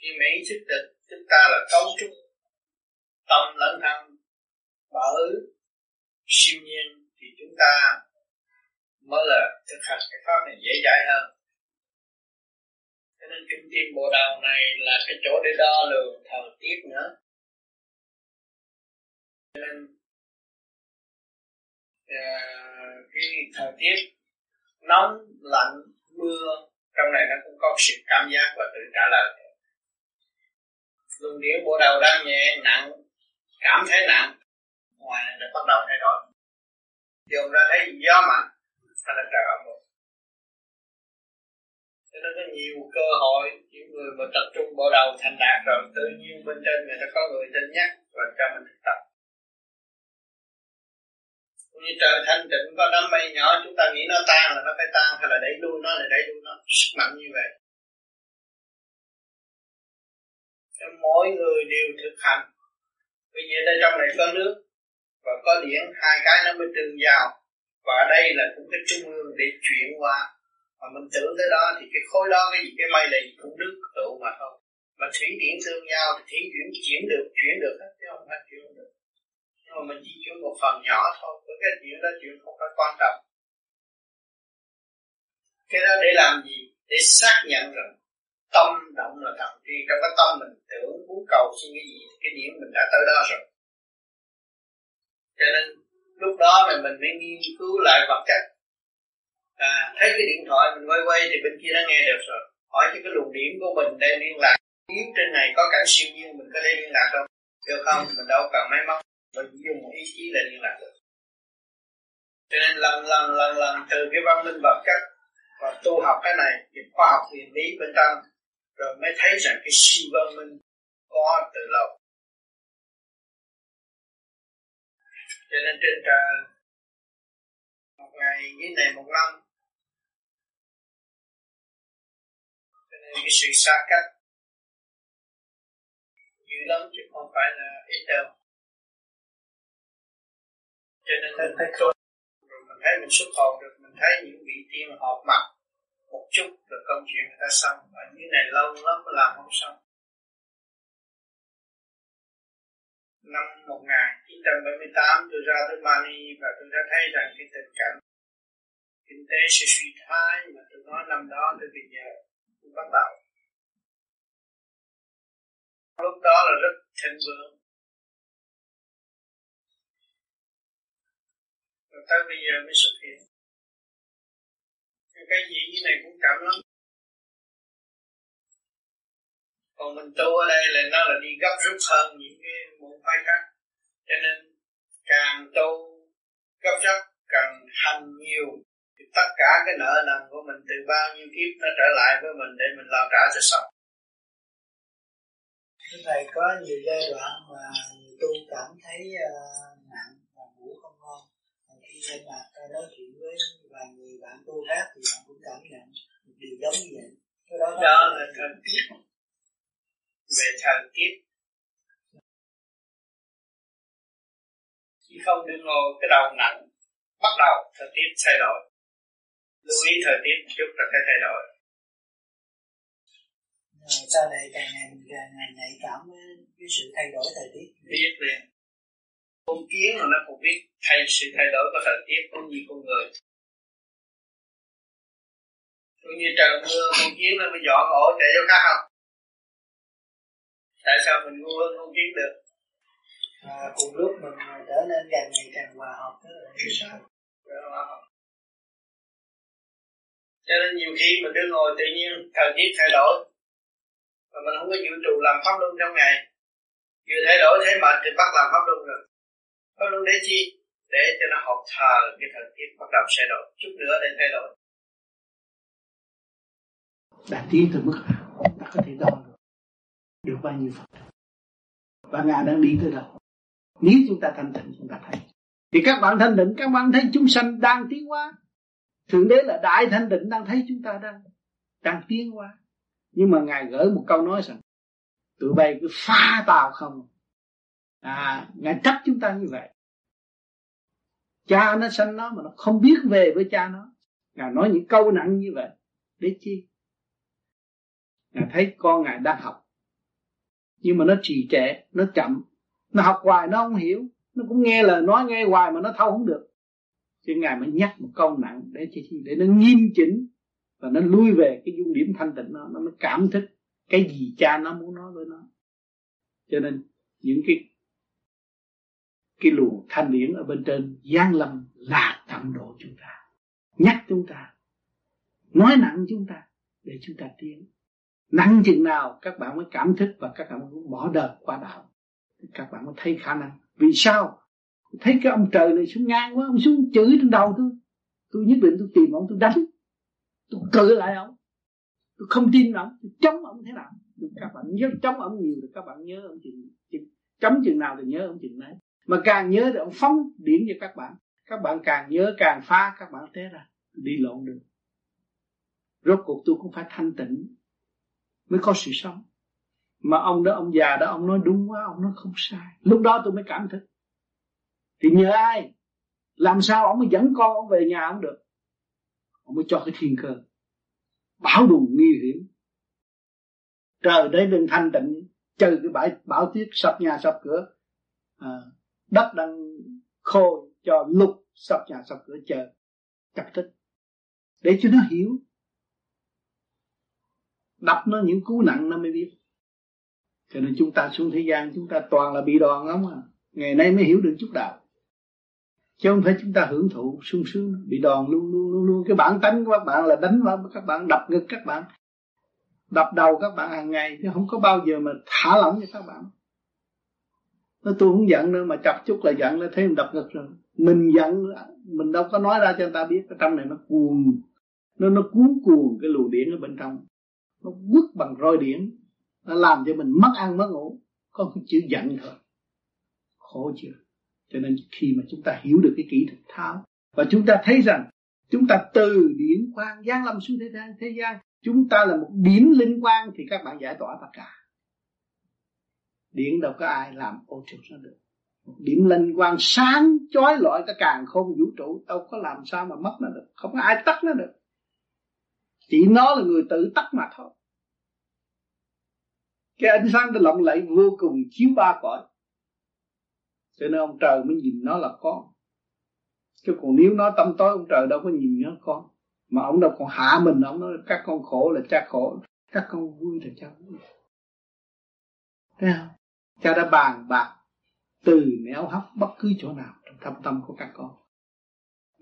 Khi mấy thức định chúng ta là cấu trúc tâm lẫn thân bởi siêu nhiên thì chúng ta mới là thực hành cái pháp này dễ dãi hơn. Cho nên trung tâm bộ đầu này là cái chỗ để đo lường thời tiết nữa. Cho nên uh, cái thời tiết nóng lạnh mưa trong này nó cũng có sự cảm giác và tự trả lời. Luồng điển bộ đầu đang nhẹ nặng cảm thấy nặng ngoài nó bắt đầu thay đổi. Dồn ra thấy gió mạnh, hay là trời âm rồi cho nên có nhiều cơ hội, những người mà tập trung bộ đầu thành đạt rồi, tự nhiên bên trên người ta có người tin nhắc và cho mình thực tập. Như trời thanh tịnh, có đám mây nhỏ, chúng ta nghĩ nó tan là nó phải tan, hay là đẩy lui nó là đẩy lui nó. Sức mạnh như vậy. Mỗi người đều thực hành. Bây giờ đây trong này có nước và có điện, hai cái nó mới tương giao và đây là cũng cái trung ương để chuyển qua mà mình tưởng tới đó thì cái khối đó cái gì, cái mây này cũng nước tụ mà thôi. Mà thủy điển tương nhau thì thủy chuyển chuyển được chuyển được hết, chứ không phải chuyển được. Nhưng mà mình chỉ chuyển một phần nhỏ thôi với cái chuyện đó chuyện không phải quan trọng. Cái đó để làm gì? Để xác nhận rằng tâm động là thần tri trong cái tâm mình tưởng, muốn cầu xin cái gì cái điểm mình đã tới đó rồi cho nên lúc đó mà mình mới nghiên cứu lại vật chất. À, thấy cái điện thoại mình quay quay thì bên kia đã nghe được rồi. Hỏi cho cái luồng điểm của mình đây liên lạc. Nếu trên này có cảnh siêu nhiên mình có thể liên lạc không? Được không? Mình đâu cần máy móc. Mình chỉ dùng một ý chí là liên lạc được. Cho nên lần lần lần lần từ cái văn minh vật chất và tu học cái này thì khoa học huyền lý bên trong rồi mới thấy rằng cái siêu văn minh có từ lâu. Cho nên trên trời một ngày dưới này một năm. Cho nên cái sự xa cách dữ lắm chứ không phải là ít đâu. Cho nên mình thấy rồi mình thấy mình xuất hồn được mình thấy những vị tiên họp mặt một chút rồi công chuyện người ta xong. Và như này lâu lắm mới làm không xong năm 1978 tôi ra tới Mali và tôi đã thấy rằng cái tình cảnh kinh tế sẽ suy thoái mà tôi nói năm đó tới bây giờ cũng bắt đầu lúc đó là rất thịnh vượng. Rồi tới bây giờ mới xuất hiện. Cái gì như này cũng cảm lắm. Còn mình tu ở đây là nó là đi gấp rút hơn những cái môn phái khác. Cho nên càng tu gấp rút càng hành nhiều thì tất cả cái nợ nần của mình từ bao nhiêu kiếp nó trở lại với mình để mình lo trả cho xong. Thưa Thầy có nhiều giai đoạn mà người tu cảm thấy uh, nặng và ngủ không ngon. Khi lên mặt nói chuyện với vài người bạn tu khác thì họ cũng cảm nhận một điều giống như vậy. Cái đó, đó là thời tiết về thời tiết. Chỉ không được ngồi cái đầu nặng bắt đầu thời tiết thay đổi. Lưu ý thời tiết chút là cái thay đổi. Rồi sau này càng ngày mình càng ngày nhạy cảm với cái sự thay đổi thời tiết. Biết liền con kiến mà nó cũng biết thay sự thay đổi của thời tiết cũng như con người. Cũng như trời mưa con kiến nó mới dọn ổ để cho cá không tại sao mình ngu hơn con kiến được? À, cùng lúc mình trở nên càng ngày càng hòa hợp với lại sao cho nên nhiều khi mình đứng ngồi tự nhiên thời tiết thay đổi. Mà mình không có dự trù làm pháp luân trong ngày. Vừa thay đổi thế mà thì bắt làm pháp luân rồi. Pháp luân để chi? Để cho nó học thờ cái thời tiết bắt đầu thay đổi. Chút nữa để thay đổi. Đã tiến từ mức nào? Ta có thể đo được được bao nhiêu phần. Và ngài đang đi tới đâu? Nếu chúng ta thanh tịnh, chúng ta thấy. Thì các bạn thanh định các bạn thấy chúng sanh đang tiến hóa. Thượng đế là đại thanh định đang thấy chúng ta đang đang tiến hóa. Nhưng mà ngài gửi một câu nói rằng, tụi bay cứ pha tào không. À ngài trách chúng ta như vậy. Cha nó sanh nó mà nó không biết về với cha nó. Ngài nói những câu nặng như vậy, để chi? Ngài thấy con ngài đang học nhưng mà nó trì trệ, nó chậm. Nó học hoài nó không hiểu. Nó cũng nghe lời nói, nghe hoài mà nó thâu không được. Thì ngài mới nhắc một câu nặng để để nó nghiêm chỉnh và nó lui về cái dung điểm thanh tịnh nó nó mới cảm thức cái gì cha nó muốn nói với nó. Cho nên những cái cái luồng thanh điển ở bên trên giáng lâm là tận độ chúng ta. Nhắc chúng ta. Nói nặng chúng ta để chúng ta tiến nặng chừng nào các bạn mới cảm thức và các bạn mới bỏ đời qua đạo. Các bạn mới thấy khả năng. Vì sao? Thấy cái ông trời này xuống ngang quá ông xuống chửi trên đầu tôi. Tôi nhất định tôi tìm ông tôi đánh. Tôi cự lại ông. Tôi không tin ông tôi chống ông thế nào. Các bạn nhớ chống ông nhiều thì các bạn nhớ ông chừng, chừng chống chừng nào thì nhớ ông chừng đấy. Mà càng nhớ thì ông phóng điển cho các bạn. Các bạn càng nhớ càng phá các bạn té ra. Đi lộn được. Rốt cuộc tôi cũng phải thanh tịnh mới có sự sống. Mà ông đó ông già đó ông nói đúng quá ông nói không sai. Lúc đó tôi mới cảm thức. Thì nhờ ai? Làm sao ông mới dẫn con ông về nhà ông được? Ông mới cho cái thiên cơ. Bảo đủ nguy hiểm. Trời đấy đừng thanh tịnh. Trừ cái bãi bảo tiết sập nhà sập cửa. À, đất đang khô cho lục sập nhà sập cửa chờ. Chập tích. Để cho nó hiểu đập nó những cú nặng nó mới biết. Cho nên chúng ta xuống thế gian, chúng ta toàn là bị đòn lắm à. Ngày nay mới hiểu được chút đạo. Chứ không phải chúng ta hưởng thụ sung sướng, bị đòn luôn luôn luôn luôn. Cái bản tánh của các bạn là đánh các bạn, đập ngực các bạn, đập đầu các bạn hàng ngày. Chứ không có bao giờ mà thả lỏng cho các bạn. Nó tôi không giận nữa mà chập chút là giận là thấy mình đập ngực rồi. Mình giận, mình đâu có nói ra cho người ta biết ở trong này nó cuồng. Nó nó cuốn cuồng cái luồng điện ở bên trong nó quất bằng roi điển, nó làm cho mình mất ăn, mất ngủ. Có cái chữ giận thôi. Khổ chưa? Cho nên khi mà chúng ta hiểu được cái kỹ thuật tháo, và chúng ta thấy rằng chúng ta từ điển quang giáng lâm xuống thế gian thế gian, chúng ta là một điểm linh quang, thì các bạn giải tỏa tất cả. Điển đâu có ai làm ô trực nó được. Một điểm linh quang sáng chói lọi cả càng không vũ trụ, đâu có làm sao mà mất nó được. Không có ai tắt nó được chỉ nó là người tự tắt mà thôi. Cái ánh sáng nó lộng lẫy vô cùng chiếu ba cõi. Cho nên ông trời mới nhìn nó là con. Chứ còn nếu nó tâm tối, ông trời đâu có nhìn nó con. Mà ông đâu còn hạ mình, ông nói các con khổ là cha khổ, các con vui là cha vui. Thấy không? Cha đã bàn bạc từ néo hấp bất cứ chỗ nào trong thâm tâm của các con.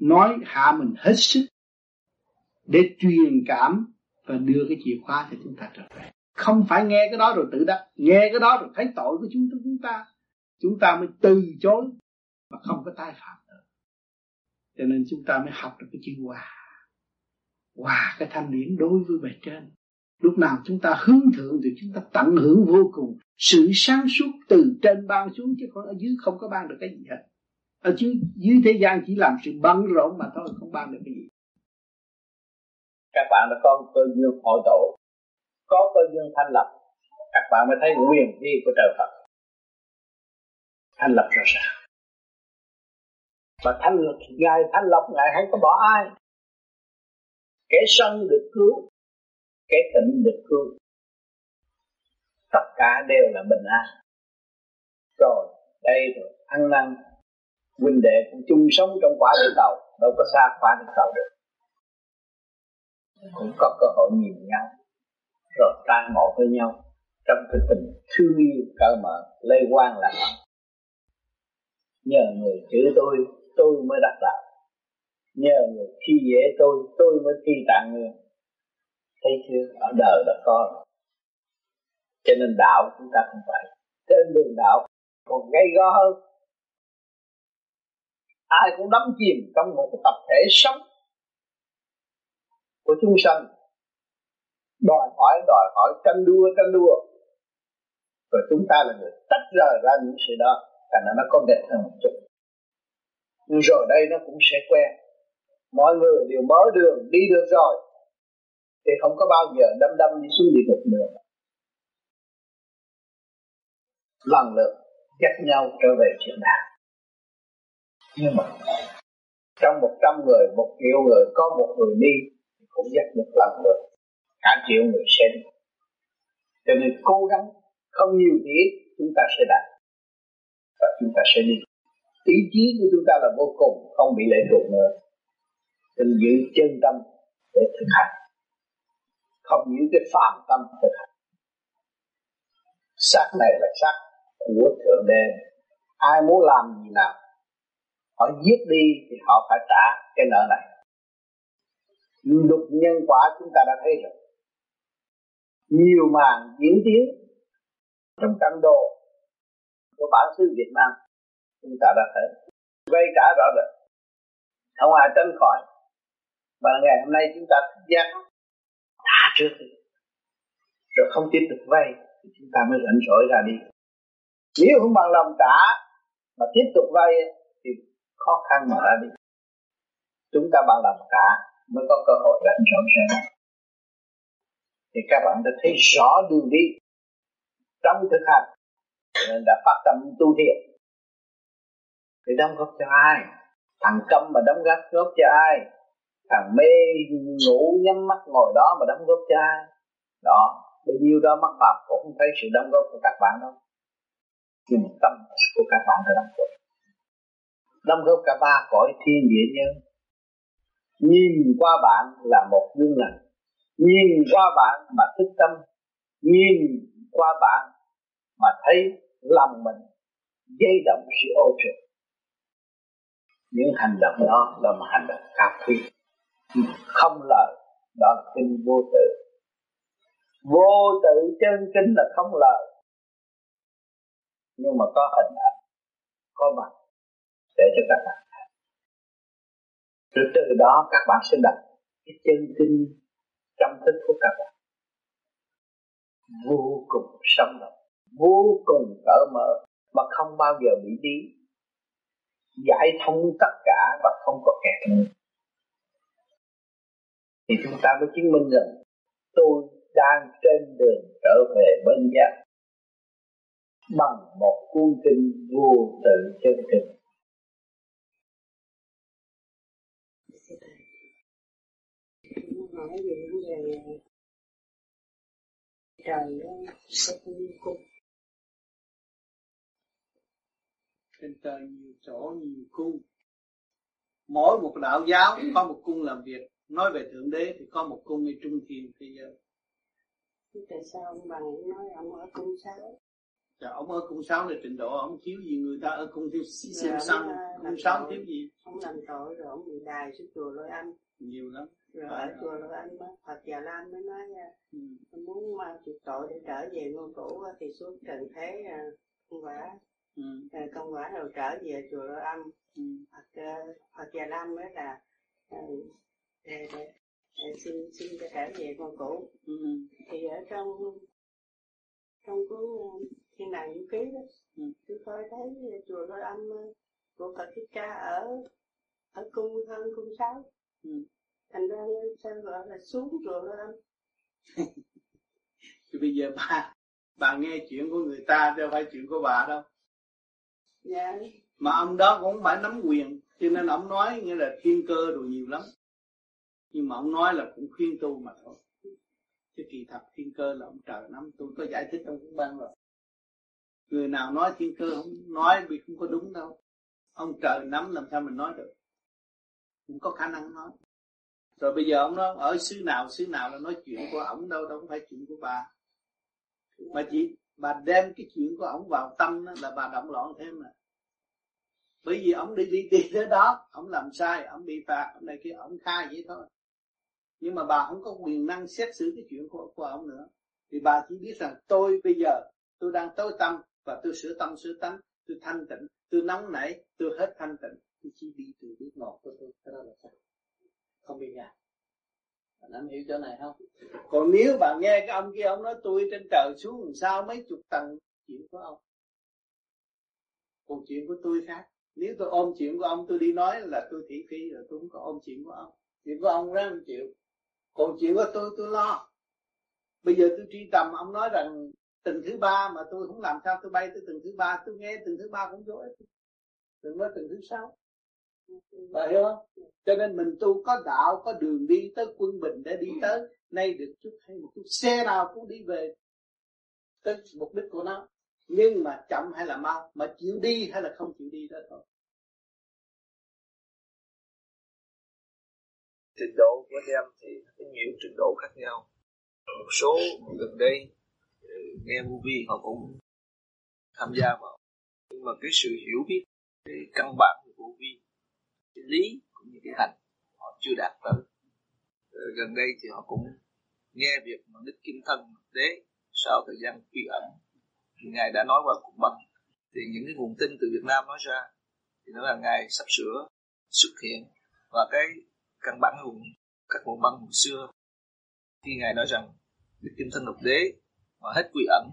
Nói hạ mình hết sức để truyền cảm và đưa cái chìa khóa cho chúng ta trở về. Không phải nghe cái đó rồi tự đắc nghe cái đó rồi thấy tội của chúng ta chúng ta chúng ta mới từ chối và không có tái phạm nữa. Cho nên chúng ta mới học được cái chữ hòa. Hòa cái thanh điển đối với bề trên. Lúc nào chúng ta hướng thượng thì chúng ta tận hưởng vô cùng. Sự sáng suốt từ trên ban xuống chứ còn ở dưới không có ban được cái gì hết. Ở dưới, dưới thế gian chỉ làm sự bận rộn mà thôi không ban được cái gì các bạn đã có cơ duyên hội tụ. Có cơ duyên thanh lập. Các bạn mới thấy quyền uy của trời Phật. Thanh lập ra sao? Và thanh lập, ngài thanh lập, ngài không có bỏ ai. Kẻ sân được cứu, kẻ tịnh được cứu. Tất cả đều là bình an. Rồi, đây rồi, ăn năn. Huynh đệ cũng chung sống trong quả địa cầu, đâu có xa quả địa cầu được cũng có cơ hội nhìn nhau, rồi tan ngộ với nhau. Trong cái tình thương yêu cỡ mở, lây quan là nhờ người chữ tôi tôi mới đắc đạo. Nhờ người khi dễ tôi tôi mới thi tạng người. Thấy chưa? Ở đời là có cho nên đạo chúng ta không phải trên đường đạo, còn gây go hơn. Ai cũng đắm chìm trong một cái tập thể sống của chúng sanh. Đòi hỏi đòi hỏi, tranh đua tranh đua. Rồi chúng ta là người tách rời ra những sự đó, thành ra nó có đẹp hơn một chút. Nhưng rồi đây nó cũng sẽ quen. Mọi người đều mở đường, đi được rồi. Thì không có bao giờ đâm đâm đi xuống địa ngục nữa. Lần lượt dắt nhau trở về chuyện đạo nhưng mà trong một trăm người, một triệu người, có một người đi cũng dắt một lần được cả triệu người xem. Cho nên cố gắng, không nhiều thiết chúng ta sẽ đạt. Và chúng ta sẽ đi. Ý chí của chúng ta là vô cùng, không bị lệ thuộc nữa. Nên giữ chân tâm để thực hành. Không giữ cái phạm tâm thực hành. Sắc này là sắc của thượng đế. Ai muốn làm gì nào, họ giết đi thì họ phải trả cái nợ này luật nhân quả chúng ta đã thấy rồi. Nhiều màn diễn tiến trong căn đồ của bản xứ Việt Nam chúng ta đã thấy. Vay trả rõ rồi không ai tránh khỏi. Và ngày hôm nay chúng ta thức giác. Trả trước đi rồi không tiếp tục vay thì chúng ta mới rảnh rỗi ra đi. Nếu không bằng lòng trả mà tiếp tục vay thì khó khăn mà ra đi. Chúng ta bằng lòng trả mới có cơ hội rảnh rỗi ra thì các bạn đã thấy rõ đường đi trong thực hành nên đã phát tâm tu thiện. Thì đóng góp cho ai? Thằng câm mà đóng góp góp cho ai? Thằng mê ngủ nhắm mắt ngồi đó mà đóng góp cho ai? Đó bao nhiêu đó mắc phạm cũng không thấy sự đóng góp của các bạn đâu. Nhưng tâm của các bạn đã đóng góp. Đóng góp cả ba cõi thiên địa nhân nhìn qua bạn là một gương lành. Nhìn qua bạn mà thức tâm. Nhìn qua bạn mà thấy lòng mình dây động sự ô trực những hành động đó là một hành động cao quý. Không lời, đó là kinh vô tự. Vô tự chân kinh là không lời. Nhưng mà có hình ảnh, có mặt để cho các bạn rồi từ đó các bạn sẽ đặt cái chân kinh tâm thức của các bạn. Vô cùng sống động, vô cùng cởi mở mà không bao giờ bị đi giải thông tất cả và không có kẹt nữa. Thì chúng ta mới chứng minh rằng tôi đang trên đường trở về bên giác bằng một cuốn kinh vô tự chân thực. Hỏi về vấn đề trời sẽ cung trên trời nhiều chỗ nhiều cung. Mỗi một đạo giáo có một cung làm việc. Nói về thượng đế thì có một cung ở trung thiên thế giới. Tại sao ông bằng nói ông ở cung sáu? Dạ, ông ở cung sáu là trình độ ông thiếu gì người ta ở cung thiếu xem xăm. cung sáu thiếu gì? Ông làm tội rồi ông bị đài xuống chùa lôi anh nhiều lắm rồi ở chùa lôi anh Phật Già Lam mới nói ừ. muốn mà chịu tội để trở về ngôi cũ thì xuống trần thế không quả ừ. công quả rồi trở về chùa lôi âm ừ. Phật Phật Già Lam mới là để, để, để xin xin cho trở về ngôi cũ ừ. thì ở trong trong cuốn thiên đàng vũ ký đó ừ. tôi coi thấy chùa lôi âm của Phật Thích Ca ở ở cung hơn cung sáu ừ. Thành ra sao gọi là xuống chùa lôi âm thì bây giờ bà bà nghe chuyện của người ta đâu phải chuyện của bà đâu. Dạ. Mà ông đó cũng phải nắm quyền cho nên ông nói nghĩa là thiên cơ đồ nhiều lắm. Nhưng mà ông nói là cũng khuyên tu mà thôi. Chứ kỳ thật thiên cơ là ông trời nắm. Tôi có giải thích trong cuốn băng rồi. Người nào nói thiên cơ không nói vì không có đúng đâu. Ông trời nắm làm sao mình nói được? Không có khả năng nói rồi bây giờ ông nói ở xứ nào xứ nào là nói chuyện của ổng đâu đâu phải chuyện của bà. Mà chỉ bà đem cái chuyện của ổng vào tâm đó, là bà động loạn thêm mà bởi vì ổng đi đi đi tới đó ổng làm sai ổng bị phạt ổng này kia ổng khai vậy thôi. Nhưng mà bà không có quyền năng xét xử cái chuyện của của ông nữa. Thì bà chỉ biết rằng tôi bây giờ tôi đang tối tâm và tôi sửa tâm sửa tánh tôi thanh tịnh tôi nóng nảy tôi hết thanh tịnh. Tôi chỉ đi từ bước ngọt của tôi cái đó là sao không bị ngạt bạn nắm hiểu chỗ này không? Còn nếu bạn nghe cái ông kia, ông nói tôi trên trời xuống làm sao mấy chục tầng chuyện của ông? Còn chuyện của tôi khác. Nếu tôi ôm chuyện của ông, tôi đi nói là tôi thị phi rồi tôi không có ôm chuyện của ông. Chuyện của ông ráng chịu. Còn chuyện của tôi tôi lo. Bây giờ tôi tri tầm, ông nói rằng từng thứ ba mà tôi không làm sao tôi bay tới từng thứ ba. Tôi nghe từng thứ ba cũng vô ích đừng nói từng thứ sáu bà hiểu không? Cho nên mình tu có đạo, có đường đi tới quân bình để đi tới. Nay được chút hay một chút, xe nào cũng đi về tới mục đích của nó. Nhưng mà chậm hay là mau, mà chịu đi hay là không chịu đi đó thôi. Trình độ của anh em thì có nhiều trình độ khác nhau. Một số gần đây ừ, nghe movie họ cũng tham gia vào. Nhưng mà cái sự hiểu biết cái căn bản của movie cái lý cũng như cái hành họ chưa đạt tới. Ờ, gần đây thì họ cũng nghe việc mà đức kim thân đế sau thời gian quy ẩn, thì ngài đã nói qua cuộc bằng thì những cái nguồn tin từ Việt Nam nói ra, thì nó là ngài sắp sửa xuất hiện. Và cái căn bản nguồn, các nguồn băng hồi xưa, khi ngài nói rằng đức kim thân lục đế mà hết quy ẩn,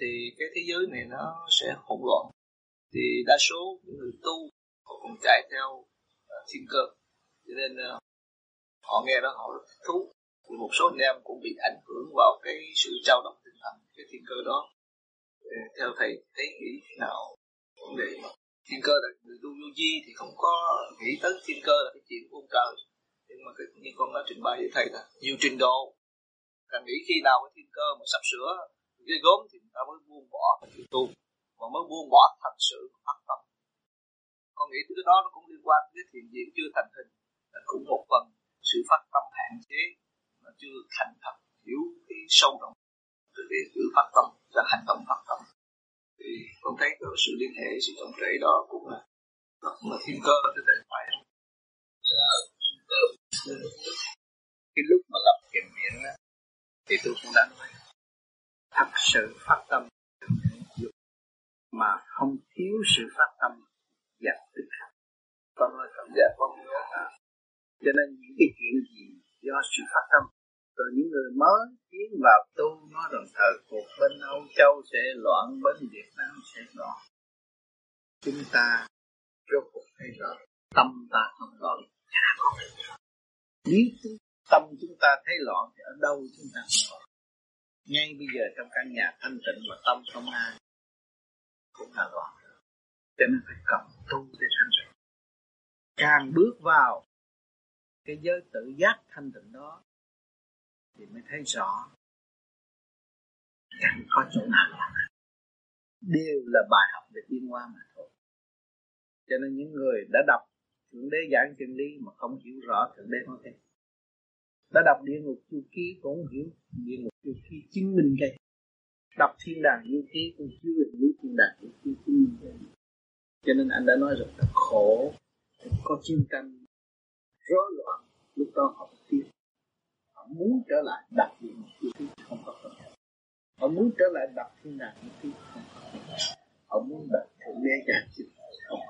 thì cái thế giới này nó sẽ hỗn loạn. Thì đa số những người tu, họ cũng chạy theo thiên cơ cho nên ờ, họ nghe đó họ rất thích thú. Thì một số anh em cũng bị ảnh hưởng vào cái sự trao động tinh thần cái thiên cơ đó. Ờ, theo thầy thấy nghĩ thế nào? Vấn đề thiên cơ là người tu vô di thì không có nghĩ tới thiên cơ là cái chuyện của trời. Nhưng mà cái, như con đã trình bày với thầy là nhiều trình độ. Càng nghĩ khi nào cái thiên cơ mà sắp sửa cái gốm thì người ta mới buông bỏ cái tu. Mà mới buông bỏ thật sự phát tâm con nghĩ cái đó nó cũng liên quan đến thiền diễn chưa thành hình. Là cũng một phần sự phát tâm hạn chế mà chưa thành thật hiểu cái sâu rộng từ cái sự phát tâm là hành động phát tâm. Thì con thấy có sự liên hệ sự tổng thể đó cũng là nó cũng là thiên cơ cho thầy phải cái lúc mà lập kiểm miệng đó, thì tôi cũng đã nói thật sự phát tâm mà không thiếu sự phát tâm giác tức khắc con ơi, cảm giác con nhớ là. Cho nên những cái chuyện gì do sự phát tâm, rồi những người mới tiến vào tu nói rằng thời cuộc bên Âu Châu sẽ loạn, bên Việt Nam sẽ loạn. Chúng ta rốt cuộc hay rõ tâm ta không loạn nếu tâm chúng ta thấy loạn thì ở đâu chúng ta không loạn. Ngay bây giờ trong căn nhà thanh tịnh mà tâm không ai cũng là loạn cho nên phải cầm tu để thanh tịnh càng bước vào cái giới tự giác thanh tịnh đó thì mới thấy rõ chẳng có chỗ nào là đều là bài học để tiến qua mà thôi. Cho nên những người đã đọc thượng đế giảng chân lý mà không hiểu rõ thượng đế nói thế đã đọc địa ngục chu ký cũng không hiểu địa ngục chu ký chứng minh cái đọc thiên đàng du ký cũng chưa hiểu thiên đàng du ký chứng minh cái cho nên anh đã nói rằng là khổ, có chiến tranh, rối loạn, lúc đó họ tiếp họ muốn trở lại đặt địa ngục chu không có phần họ muốn trở lại đặt thiên đàng du ký không có phần họ muốn đặt thượng đế giảng chân không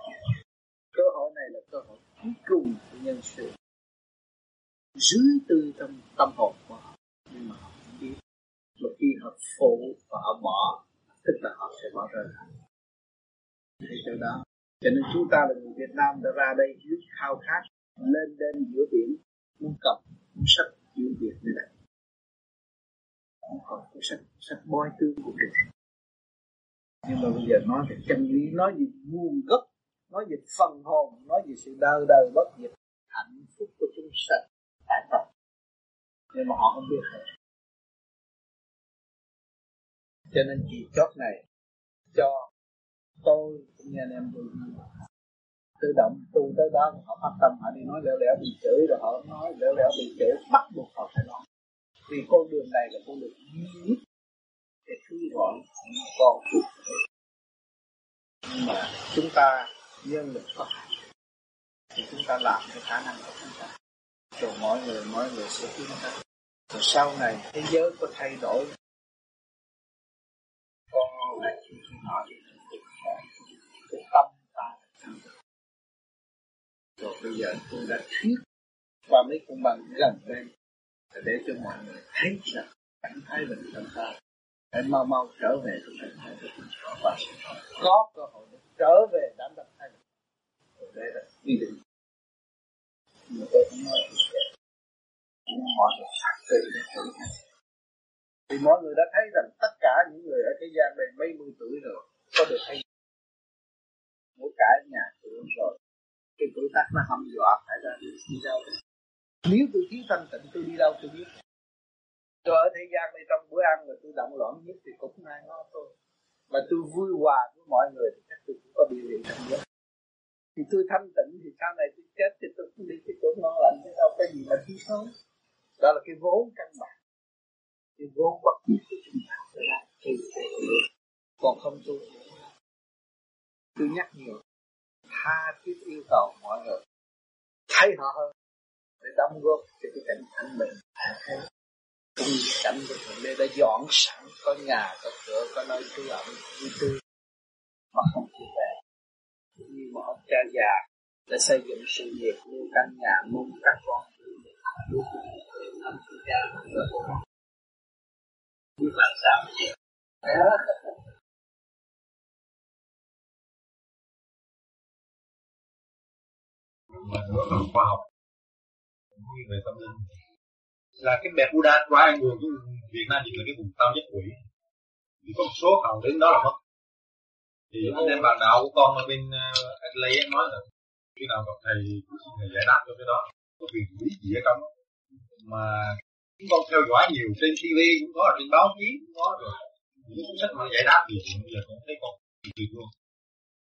cơ hội này là cơ hội cuối cùng của nhân sự. Dưới tư trong tâm hồn của họ. Nhưng mà họ không biết. Một khi họ phụ và họ bỏ, tức là họ sẽ bỏ rơi thì từ đó cho nên chúng ta là người Việt Nam đã ra đây rất khao khát, lên lên giữa biển muốn cầm cuốn sách chữ Việt như này. Còn ờ, cuốn sách sách bói tương của Việt nhưng mà bây giờ nói về chân lý, nói về nguồn gốc, nói về phần hồn, nói về sự đời đời bất diệt, hạnh phúc của chúng sanh. Tại tập nhưng mà họ không biết hết. Cho nên chị chót này cho tôi cũng như anh em tôi tự động tu tới đó, họ phát tâm, họ đi nói lẻo lẻo, bị chửi rồi họ nói lẻo lẻo, bị chửi, bắt buộc họ phải nói. Vì con đường này là con đường duy nhất để cứu gọi con nhưng mà chúng ta nhân lực có hạn, thì chúng ta làm cái khả năng của chúng ta. Rồi mọi người mọi người sẽ tiến tới rồi sau này thế giới có thay đổi. Con lại chỉ nói cái tâm ta. Rồi bây giờ tôi đã thuyết qua mấy con bằng gần đây. Để cho mọi người thấy rằng cảnh thái bình tâm ta hãy mau mau trở về với cảnh thái bình và có cơ hội để trở về đảm đất thái bình đây là quy định. Mà tôi cũng nói cũng mọi người phát sự để thử thì mọi người đã thấy rằng tất cả những người ở thế gian này mấy mươi tuổi rồi, có được hay mỗi cả nhà cửa rồi. Cái tuổi tác nó hâm dọa phải ra đi đâu. Nếu tôi thiếu thanh tịnh, tôi đi đâu tôi biết. Tôi ở thế gian này trong bữa ăn mà tôi động loạn nhất thì cũng không ai nói tôi mà tôi vui hòa với mọi người thì chắc tôi cũng có biểu hiện trong đó thì tôi thanh tịnh thì sau này tôi chết thì tôi cũng đi cái chỗ ngon lành chứ đâu có gì mà thiếu thốn. Đó là cái vốn căn bản. Cái vốn bất diệt của chúng ta. Là cái còn không tu tôi nhắc nhiều tha thiết yêu cầu mọi người thấy họ hơn để đóng góp cho cái cảnh thanh bình. Cũng như cảnh của thượng đế đã dọn sẵn, có nhà, có cửa, có nơi trú ẩn vui tươi mà không chịu về. Như một ông cha già đã xây dựng sự nghiệp nuôi căn nhà mong các con như thăm làm sao vậy là khoa học. Cũng như về tâm linh. Là cái mẹ Buddha qua người của Việt Nam chỉ là cái vùng cao nhất quỷ thì có một số hầu đến đó là mất. Thì anh em bạn đạo của con ở bên ờ, Adelaide nói là khi nào gặp thầy cũng xin thầy giải đáp cho cái đó, có việc quỷ gì ở trong mà chúng con theo dõi nhiều trên TV cũng có trên báo chí, cũng có rồi. Những cuốn sách mà giải đáp thì bây giờ cũng thấy con tuyệt luôn.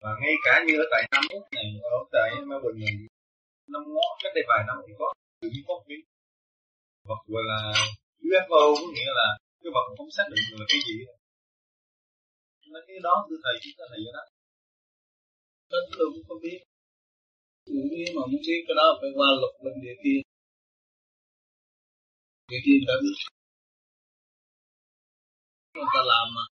Và ngay cả như ở tại Nam Úc này, ở tại Melbourne này năm ngó cách đây vài năm thì có từ nhiên có cái vật gọi là UFO có nghĩa là cái vật không xác định được cái gì. Nó cái đó từ thầy, chúng ta thầy vậy đó tất tôi cũng không biết. Nếu mà muốn biết cái đó phải qua luật bên địa tiên địa tiên đã biết. Người ta làm mà.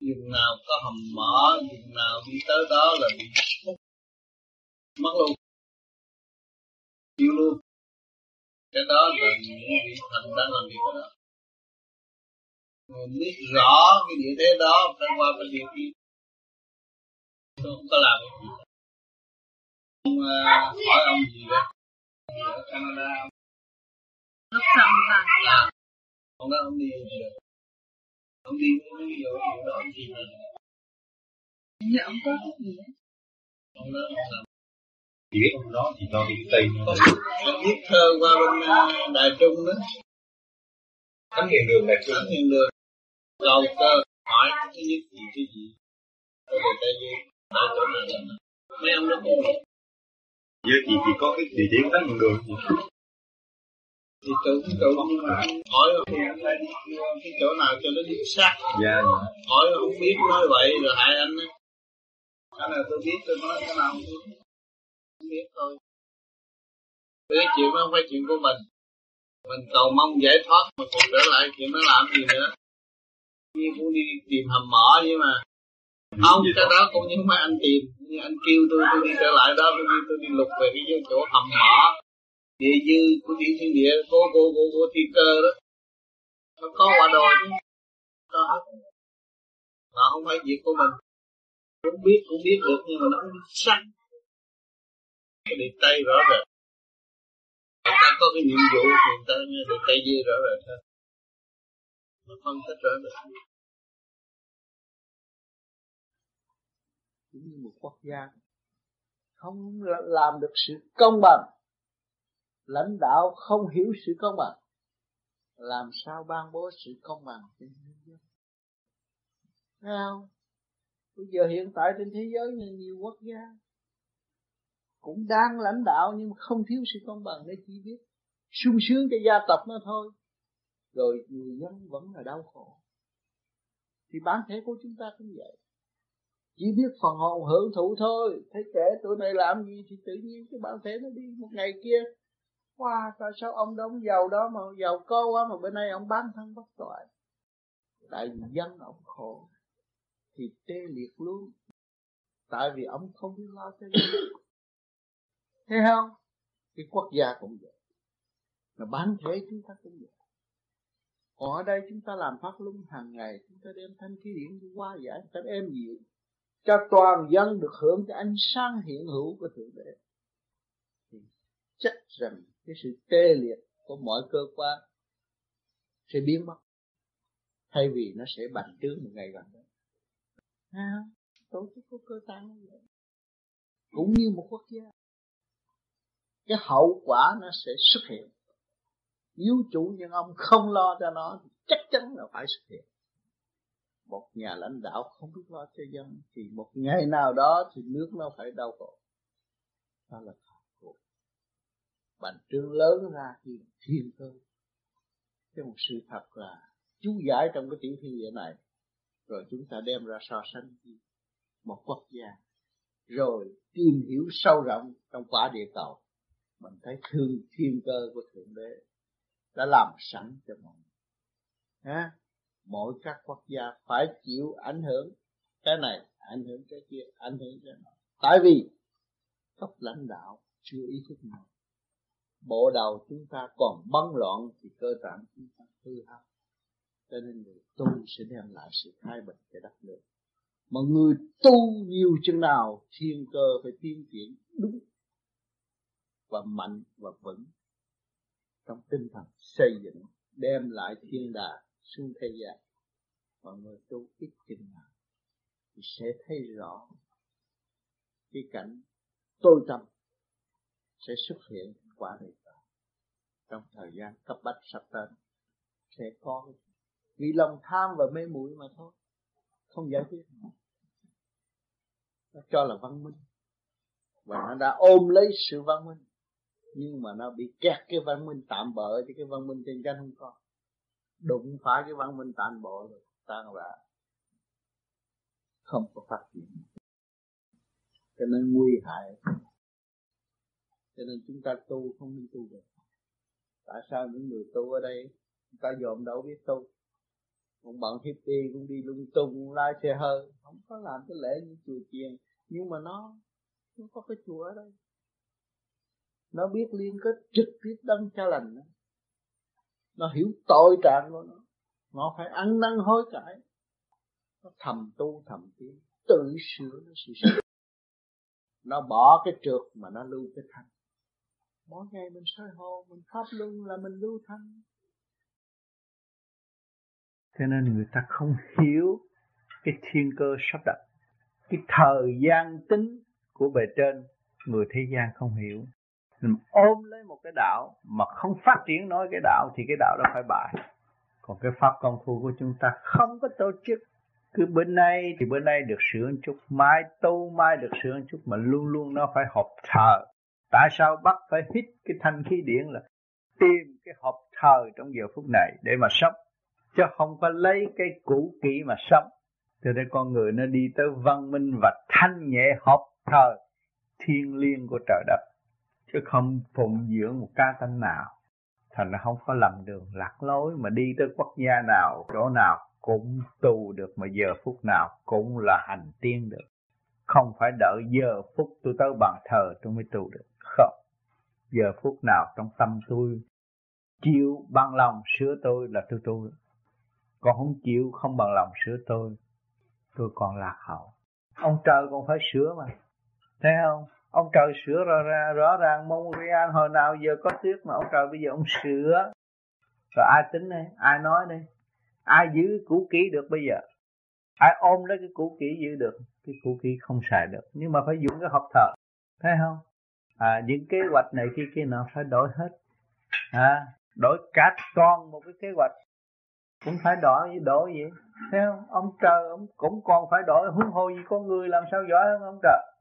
Dùng nào có hầm mỏ, dùng nào đi tới đó là bị mất luôn chịu luôn. Cái đó là những thần đang làm việc đó người biết rõ cái địa thế đó phải qua bên địa kia tôi không có làm cái gì. Ông uh, hỏi ông gì đó. Ở Canada. Lúc rộng vàng là ông đó ông đi gì ông đi cái vô chỗ đó ông gì mà ông có cái gì đó ông đó ông làm chỉ biết ông đó thì cho đi tây con viết thơ qua bên đại trung đó thánh hiền đường đại trung. Thánh hiền đường. Cầu cơ hỏi thứ nhất gì cái gì? Tôi về tây dương. Tại chỗ này là mấy ông đó cũng giờ thì chỉ có cái địa chỉ của thánh hiền đường gì thì tự tự hỏi cái chỗ nào cho nó chính xác. Dạ dạ. Hỏi không biết nói vậy rồi hại anh cái nào tôi biết tôi nói cái nào không biết. không biết thôi. Cái chuyện không phải chuyện của mình. Mình cầu mong giải thoát mà còn trở lại chuyện nó làm gì nữa? Như cũng đi tìm hầm mỏ nhưng mà. Không cái đó? cũng như mấy anh tìm. Như anh kêu tôi tôi đi trở lại đó tôi đi tôi đi lục về cái chỗ hầm mỏ. Địa dư của địa thiên địa cô cô cô cô thiên cơ đó. Nó có quả đồ chứ. Đó mà không phải việc của mình. Cũng biết cũng biết được nhưng mà nó không cái đi tây rõ rệt người ta có cái nhiệm vụ thì người ta nghe được tây dư rõ rệt hơn mà phân tích rõ rệt cũng như một quốc gia không làm được sự công bằng, lãnh đạo không hiểu sự công bằng, làm sao ban bố sự công bằng trên thế giới? Không? Bây giờ hiện tại trên thế giới này nhiều quốc gia cũng đang lãnh đạo nhưng không thiếu sự công bằng để chỉ biết. Sung sướng cho gia tộc nó thôi. Rồi người dân vẫn là đau khổ. Thì bản thể của chúng ta cũng vậy. Chỉ biết phần hồn hưởng thụ thôi. Thấy kẻ tụi này làm gì thì tự nhiên cái bản thể nó đi một ngày kia. Wow tại sao ông đóng giàu đó mà giàu có quá mà bên đây ông bán thân bất toại? Tại vì dân ông khổ. Thì tê liệt luôn. Tại vì ông không biết lo cho dân thấy không? Cái quốc gia cũng vậy. Mà bán thế chúng ta cũng vậy. Còn ở đây chúng ta làm pháp luân hàng ngày chúng ta đem thanh khí điển đi qua giải ta êm dịu cho toàn dân được hưởng cái ánh sáng hiện hữu của thượng đế. Thì chắc rằng cái sự tê liệt của mọi cơ quan sẽ biến mất thay vì nó sẽ bành trướng một ngày gần đó à, tổ chức của cơ tăng cũng như một quốc gia cái hậu quả nó sẽ xuất hiện. Nếu chủ nhân ông không lo cho nó thì chắc chắn là phải xuất hiện. Một nhà lãnh đạo không biết lo cho dân, thì một ngày nào đó thì nước nó phải đau khổ. Đó là thật khổ. Bành trướng lớn ra thì thiên cơ. Cái một sự thật là chú giải trong cái tiểu thiên địa này. Rồi chúng ta đem ra so sánh một quốc gia. Rồi tìm hiểu sâu rộng trong quả địa cầu mình thấy thương thiên cơ của thượng đế, đã làm sẵn cho mọi ha mỗi các quốc gia phải chịu ảnh hưởng cái này, ảnh hưởng cái kia, ảnh hưởng cái nọ. Tại vì cấp lãnh đạo chưa ý thức nào. Bộ đầu chúng ta còn bấn loạn thì cơ bản chúng ta hư hao cho nên người tu sẽ đem lại sự thay bình cho đất nước. Mà người tu nhiều chừng nào, thiên cơ phải tiến triển đúng và mạnh và vững trong tinh thần xây dựng, đem lại thiên đà xuống thế gian. Mọi người tu ít chừng nào thì sẽ thấy rõ cái cảnh tôi tâm sẽ xuất hiện quả đời trong thời gian cấp bách sắp tới, sẽ có vì lòng tham và mê muội mà thôi. Không giải quyết. Nó cho là văn minh. Và nó đã ôm lấy sự văn minh nhưng mà nó bị kẹt cái văn minh tạm bỡ chứ cái văn minh trên chân không có. Đụng phải cái văn minh tạm bỡ rồi, tan rã. Không có phát triển. Cho nên nguy hại. Cho nên chúng ta tu không nên tu được. Tại sao những người tu ở đây chúng ta dòm đâu biết tu? Cũng bọn hippie cũng đi lung tung lái xe hơi không có làm cái lễ như chùa chiền. Nhưng mà nó nó có cái chùa ở đây nó biết liên kết trực tiếp đấng cha lành nó nó hiểu tội trạng của nó. Nó phải ăn năn hối cải. Nó thầm tu, thầm tiến. Tự sửa nó sự sửa nó bỏ cái trượt mà nó lưu cái thanh mỗi ngày mình soi hồ mình pháp luân là mình lưu thanh cho nên người ta không hiểu cái thiên cơ sắp đặt. Cái thời gian tính của bề trên, người thế gian không hiểu mình ôm lấy một cái đạo mà không phát triển nói cái đạo thì cái đạo đó phải bại. Còn cái pháp công phu của chúng ta không có tổ chức. Cứ bên nay thì bên nay được sửa một chút, mai tu, mai được sửa một chút mà luôn luôn nó phải hộp thờ. Tại sao bắt phải hít cái thanh khí điển là tìm cái hộp thờ trong giờ phút này để mà sống? Chứ không phải lấy cái cũ kỹ mà sống. Cho nên con người nó đi tới văn minh và thanh nhẹ hộp thờ thiên liêng của trời đất chứ không phụng dưỡng một ca tánh nào. Thành nó không có lầm đường lạc lối mà đi tới quốc gia nào, chỗ nào cũng tu được mà giờ phút nào cũng là hành tiên được. Không phải đợi giờ phút tôi tới bàn thờ tôi mới tu được. Không. Giờ phút nào trong tâm tôi chịu bằng lòng sửa tôi là tôi tu được. Còn không chịu không bằng lòng sửa tôi tôi còn lạc hậu. Ông trời còn phải sửa mà. Thấy không? Ông trời sửa ra, ra rõ ràng Montreal hồi nào giờ có tuyết mà ông trời bây giờ ông sửa. Rồi ai tính đây? Ai nói đây? Ai giữ cũ kỹ được bây giờ? Ai ôm lấy cái cũ kỹ giữ được? Cái cũ kỹ không xài được. Nhưng mà phải dùng cái học thờ. Thấy không? À, những kế hoạch này kia kia nào phải đổi hết. À, đổi cả con một cái kế hoạch. Cũng phải đổi đổi vậy. Thấy không? Ông trời ông cũng còn phải đổi. Huống hồ gì con người làm sao giỏi hơn ông trời?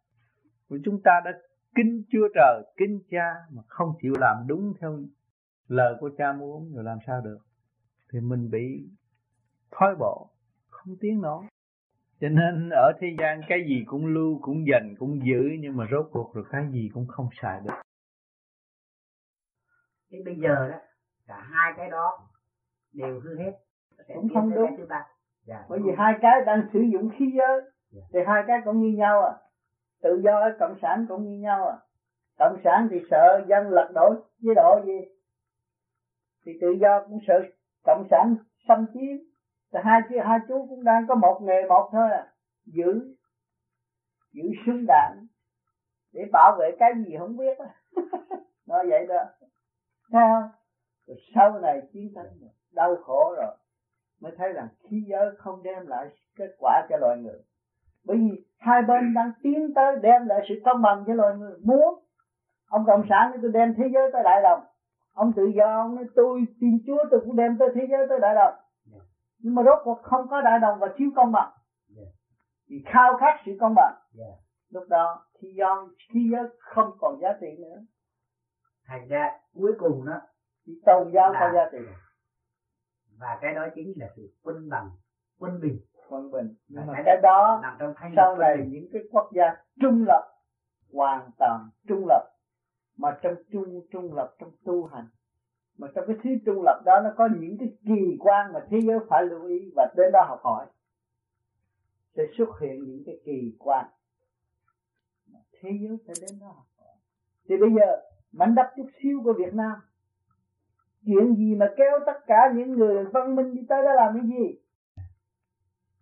Vì chúng ta đã kính chúa trời kính cha mà không chịu làm đúng theo lời của cha muốn rồi làm sao được? Thì mình bị thói bộ không tiến nổi cho nên ở thế gian cái gì cũng lưu cũng dành cũng giữ nhưng mà rốt cuộc rồi cái gì cũng không xài được. Thế bây giờ đó cả hai cái đó đều hư hết. Cũng không đúng. dạ. bởi vì hai cái đang sử dụng khí giới dạ. thì hai cái cũng như nhau à tự do ở cộng sản cũng như nhau à. Cộng sản thì sợ dân lật đổ chế độ gì? Thì tự do cũng sợ cộng sản xâm chiếm. Thì hai chú hai chú cũng đang có một nghề một thôi à. Giữ giữ súng đạn để bảo vệ cái gì không biết nói vậy đó. Thấy không? Rồi sau này chiến tranh đau khổ rồi, mới thấy rằng khí giới không đem lại kết quả cho loài người bởi vì hai bên đang tiến tới đem lại sự công bằng cho loài người. Muốn ông cộng sản thì tôi đem thế giới tới đại đồng. Ông tự do ông nói tôi tin chúa tôi cũng đem tới thế giới tới đại đồng. Yeah. nhưng mà rốt cuộc không có đại đồng và thiếu công bằng. Yeah. thì khao khát sự công bằng. Yeah. lúc đó thì do thế giới không còn giá trị nữa. Thành ra cuối cùng đó thì tôn giáo có giá trị. và cái đó chính là sự quân bằng quân bình quân bình nhưng mà cái đó nằm trong sau này những cái quốc gia trung lập hoàn toàn trung lập mà trong trung trung lập trong tu hành mà trong cái thứ trung lập đó nó có những cái kỳ quan mà thế giới phải lưu ý và đến đó học hỏi sẽ xuất hiện những cái kỳ quan mà thế giới sẽ đến đó học hỏi. Thì bây giờ mảnh đất chút xíu của Việt Nam chuyện gì mà kéo tất cả những người văn minh đi tới đó làm cái gì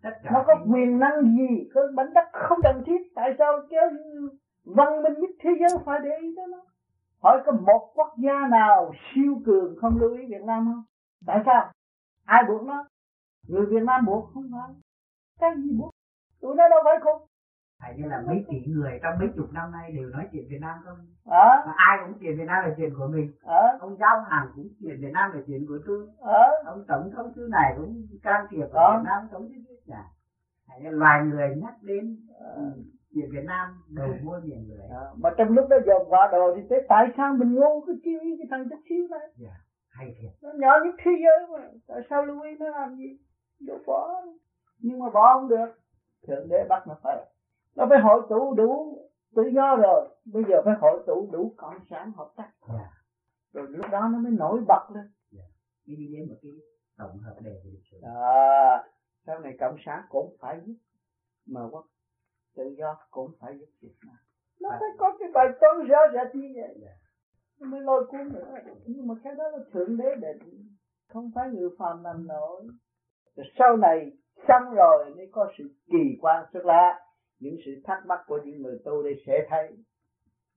nó có quyền năng gì có mảnh đất không cần thiết tại sao kéo văn minh nhất thế giới phải để ý tới nó hỏi có một quốc gia nào siêu cường không lưu ý Việt Nam không tại sao ai buộc nó người Việt Nam buộc không phải cái gì buộc tụi nó đâu phải khùng Tại như là mấy tỷ người trong mấy chục năm nay đều nói chuyện Việt Nam không? Ờ. Và ai cũng chuyện Việt Nam là chuyện của mình. Ờ. Ông Giao Hàng cũng chuyện Việt Nam là chuyện của tôi. Ờ. Ông Tổng thống thứ này cũng can thiệp ở ờ. Việt Nam Tổng thống thứ như loài người nhắc đến chuyện Việt Nam đầu mua nhiều người. Ờ. Mà trong lúc đó dồn qua đồ thì thế tại sao mình ngu cái chiêu cái thằng chút xíu này? Yeah. Hay thiệt. Nó nhỏ nhất thế giới mà. Tại sao Louis nó làm gì? Đâu bỏ. Nhưng mà bỏ không được. Thượng đế bắt nó phải nó phải hội tụ đủ tự do rồi bây giờ phải hội tụ đủ cộng sản hợp tác yeah. Dạ. rồi lúc đó nó mới nổi bật lên yeah. Dạ. đi đến một cái tổng hợp đề về lịch sử à, sau này cộng sản cũng phải giúp mà quốc tự do cũng phải giúp Việt Nam. Nó phải có cái bài toán rõ rệt như vậy. Mới lôi cuốn nữa. Nhưng mà cái đó là thượng đế định. Không phải người phàm làm nổi. Rồi sau này xong rồi mới có sự kỳ quan. Xuất lạ những sự thắc mắc của những người tu đây sẽ thấy.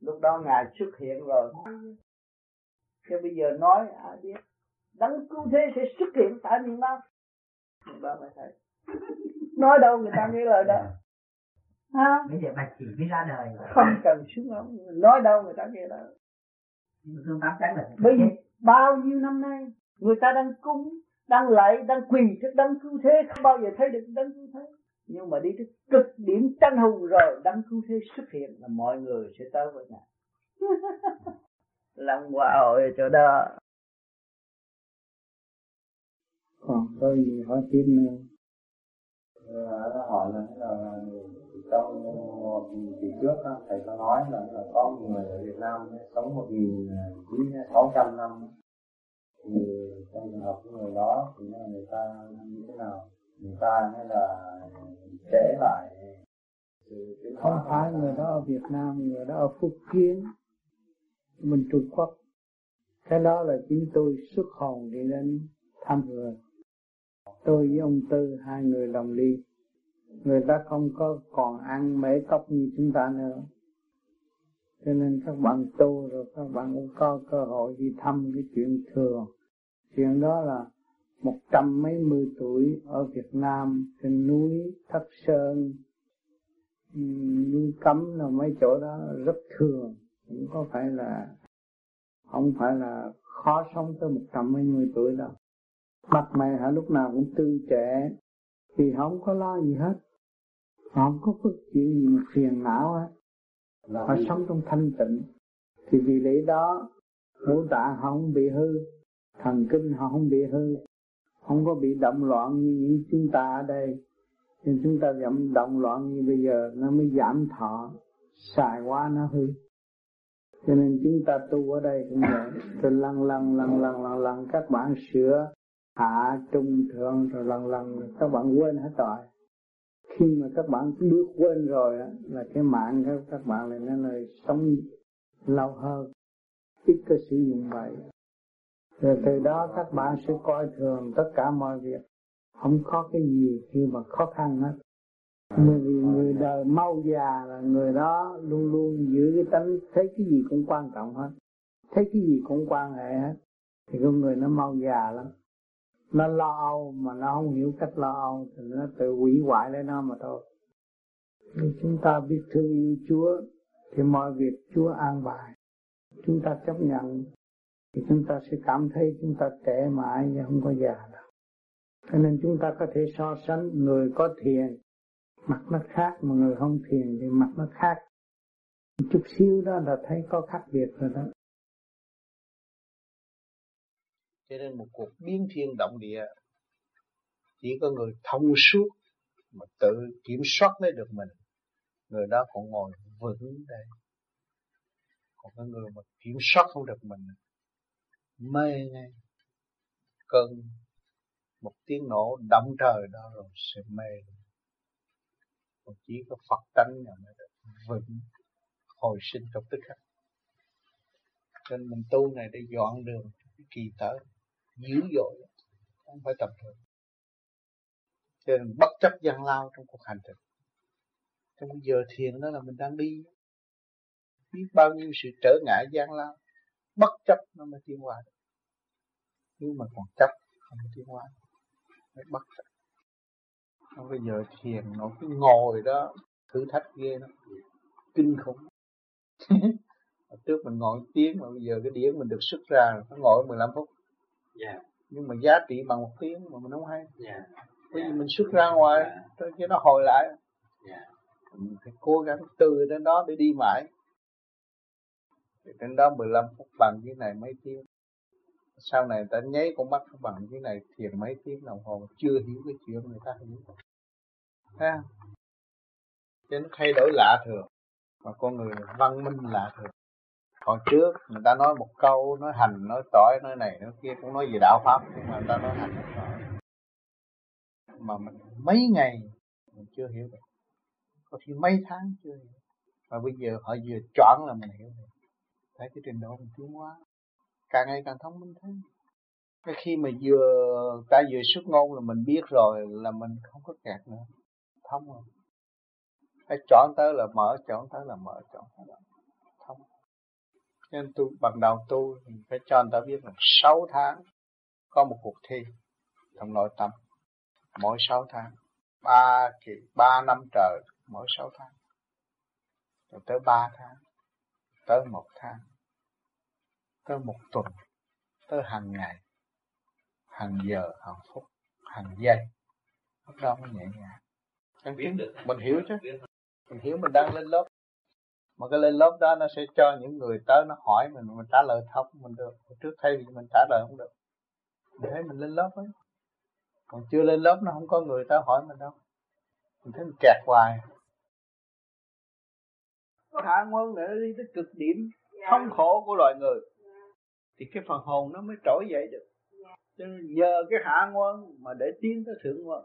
Lúc đó ngài xuất hiện rồi. Chứ bây giờ nói ai biết. Đấng cứu thế sẽ xuất hiện tại miền nam đó mới thấy nói đâu người ta nghe lời đó. Ha bây giờ bạch chỉ mới ra đời không cần xuống ống nói đâu người ta nghe lời. Thương tám chắn là bây bao nhiêu năm nay người ta đang cúng đang lạy đang quỳ trước đấng cứu thế không bao giờ thấy được đấng cứu thế. Nhưng mà đi tới cực điểm tranh hùng rồi đấng cứu thế xuất hiện là mọi người sẽ tới với ngài. Lòng hòa hội chỗ đó còn tôi gì hỏi tiếp nữa? Hỏi là là trong một kỳ trước đó, thầy có nói là, là có người ở Việt Nam sống một nghìn chín sáu trăm năm. Thì trong trường hợp của người đó thì người ta như thế nào? Người ta hay là kể lại không phải người đó ở Việt Nam người đó ở Phúc Kiến mình Trung Quốc. Cái đó là chính tôi xuất hồn đi đến thăm người tôi với ông Tư, hai người đồng đi người ta không có còn ăn mễ cốc như chúng ta nữa. Cho nên các bạn tu rồi các bạn cũng có cơ hội đi thăm cái chuyện thường chuyện đó là một trăm mấy mươi tuổi ở Việt Nam, trên núi Thất Sơn. Núi cấm là mấy chỗ đó rất thường cũng có phải là, không phải là khó sống tới một trăm mấy mươi tuổi đâu mặt mày hả? Lúc nào cũng tươi trẻ. Thì không có lo gì hết. Không có phức chuyện gì mà phiền não hết họ sống trong thanh tịnh. Thì vì lý đó ngũ tạng họ không bị hư. Thần kinh họ không bị hư. Không có bị động loạn như những chúng ta ở đây. Nhưng chúng ta giảm động loạn như bây giờ nó mới giảm thọ. Xài quá nó hư. Cho nên chúng ta tu ở đây cũng vậy. Rồi lần lần lần lần lần lần các bạn sửa hạ trung thượng rồi lần lần các bạn quên hết rồi. Khi mà các bạn bước quên rồi là cái mạng các các bạn này nó là sống lâu hơn. Ít có sử dụng vậy. Rồi từ đó các bạn sẽ coi thường tất cả mọi việc. Không có cái gì khi mà khó khăn hết. Bởi vì người đời mau già là người đó luôn luôn giữ cái tánh, thấy cái gì cũng quan trọng hết. Thấy cái gì cũng quan hệ hết. Thì con người nó mau già lắm nó lo âu mà nó không hiểu cách lo âu, thì nó tự hủy hoại lấy nó mà thôi. Nếu chúng ta biết thương yêu Chúa, thì mọi việc Chúa an bài. Chúng ta chấp nhận, thì chúng ta sẽ cảm thấy chúng ta trẻ mãi và không có già đâu. Cho nên chúng ta có thể so sánh người có thiền, mặt nó khác mà người không thiền thì mặt nó khác. Chút xíu đó là thấy có khác biệt rồi đó. Cho nên một cuộc biến thiên động địa, chỉ có người thông suốt mà tự kiểm soát lấy được mình. Người đó còn ngồi vững đây. Còn cái người mà kiểm soát không được mình. Mê ngay. Cơn một tiếng nổ động trời đó rồi sẽ mê còn chỉ có Phật tánh là mới được vững hồi sinh trong tức khắc. Nên mình tu này để dọn đường kỳ tới dữ dội, không phải tầm thường. Cho nên bất chấp gian lao trong cuộc hành trình. Trong giờ thiền đó là mình đang đi. Biết bao nhiêu sự trở ngại gian lao, bất chấp nó mới tiến hóa được. Nếu mà còn chấp, không có tiến hóa phải bất chấp. Trong bây giờ thiền, nó cứ ngồi đó, thử thách ghê nó kinh khủng. Trước mình ngồi tiếng mà bây giờ cái điển mình được xuất ra, nó ngồi 15 phút yeah. Dạ. nhưng mà giá trị bằng một tiếng mà mình không hay yeah. Dạ. bởi vì mình xuất ra ngoài yeah. Dạ. cho nó hồi lại yeah. mình phải cố gắng từ đến đó để đi mãi thì trên đó 15 phút bằng cái này mấy tiếng sau này ta nháy con mắt bằng cái này thiền mấy tiếng đồng hồ chưa hiểu cái chuyện người ta hiểu ha cho nó thay đổi lạ thường mà con người văn minh lạ thường còn trước người ta nói một câu, nói hành, nói tỏi, nói này, nói kia, cũng nói về đạo pháp, nhưng mà người ta nói hành, nói tỏi. Mà mình mấy ngày mình chưa hiểu được. Có khi mấy tháng chưa hiểu. Và bây giờ họ vừa chọn là mình hiểu được. Thấy cái trình độ mình tiến hóa, càng ngày càng thông minh thêm. Cái khi mà vừa, ta vừa xuất ngôn là mình biết rồi, là mình không có kẹt nữa. Thông rồi. Phải chọn tới là mở, chọn tới là mở, chọn tới là mở nên tu bằng đầu tu thì phải cho người ta biết là 6 tháng có một cuộc thi trong nội tâm. Mỗi 6 tháng. Ba kỳ ba năm trời mỗi 6 tháng. Rồi tới 3 tháng tới một tháng tới một tuần tới hàng ngày hàng giờ hàng phút hàng giây. Lúc đó mới nhẹ nhàng. Em biết được. Mình hiểu chứ? Mình hiểu mình đang lên lớp mà cái lên lớp đó nó sẽ cho những người tới nó hỏi mình mình trả lời thông mình được. Trước thay vì mình trả lời không được. Mình thấy mình lên lớp ấy. Còn chưa lên lớp nó không có người tới hỏi mình đâu. Mình thấy mình kẹt hoài. Hạ ngôn để đi tới cực điểm thống khổ của loài người. Thì cái phần hồn nó mới trỗi dậy được. Cho nên nhờ cái hạ ngôn mà để tiến tới thượng ngôn.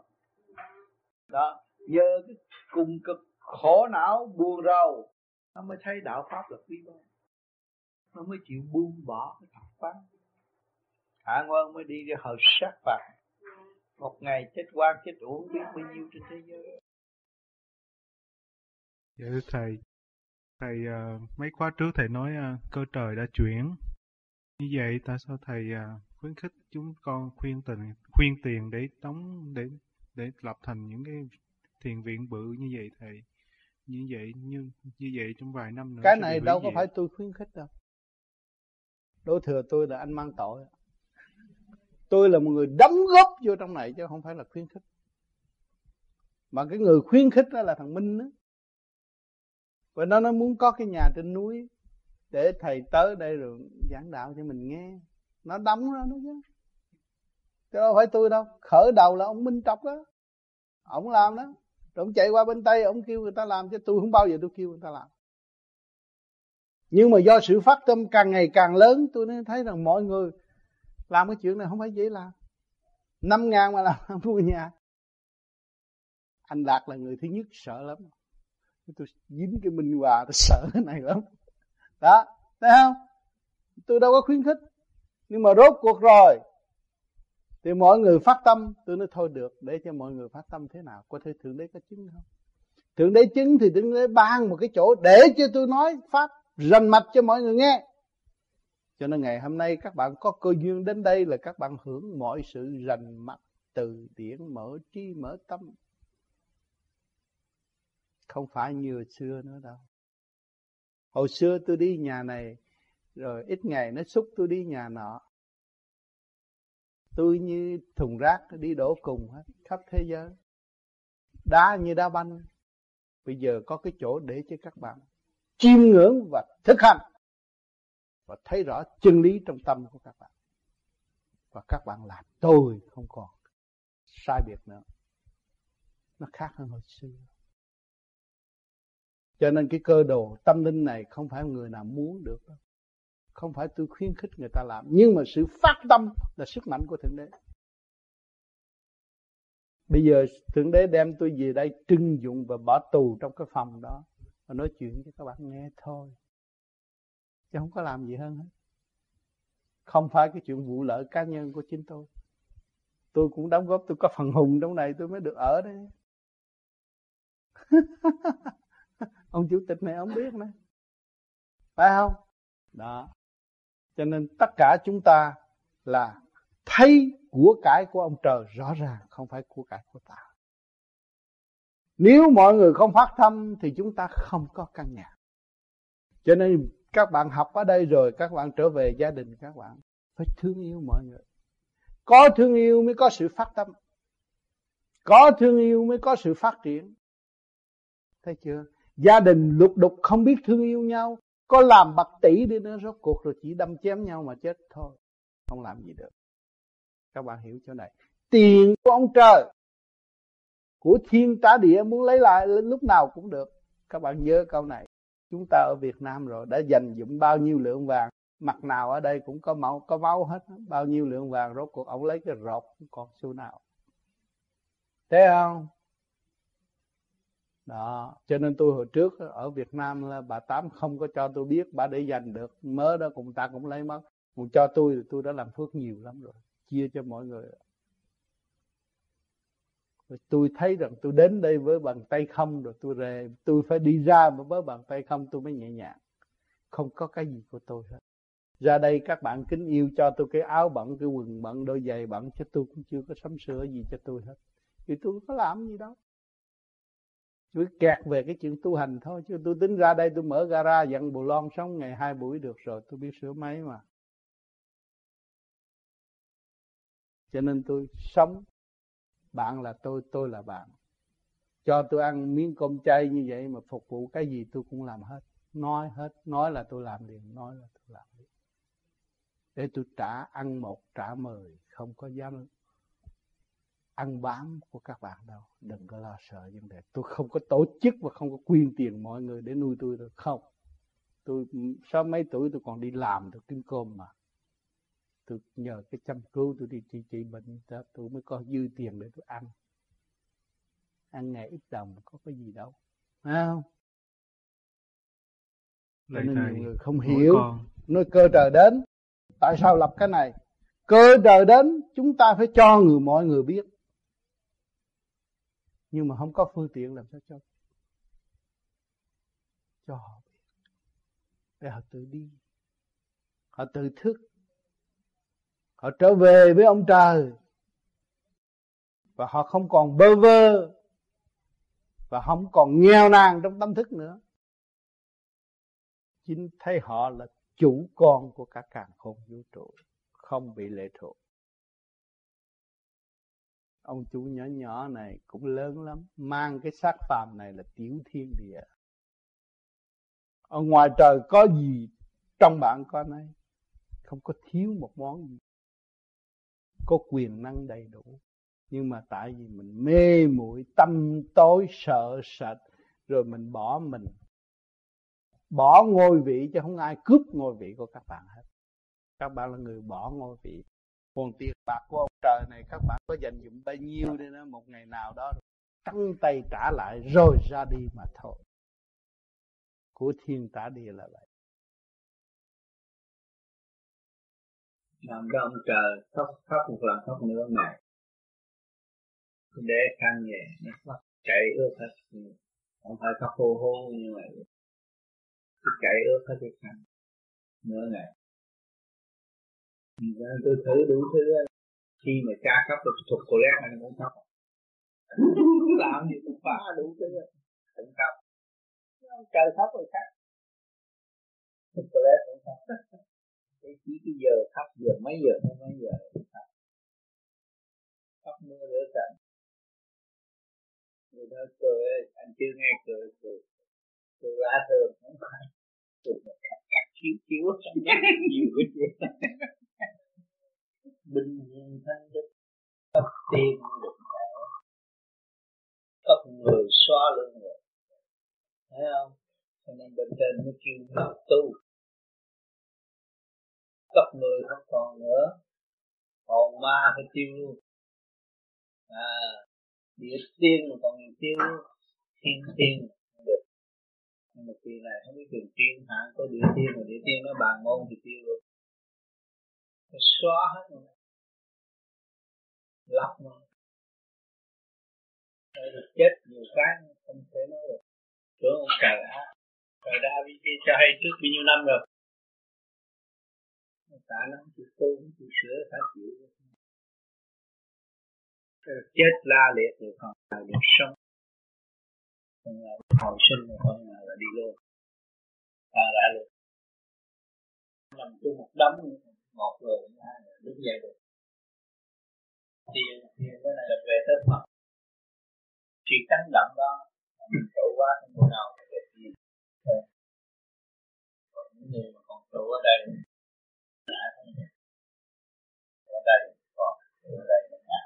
Đó. Nhờ cái cùng cực khổ não buồn rầu nó mới thấy đạo pháp là quý báu. Nó mới chịu buông bỏ cái thật pháp hạ ngoan mới đi cái hồi sát phạt. Một ngày chết quan chết uống biết bao nhiêu trên thế giới. Dạ thầy. Thầy uh, mấy khóa trước thầy nói uh, cơ trời đã chuyển. Như vậy tại sao thầy uh, khuyến khích chúng con khuyên tình khuyên tiền để đóng để để lập thành những cái thiền viện bự như vậy thầy? Như vậy như như vậy trong vài năm nữa cái này đâu có phải tôi khuyến khích đâu. Đổ thừa tôi là anh mang tội. Tôi là một người đóng góp vô trong này chứ không phải là khuyến khích. Mà cái người khuyến khích đó là thằng minh đó và nó nó muốn có cái nhà trên núi để thầy tới đây rồi giảng đạo cho mình nghe. Nó đóng ra nó chứ. Chứ đâu phải tôi đâu. Khởi đầu là ông minh trọc đó. Ông làm đó rồi ông chạy qua bên tây, ông kêu người ta làm chứ tôi không bao giờ tôi kêu người ta làm. Nhưng mà do sự phát tâm càng ngày càng lớn, tôi nên thấy rằng mọi người làm cái chuyện này không phải dễ làm. Năm ngàn mà làm mua nhà. Anh đạt là người thứ nhất sợ lắm. Tôi dính cái minh hòa, tôi sợ cái này lắm. Đó, thấy không? Tôi đâu có khuyến khích. Nhưng mà rốt cuộc rồi thì mọi người phát tâm, tôi nói thôi được, để cho mọi người phát tâm thế nào? Có thể thượng đế có chứng không? Thượng đế chứng thì thượng đế ban một cái chỗ để cho tôi nói pháp rành mạch cho mọi người nghe. Cho nên ngày hôm nay các bạn có cơ duyên đến đây là các bạn hưởng mọi sự rành mạch từ điển mở trí mở tâm. Không phải như hồi xưa nữa đâu. Hồi xưa tôi đi nhà này, rồi ít ngày nó xúc tôi đi nhà nọ tôi như thùng rác đi đổ cùng hết, khắp thế giới. Đá như đá banh. Bây giờ có cái chỗ để cho các bạn chiêm ngưỡng và thực hành và thấy rõ chân lý trong tâm của các bạn. Và các bạn làm tôi không còn sai biệt nữa. Nó khác hơn hồi xưa. Cho nên cái cơ đồ tâm linh này không phải người nào muốn được đâu không phải tôi khuyến khích người ta làm, nhưng mà sự phát tâm là sức mạnh của thượng đế. Bây giờ thượng đế đem tôi về đây trưng dụng và bỏ tù trong cái phòng đó và nói chuyện cho các bạn nghe thôi. Chứ không có làm gì hơn hết. Không phải cái chuyện vụ lợi cá nhân của chính tôi. Tôi cũng đóng góp, tôi có phần hùng trong này, tôi mới được ở đây. Ông chủ tịch này ông biết mà. Phải không? Đó cho nên tất cả chúng ta là thấy của cải của ông trời rõ ràng, không phải của cải của ta. Nếu mọi người không phát tâm thì chúng ta không có căn nhà. Cho nên các bạn học ở đây rồi, các bạn trở về gia đình, các bạn phải thương yêu mọi người. Có thương yêu mới có sự phát tâm. Có thương yêu mới có sự phát triển. Thấy chưa? Gia đình lục đục không biết thương yêu nhau có làm bạc tỷ đi nữa, rốt cuộc rồi chỉ đâm chém nhau mà chết thôi. Không làm gì được. Các bạn hiểu chỗ này. Tiền của ông trời, của thiên trả địa muốn lấy lại lúc nào cũng được. Các bạn nhớ câu này. Chúng ta ở Việt Nam rồi, đã dành dụng bao nhiêu lượng vàng, mặt nào ở đây cũng có máu có máu hết. Bao nhiêu lượng vàng, rốt cuộc ông lấy cái rột còn xu nào. Thấy không? Đó, cho nên tôi hồi trước ở Việt Nam là bà tám không có cho tôi biết, bà để dành được. Mớ đó cùng ta cũng lấy mất. Còn cho tôi thì tôi đã làm phước nhiều lắm rồi, chia cho mọi người. Rồi tôi thấy rằng tôi đến đây với bàn tay không rồi tôi rề, tôi phải đi ra với bàn tay không tôi mới nhẹ nhàng. Không có cái gì của tôi hết. Ra đây các bạn kính yêu cho tôi cái áo bận, cái quần bận, đôi giày bận cho tôi cũng chưa có sắm sửa gì cho tôi hết. Thì tôi có làm gì đâu tôi kẹt về cái chuyện tu hành thôi, chứ tôi tính ra đây tôi mở gara dặn bù lon sống ngày hai buổi được rồi, tôi biết sửa máy mà. Cho nên tôi sống, bạn là tôi tôi là bạn. Cho tôi ăn miếng cơm chay như vậy mà phục vụ cái gì tôi cũng làm hết. Nói hết, nói là tôi làm liền, nói là tôi làm liền. Để tôi trả ăn một, trả mười, không có dám ăn bám của các bạn đâu. Đừng có lo sợ vấn đề. Tôi không có tổ chức và không có quyên tiền mọi người để nuôi tôi được. Không. Tôi sau mấy tuổi tôi còn đi làm được kiếm cơm mà. Tôi nhờ cái chăm cứu tôi đi trị trị bệnh đó tôi mới có dư tiền để tôi ăn. Ăn ngày ít đồng có cái gì đâu. Phải không? Cho nên nhiều người không hiểu. nói cơ trời đến. Tại sao lập cái này? Cơ trời đến chúng ta phải cho người mọi người biết nhưng mà không có phương tiện làm sao cho cho họ biết. Để họ tự đi. Họ tự thức. Họ trở về với ông trời. Và họ không còn bơ vơ. Và không còn nghèo nàn trong tâm thức nữa. Chính thấy họ là chủ con của cả càng khôn vũ trụ, không bị lệ thuộc ông chủ nhỏ nhỏ này cũng lớn lắm, mang cái xác phàm này là tiểu thiên địa. Ở ngoài trời có gì, trong bạn có này không có thiếu một món gì. Có quyền năng đầy đủ, nhưng mà tại vì mình mê muội, tâm tối sợ sệt, rồi mình bỏ mình. Bỏ ngôi vị chứ không ai cướp ngôi vị của các bạn hết. Các bạn là người bỏ ngôi vị còn tiền bạc của ông trời này các bạn có dành dụm bao nhiêu đi nữa, một ngày nào đó căng tay trả lại rồi ra đi mà thôi. Của thiên trả địa là vậy. Làm cho ông trời khóc khóc một lần, khóc nữa ngày. Để khăn nhẹ, nó khóc chạy ướt hết. Không phải khóc hô hô như vậy. Cứ chảy ướt hết cái khăn, nửa ngày. Dạ, tôi thử đủ thứ khi mà ca khóc được thuộc cô lét anh, cũng khóc. Làm gì cũng phá đủ thứ cũng khóc. Trời khóc rồi khác thuộc cô lét cũng khóc. Cái chỉ cái giờ khóc giờ mấy giờ, mấy mấy giờ khóc. Mưa rửa cảnh người ta cười anh chưa nghe cười cười cười lá thường. Không phải. Cười cắt cắt chiếu chiếu. Nhiều cái chuyện bình nhiên thanh đức. Cấp tiên được khỏe cấp người xóa lưng người thấy không? Cho nên bên trên mới kêu học tu. Cấp người không còn nữa. Hồn ma phải tiêu luôn. À địa tiên mà còn tiêu thiên tiên không được. Nhưng mà kỳ này không biết đường tiên hạng có địa tiên mà địa tiên nó bàn ngôn thì tiêu luôn. Phải xóa hết rồi lọc mà được chết nhiều cái không thể nói được. Tưởng ông trời á trời đã vì cho hay trước bao nhiêu năm rồi. Cả nó chịu tu chịu sửa phải chịu. Chết la liệt rồi còn nào được sống. Còn là hồi sinh rồi còn nào là đi luôn. Ta đã được nằm chung một đống, một người, hai người, đứng dậy được thiền thiền cái này là về tới Phật chỉ tăng động đó mình trụ quá thì chỗ nào thì được gì còn những người mà còn trụ ở đây ngã không được ở đây còn ở đây là ngã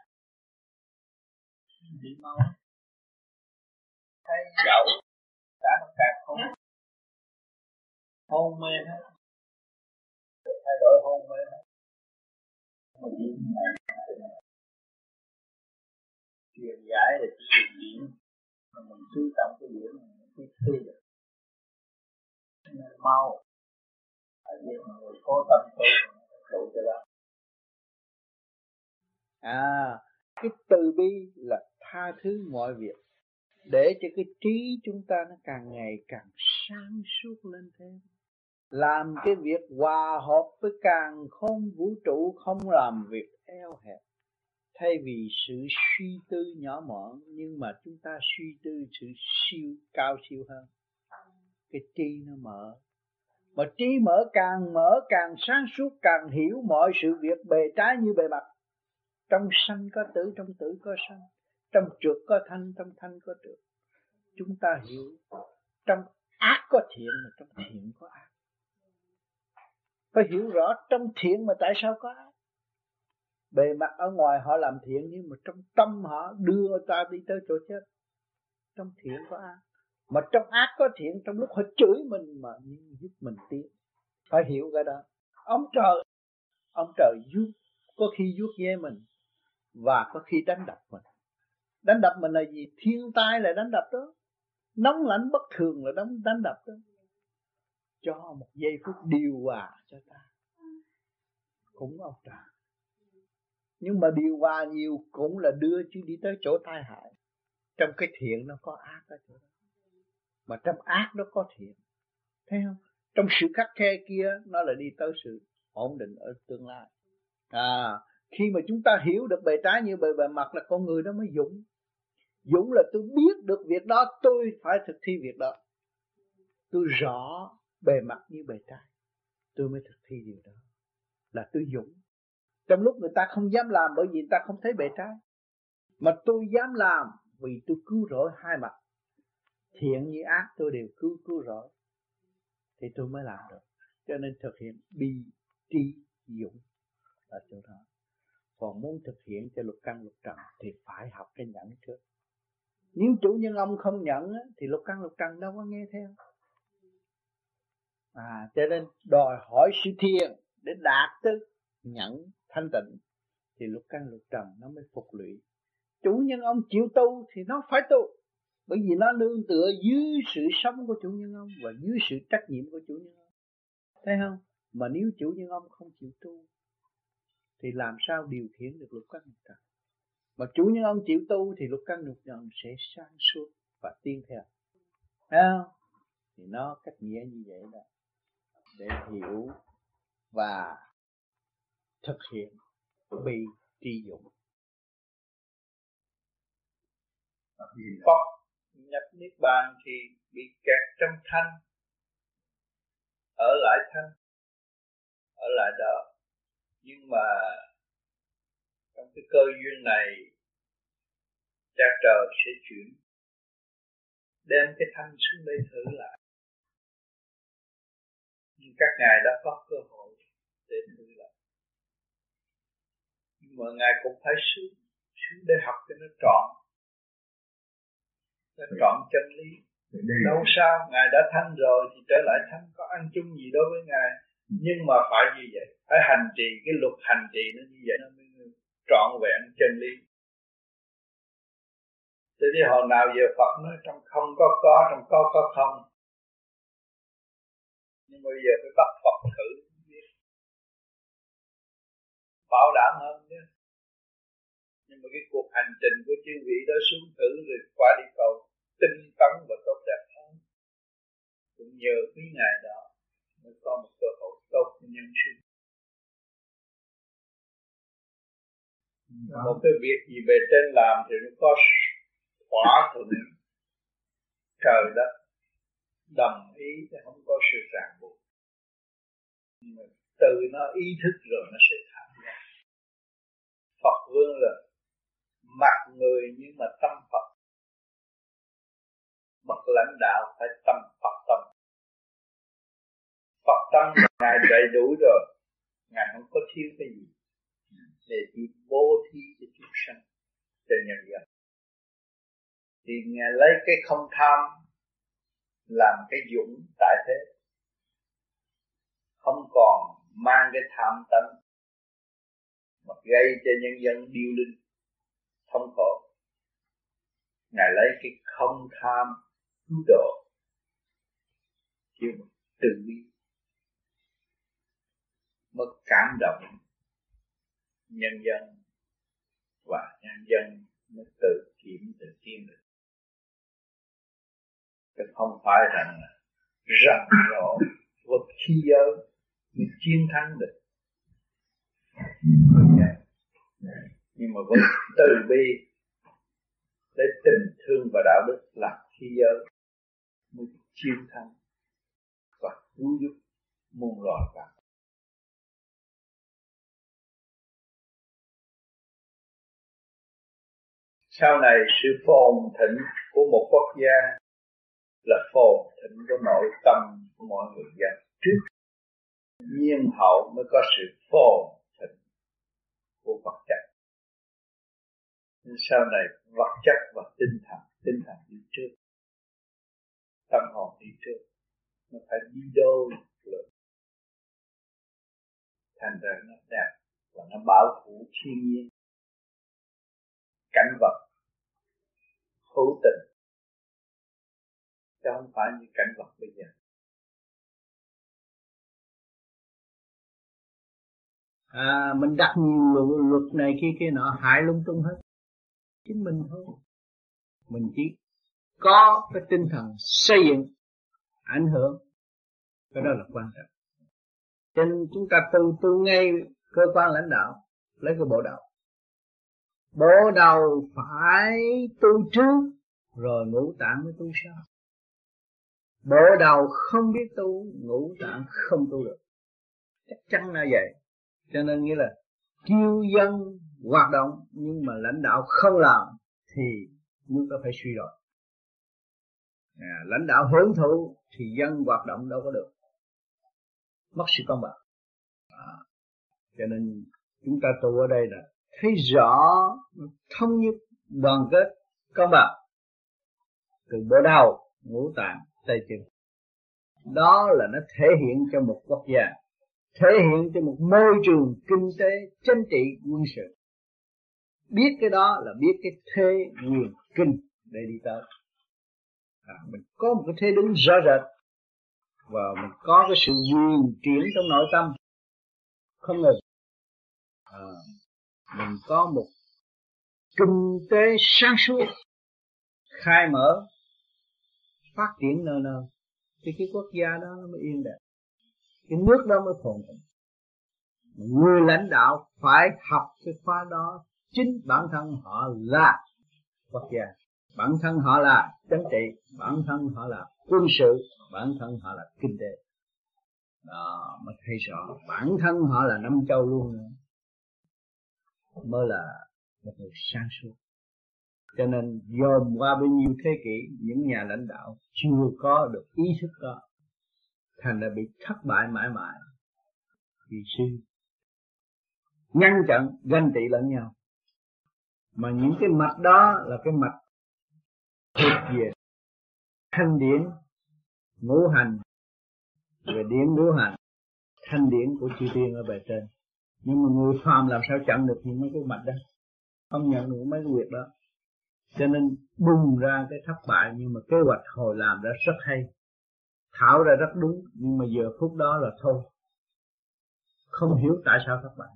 đi mau thấy dẫu cả nó càng không hôn mê hết thay đổi hôn mê hết mà này truyền giải là chỉ truyền điểm mà mình chú trọng cái điểm mình biết thi được. Nên mau. Tại vì người cố tâm tu đủ cho đó. À cái từ bi là tha thứ mọi việc. Để cho cái trí chúng ta nó càng ngày càng sáng suốt lên thêm. Làm cái việc hòa hợp với càng không vũ trụ, không làm việc eo hẹp thay vì sự suy tư nhỏ mọn, nhưng mà chúng ta suy tư sự siêu, cao siêu hơn. Cái trí nó mở. Mà trí mở càng mở, càng sáng suốt, càng hiểu mọi sự việc bề trái như bề mặt. Trong sanh có tử, trong tử có sanh. Trong trượt có thanh, trong thanh có trượt. Chúng ta hiểu. Trong ác có thiện mà trong thiện có ác. Phải hiểu rõ trong thiện mà tại sao có ác bề mặt ở ngoài họ làm thiện, nhưng mà trong tâm họ đưa ta đi tới chỗ chết. Trong thiện có ác, mà trong ác có thiện, trong lúc họ chửi mình mà nhưng giúp mình tiến. Phải hiểu cái đó. Ông trời ông trời giúp, có khi giúp ghê mình và có khi đánh đập mình. Đánh đập mình là gì? Thiên tai là đánh đập đó. Nóng lạnh bất thường là đánh đánh đập đó. Cho một giây phút điều hòa cho ta. Cũng ông trời nhưng mà điều hòa nhiều cũng là đưa chứ đi tới chỗ tai hại. Trong cái thiện nó có ác ở chỗ đó. Mà trong ác nó có thiện. Thấy không? Trong sự khắc khe kia, nó là đi tới sự ổn định ở tương lai. À khi mà chúng ta hiểu được bề trái như bề bề mặt là con người đó mới dũng. Dũng là tôi biết được việc đó, tôi phải thực thi việc đó. Tôi rõ bề mặt như bề trái, tôi mới thực thi điều đó. Là tôi dũng trong lúc người ta không dám làm bởi vì người ta không thấy bề trái. Mà tôi dám làm vì tôi cứu rỗi hai mặt. Thiện như ác tôi đều cứu cứu rỗi. Thì tôi mới làm được. Cho nên thực hiện bi tri dũng là chỗ đó. Còn muốn thực hiện cho lục căn lục trần thì phải học cái nhẫn trước. Nếu chủ nhân ông không nhận thì lục căn lục trần đâu có nghe theo. À cho nên đòi hỏi sự thiền để đạt tới nhẫn thanh tịnh, thì lục căn lục trần nó mới phục lụy. Chủ nhân ông chịu tu thì nó phải tu. Bởi vì nó nương tựa dưới sự sống của chủ nhân ông và dưới sự trách nhiệm của chủ nhân ông. Thấy không? Mà nếu chủ nhân ông không chịu tu, thì làm sao điều khiển được lục căn lục trần? Mà chủ nhân ông chịu tu thì lục căn lục trần sẽ sang suốt và tiên theo. Thấy không? Thì nó cách nghĩa như vậy đó. Để hiểu và thực hiện bị tri dụng. Phật nhập niết bàn thì bị kẹt trong thanh, ở lại thanh, ở lại đó. Nhưng mà trong cái cơ duyên này cha trời sẽ chuyển, đem cái thanh xuống đây thử lại. Nhưng các ngài đã có cơ hội để thử mà ngài cũng phải xuống xuống để học cho nó trọn. Nó trọn chân lý. Đâu sao ngài đã thanh rồi thì trở lại thanh có ăn chung gì đối với ngài. Nhưng mà phải như vậy phải hành trì cái luật hành trì nó như vậy nó mới trọn vẹn chân lý. Thế thì hồi nào giờ Phật nói trong không có có, trong có có không. Nhưng bây giờ phải bắt Phật thử Bảo đảm hơn chứ. Nhưng mà cái cuộc hành trình của chư vị đó xuống thử rồi qua đi cầu tinh tấn và tốt đẹp hơn. Cũng nhờ quý ngài đó mới có một cơ hội tốt cho nhân sinh. Một cái việc gì về trên làm thì nó có thỏa thuận trời đất, đồng ý thì không có sự ràng buộc nhưng mà từ nó ý thức rồi nó sẽ Phật vương là mặt người nhưng mà tâm Phật. Bậc lãnh đạo phải tâm Phật tâm. Phật tâm ngài đầy đủ rồi. Ngài không có thiếu cái gì. Để chỉ bố thí cho chúng sanh, cho nhân dân. Thì ngài lấy cái không tham, làm cái dũng tại thế. Không còn mang cái tham tánh mà gây cho nhân dân điêu linh, thống khổ. Ngài lấy cái không tham cứu độ kêu từ bi mới cảm động nhân dân và nhân dân mới tự kiểm, tự tiến được. Chứ không phải rằng rằng rộ vượt khi giới mới chiến thắng được. Ừ. Dạ. nhưng mà với từ bi để tình thương và đạo đức là khi giới mới chiến thắng và cứu giúp muôn loài cả sau này sự phồn thịnh của một quốc gia là phồn thịnh của nội tâm của mọi người dân. Trước nhiên hậu mới có sự phồn của vật chất. Nhưng sau này vật chất và tinh thần tinh thần đi trước, tâm hồn đi trước, nó phải đi đôi lực thành ra nó đẹp và nó bảo thủ thiên nhiên. Cảnh vật, hữu tình. Chứ không phải như cảnh vật bây giờ. À, mình đặt nhiều luật này kia kia nọ hại lung tung hết. Chính mình thôi. Mình chỉ có cái tinh thần xây dựng ảnh hưởng. Cái đó là quan trọng. Cho nên chúng ta từ từ ngay cơ quan lãnh đạo lấy cái bộ đầu. Bộ đầu phải tu trước rồi ngũ tạng mới tu sau bộ đầu không biết tu ngũ tạng không tu được. Chắc chắn là vậy cho nên nghĩa là kêu dân hoạt động nhưng mà lãnh đạo không làm thì nước đó phải suy rồi. À, lãnh đạo hưởng thụ thì dân hoạt động đâu có được. Mất sự công bằng. À, cho nên chúng ta tu ở đây là thấy rõ thông nhất đoàn kết công bằng. Từ bộ đầu ngũ tạng tay chân. Đó là nó thể hiện cho một quốc gia thể hiện cho một môi trường kinh tế chính trị quân sự. Biết cái đó là biết cái thế quyền kinh để đi tới. À, mình có một cái thế đứng rõ rệt và mình có cái sự quyền chuyển trong nội tâm. Không ngừng à, mình có một kinh tế sáng suốt khai mở phát triển nơi nơi. Thì cái quốc gia đó nó mới yên đẹp cái nước đó mới phồn thịnh. Người lãnh đạo phải học cái khóa đó. Chính bản thân họ là quốc gia. Bản thân họ là chính trị, bản thân họ là quân sự, bản thân họ là kinh tế. Đó, mới thấy rõ. Bản thân họ là năm châu luôn nữa. Mới là một người sáng suốt. Cho nên dồn qua bao nhiêu thế kỷ, những nhà lãnh đạo chưa có được ý thức đó thành ra bị thất bại mãi mãi. Vì sư ngăn chặn ganh tị lẫn nhau. Mà những cái mặt đó là cái mặt thuộc về thanh điển ngũ hành về điển ngũ hành. Thanh điển của chư tiên ở bề trên. Nhưng mà người phàm làm sao chặn được những mấy cái mặt đó? Không nhận được mấy cái việc đó. Cho nên bùng ra cái thất bại, nhưng mà kế hoạch hồi làm đã rất hay thảo ra rất đúng nhưng mà giờ phút đó là thôi. Không hiểu tại sao thất bại.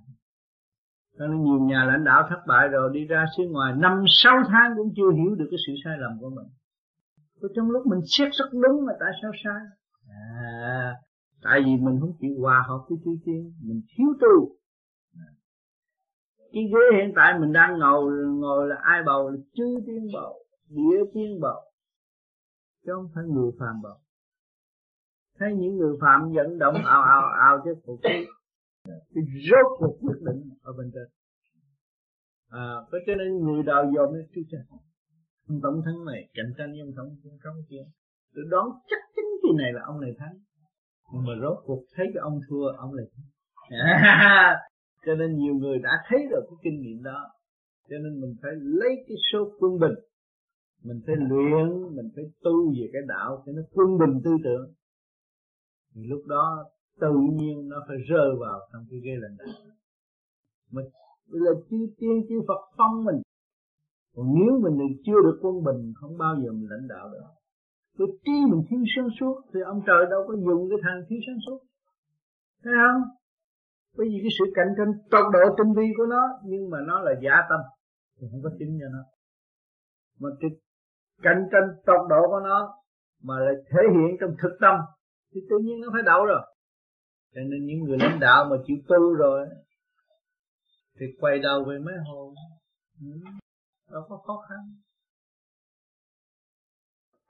Cho nên nhiều nhà lãnh đạo thất bại rồi đi ra xứ ngoài năm sáu tháng cũng chưa hiểu được cái sự sai lầm của mình. Rồi trong lúc mình xét rất đúng mà tại sao sai. À tại vì mình không chịu hòa hợp với chư Thiên, mình thiếu tu. Cái ghế hiện tại mình đang ngồi ngồi là ai bầu? Là chư tiên bầu địa tiên bầu. Chứ không phải người phàm bầu thấy những người phạm vận động, ào ào ào chứ cuộc cái cái rốt cuộc quyết định ở bên trên. À có cho nên người đào dòm nó chú cha ông tổng thống này, cạnh tranh với ông tổng thống kia. Tôi đoán chắc chắn kỳ này là ông này thắng. Mà rốt cuộc thấy cái ông thua, ông lại thắng. Cho nên nhiều người đã thấy được cái kinh nghiệm đó. Cho nên mình phải lấy cái số quân bình. Mình phải luyện, mình phải tu về cái đạo cho nó quân bình tư tưởng thì lúc đó tự nhiên nó phải rơi vào trong cái ghế lãnh đạo. Mà là chư tiên, chư Phật phong mình. Còn nếu mình chưa được quân bình, không bao giờ mình lãnh đạo được. Cái trí mình thiếu sáng suốt, thì ông trời đâu có dùng cái thằng thiếu sáng suốt. Thấy không? Bởi vì cái sự cạnh tranh tột độ tinh vi của nó, nhưng mà nó là giả tâm, thì không có tính cho nó. Mà cái cạnh tranh tột độ của nó, mà lại thể hiện trong thực tâm thì tự nhiên nó phải đậu rồi. Cho nên những người lãnh đạo mà chịu tu rồi, thì quay đầu về mấy hồn ừ. đâu có khó khăn.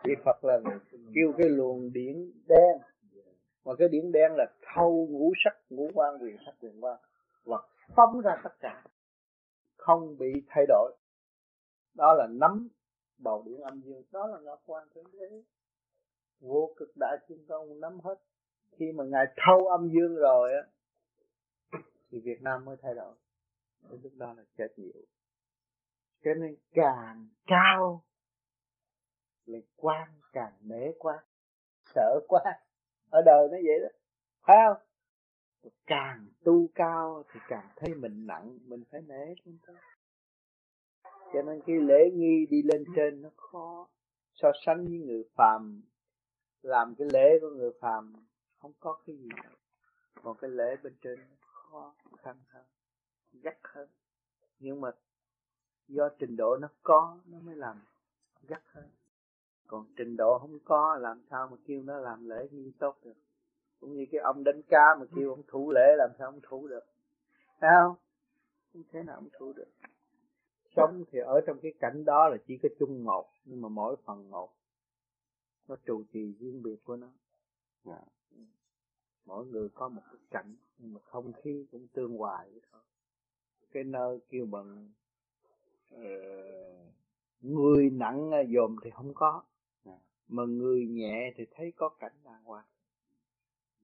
Thì Phật là kêu cái luồng điển đen. Mà cái điển đen là thâu ngũ sắc, ngũ quan, quyền sắc, quyền quan. Và phóng ra tất cả. Không bị thay đổi. Đó là nắm bầu điển âm dương. Đó là ngọc quan thượng đế vô cực đại thiên công nắm hết. Khi mà ngài thâu âm dương rồi á, thì Việt Nam mới thay đổi. Đến lúc đó là chết nhiều. Cho nên càng cao là quan càng nể quá sợ quá ở đời nó vậy đó. Phải không? Càng tu cao thì càng thấy mình nặng, mình phải nể lên thôi cho nên cái lễ nghi đi lên trên nó khó. So sánh với người phàm làm cái lễ của người phàm không có cái gì đâu. Còn cái lễ bên trên khó khăn hơn, gắt hơn. Nhưng mà do trình độ nó có, nó mới làm gắt hơn. Còn trình độ không có, làm sao mà kêu nó làm lễ như tốt được? Cũng như cái ông đánh cá mà kêu ông thủ lễ, làm sao ông thủ được? Thấy không? Không thế nào ông thủ được. Sống thì ở trong cái cảnh đó là chỉ có chung một, nhưng mà mỗi phần một nó trụ trì riêng biệt của nó yeah. Dạ. mỗi người có một cái cảnh nhưng mà không khí cũng tương hòa vậy thôi cái nơi kêu bằng uh, người nặng dòm thì không có yeah. Dạ. mà người nhẹ thì thấy có cảnh đàng hoàng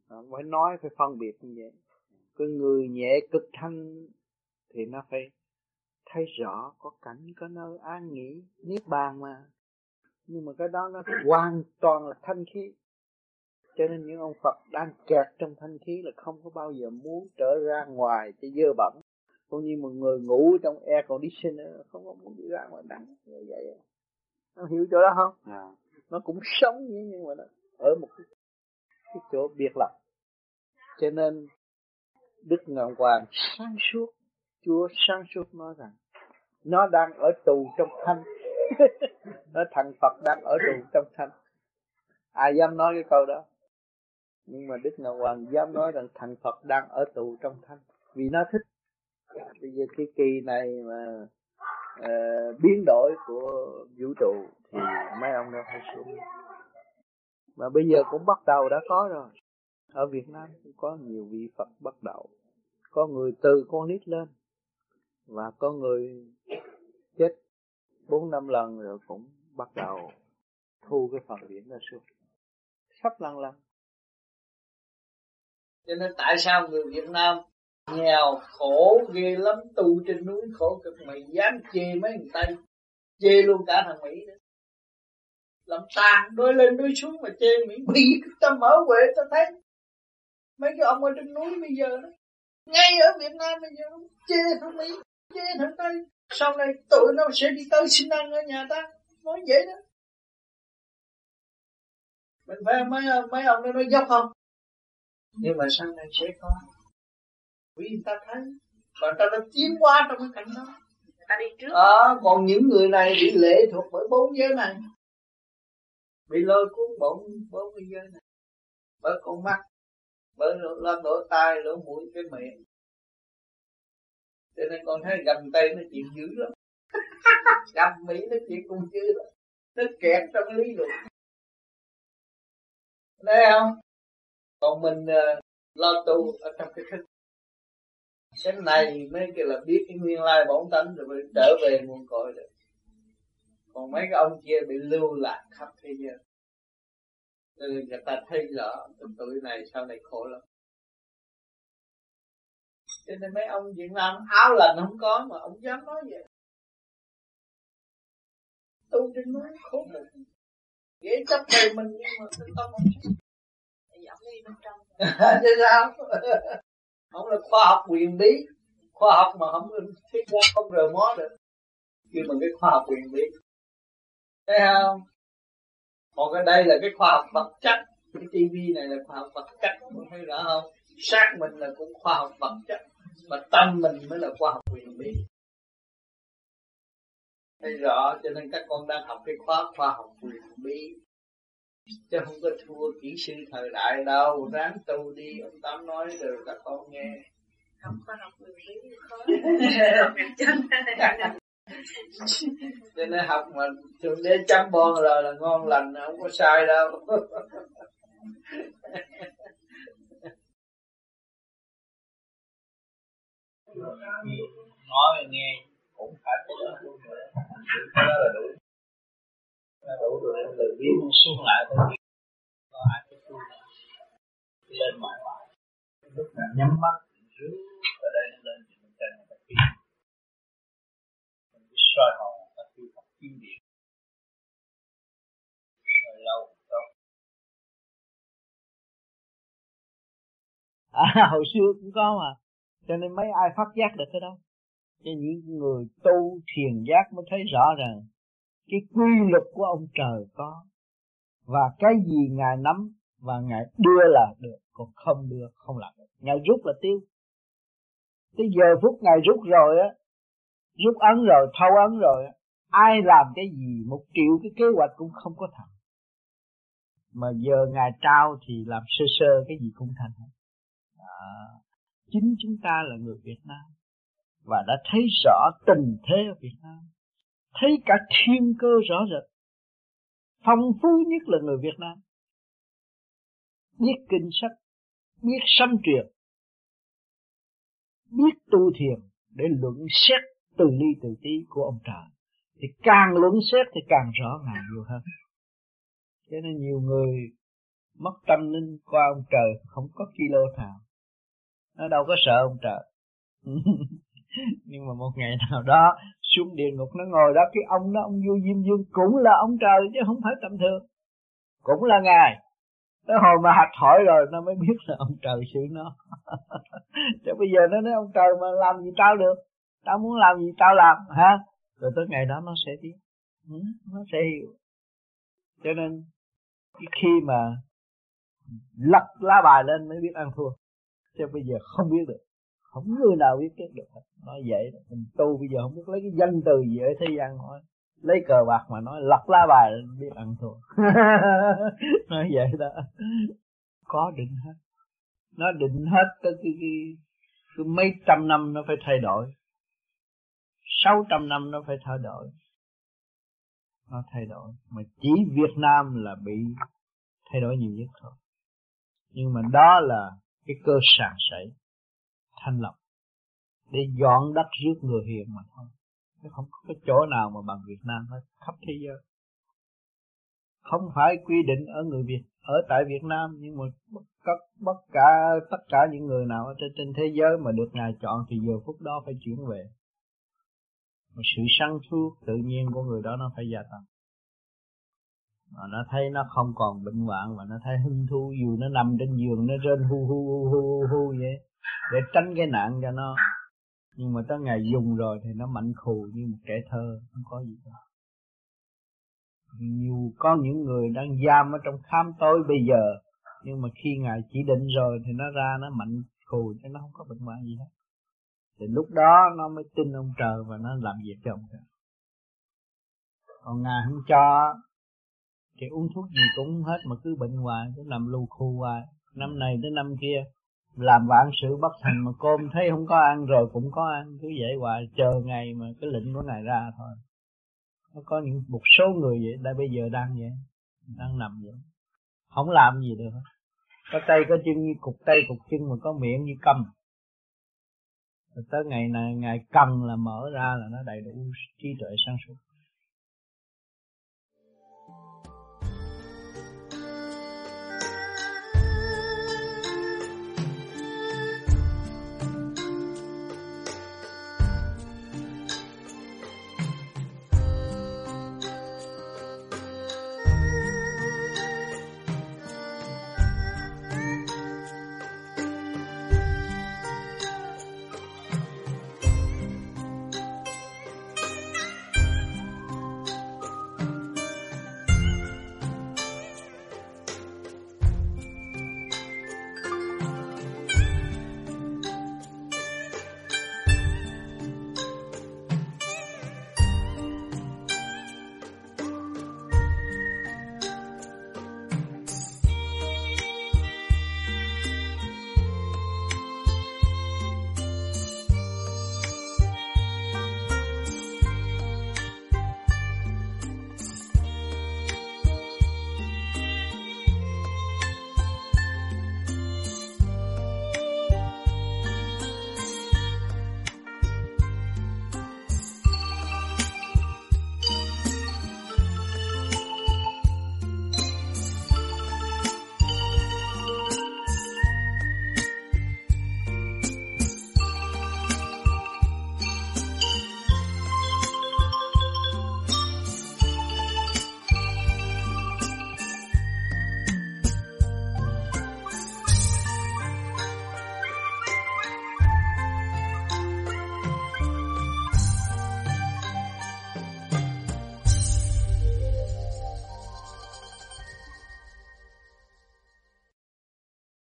không phải nói phải phân biệt như vậy cái người nhẹ cực thanh thì nó phải thấy rõ có cảnh có nơi an nghỉ niết bàn mà nhưng mà cái đó nó hoàn toàn là thanh khí. Cho nên những ông Phật đang kẹt trong thanh khí là không có bao giờ muốn trở ra ngoài cho dơ bẩn. Cũng như một người ngủ trong air conditioner không có muốn đi ra ngoài nắng như vậy. Nó hiểu chỗ đó không? À. nó cũng sống như nhưng mà nó ở một cái, cái chỗ biệt lập. Cho nên Đức Ngọc Hoàng sáng suốt Chúa sáng suốt nói rằng nó đang ở tù trong thanh nó thằng Phật đang ở tù trong thanh ai dám nói cái câu đó? Nhưng mà Đức Ngọc Hoàng dám nói rằng thằng Phật đang ở tù trong thanh vì nó thích. Bây giờ cái kỳ này mà uh, biến đổi của vũ trụ thì mấy ông nó phải xuống. Mà bây giờ cũng bắt đầu đã có rồi. Ở Việt Nam cũng có nhiều vị Phật bắt đầu. Có người từ con nít lên và có người chết bốn năm lần rồi cũng bắt đầu thu cái phần điểm ra xuống. Sắp lần lần. Cho nên tại sao người Việt Nam nghèo, khổ, ghê lắm, tu trên núi khổ cực mày dám chê mấy người Tây chê luôn cả thằng Mỹ nữa. Làm tàn đôi lên đôi xuống mà chê Mỹ. Bị ta mở huệ ta thấy mấy cái ông ở trên núi bây giờ đó, ngay ở Việt Nam bây giờ chê thằng Mỹ, chê thằng Tây sau này tụi nó sẽ đi tới xin ăn ở nhà ta. Nói vậy đó. Mình phải mấy mấy ông nó nói dốc không? Nhưng mà sau này sẽ có. Vì ta thấy và ta đã tiến qua trong cái cảnh đó. Ta đi trước. À, còn những người này bị lệ thuộc bởi bốn giới này. Bị lôi cuốn bốn bốn cái giới này. Bởi con mắt bởi lỗ lỗ tai lỗ mũi cái miệng cho nên con thấy gần tay nó chịu dữ lắm. Gặp mỹ nó chịu cũng dữ lắm. Nó kẹt trong lý luận. Thấy không? Còn mình uh, lo tu ở trong cái thức. Cái này mới kêu là biết cái nguyên lai bổn tánh rồi mới trở về nguồn cội được. Còn mấy cái ông kia bị lưu lạc khắp thế giới. Nên người ta thấy rõ tụi này sau này khổ lắm cho nên mấy ông Việt Nam áo lành không có mà ông dám nói vậy. Tu trên núi khổ lắm. Dễ chấp đầy mình nhưng mà thực tâm chấp giọng đi bên trong. Chứ sao? Không là khoa học quyền bí. Khoa học mà không thiết ra không rờ mó được. Kêu bằng cái khoa học quyền bí. Thấy không? Còn cái đây là cái khoa học vật chất. Cái tivi này là khoa học vật chất. Không thấy rõ không? Xác mình là cũng khoa học vật chất mà tâm mình mới là khoa học quyền bí. Thấy rõ cho nên các con đang học cái khóa khoa học quyền bí. Chứ không có thua kỹ sư thời đại đâu. Ráng tu đi ông tám nói rồi các con nghe. Học khoa học quyền bí khó. Cho nên học mà thượng đế chăm bon rồi là ngon lành không có sai đâu nói nghe cũng phải có đó cái đó là đủ. Nó đủ rồi, em từ biến xuống lại thôi. Có ai cái tu lên mãi mãi lúc nào nhắm mắt rước ở đây nó lên thì mình cần phải kinh mình cứ soi hồn, ta tu học kinh điển soi lâu tốt à hồi xưa cũng có mà cho nên mấy ai phát giác được cái đó? Cho những người tu thiền giác mới thấy rõ rằng cái quy luật của ông trời có. Và cái gì ngài nắm và ngài đưa là được còn không đưa không làm được. Ngài rút là tiêu. Cái giờ phút ngài rút rồi á rút ấn rồi thâu ấn rồi ai làm cái gì một triệu cái kế hoạch cũng không có thành. Mà giờ ngài trao thì làm sơ sơ cái gì cũng thành hết. À, chính chúng ta là người Việt Nam và đã thấy rõ tình thế ở Việt Nam, thấy cả thiên cơ rõ rệt. Phong phú nhất là người Việt Nam. Biết kinh sách, biết sanh truyền biết tu thiền để luận xét từ ly từ tí của ông trời. Thì càng luận xét thì càng rõ ràng nhiều hơn. Cho nên nhiều người mất tâm linh qua ông trời không có kilo nào nó đâu có sợ ông trời. Nhưng mà một ngày nào đó xuống địa ngục nó ngồi đó cái ông đó ông vua diêm dương cũng là ông trời chứ không phải tầm thường. Cũng là ngài. Tới hồi mà hạch hỏi rồi nó mới biết là ông trời xử nó. Chứ bây giờ nó nói ông trời mà làm gì tao được? Tao muốn làm gì tao làm hả? Rồi tới ngày đó nó sẽ biết. Ừ, nó sẽ hiểu. Cho nên khi mà lật lá bài lên mới biết ăn thua cho bây giờ không biết được. Không người nào biết trước được nói vậy đó, mình tu bây giờ không biết lấy cái danh từ gì ở thế gian hỏi. Lấy cờ bạc mà nói lật lá bài biết ăn thua. Nói vậy đó. Có định hết. Nó định hết tới cái, cái, cái mấy trăm năm nó phải thay đổi. Sáu trăm năm nó phải thay đổi. Nó thay đổi. Mà chỉ Việt Nam là bị thay đổi nhiều nhất thôi. Nhưng mà đó là cái cơ sàn sảy thanh lọc để dọn đất rước người hiền mà thôi. Chứ không có cái chỗ nào mà bằng Việt Nam hết khắp thế giới. Không phải quy định ở người Việt ở tại Việt Nam nhưng mà tất bất cả tất cả những người nào ở trên, trên thế giới mà được ngài chọn thì giờ phút đó phải chuyển về. Mà sự săn thuốc tự nhiên của người đó nó phải gia tăng mà nó thấy nó không còn bệnh hoạn và nó thấy hưng thu dù nó nằm trên giường, nó rên hu hu hu hu hu vậy, để tránh cái nạn cho nó. Nhưng mà tới ngày dùng rồi thì nó mạnh khù như một trẻ thơ, không có gì cả. Nhiều có những người đang giam ở trong khám tối bây giờ, nhưng mà khi ngài chỉ định rồi thì nó ra nó mạnh khù chứ nó không có bệnh hoạn gì hết. Thì lúc đó nó mới tin ông trời và nó làm việc cho ông trời. Còn ngài không cho thì uống thuốc gì cũng hết mà cứ bệnh hoài, cứ nằm lù khu hoài. Năm này tới năm kia, làm vạn sự bất thành mà cơm thấy không có ăn rồi cũng có ăn, cứ vậy hoài, chờ ngày mà cái lệnh của ngài ra thôi. Nó có những một số người vậy đây bây giờ đang vậy, đang nằm vậy. Không làm gì được. Có tay có chân như cục tay cục chân mà có miệng như cầm. Rồi tới ngày này, ngày cần là mở ra là nó đầy đủ trí tuệ sáng suốt.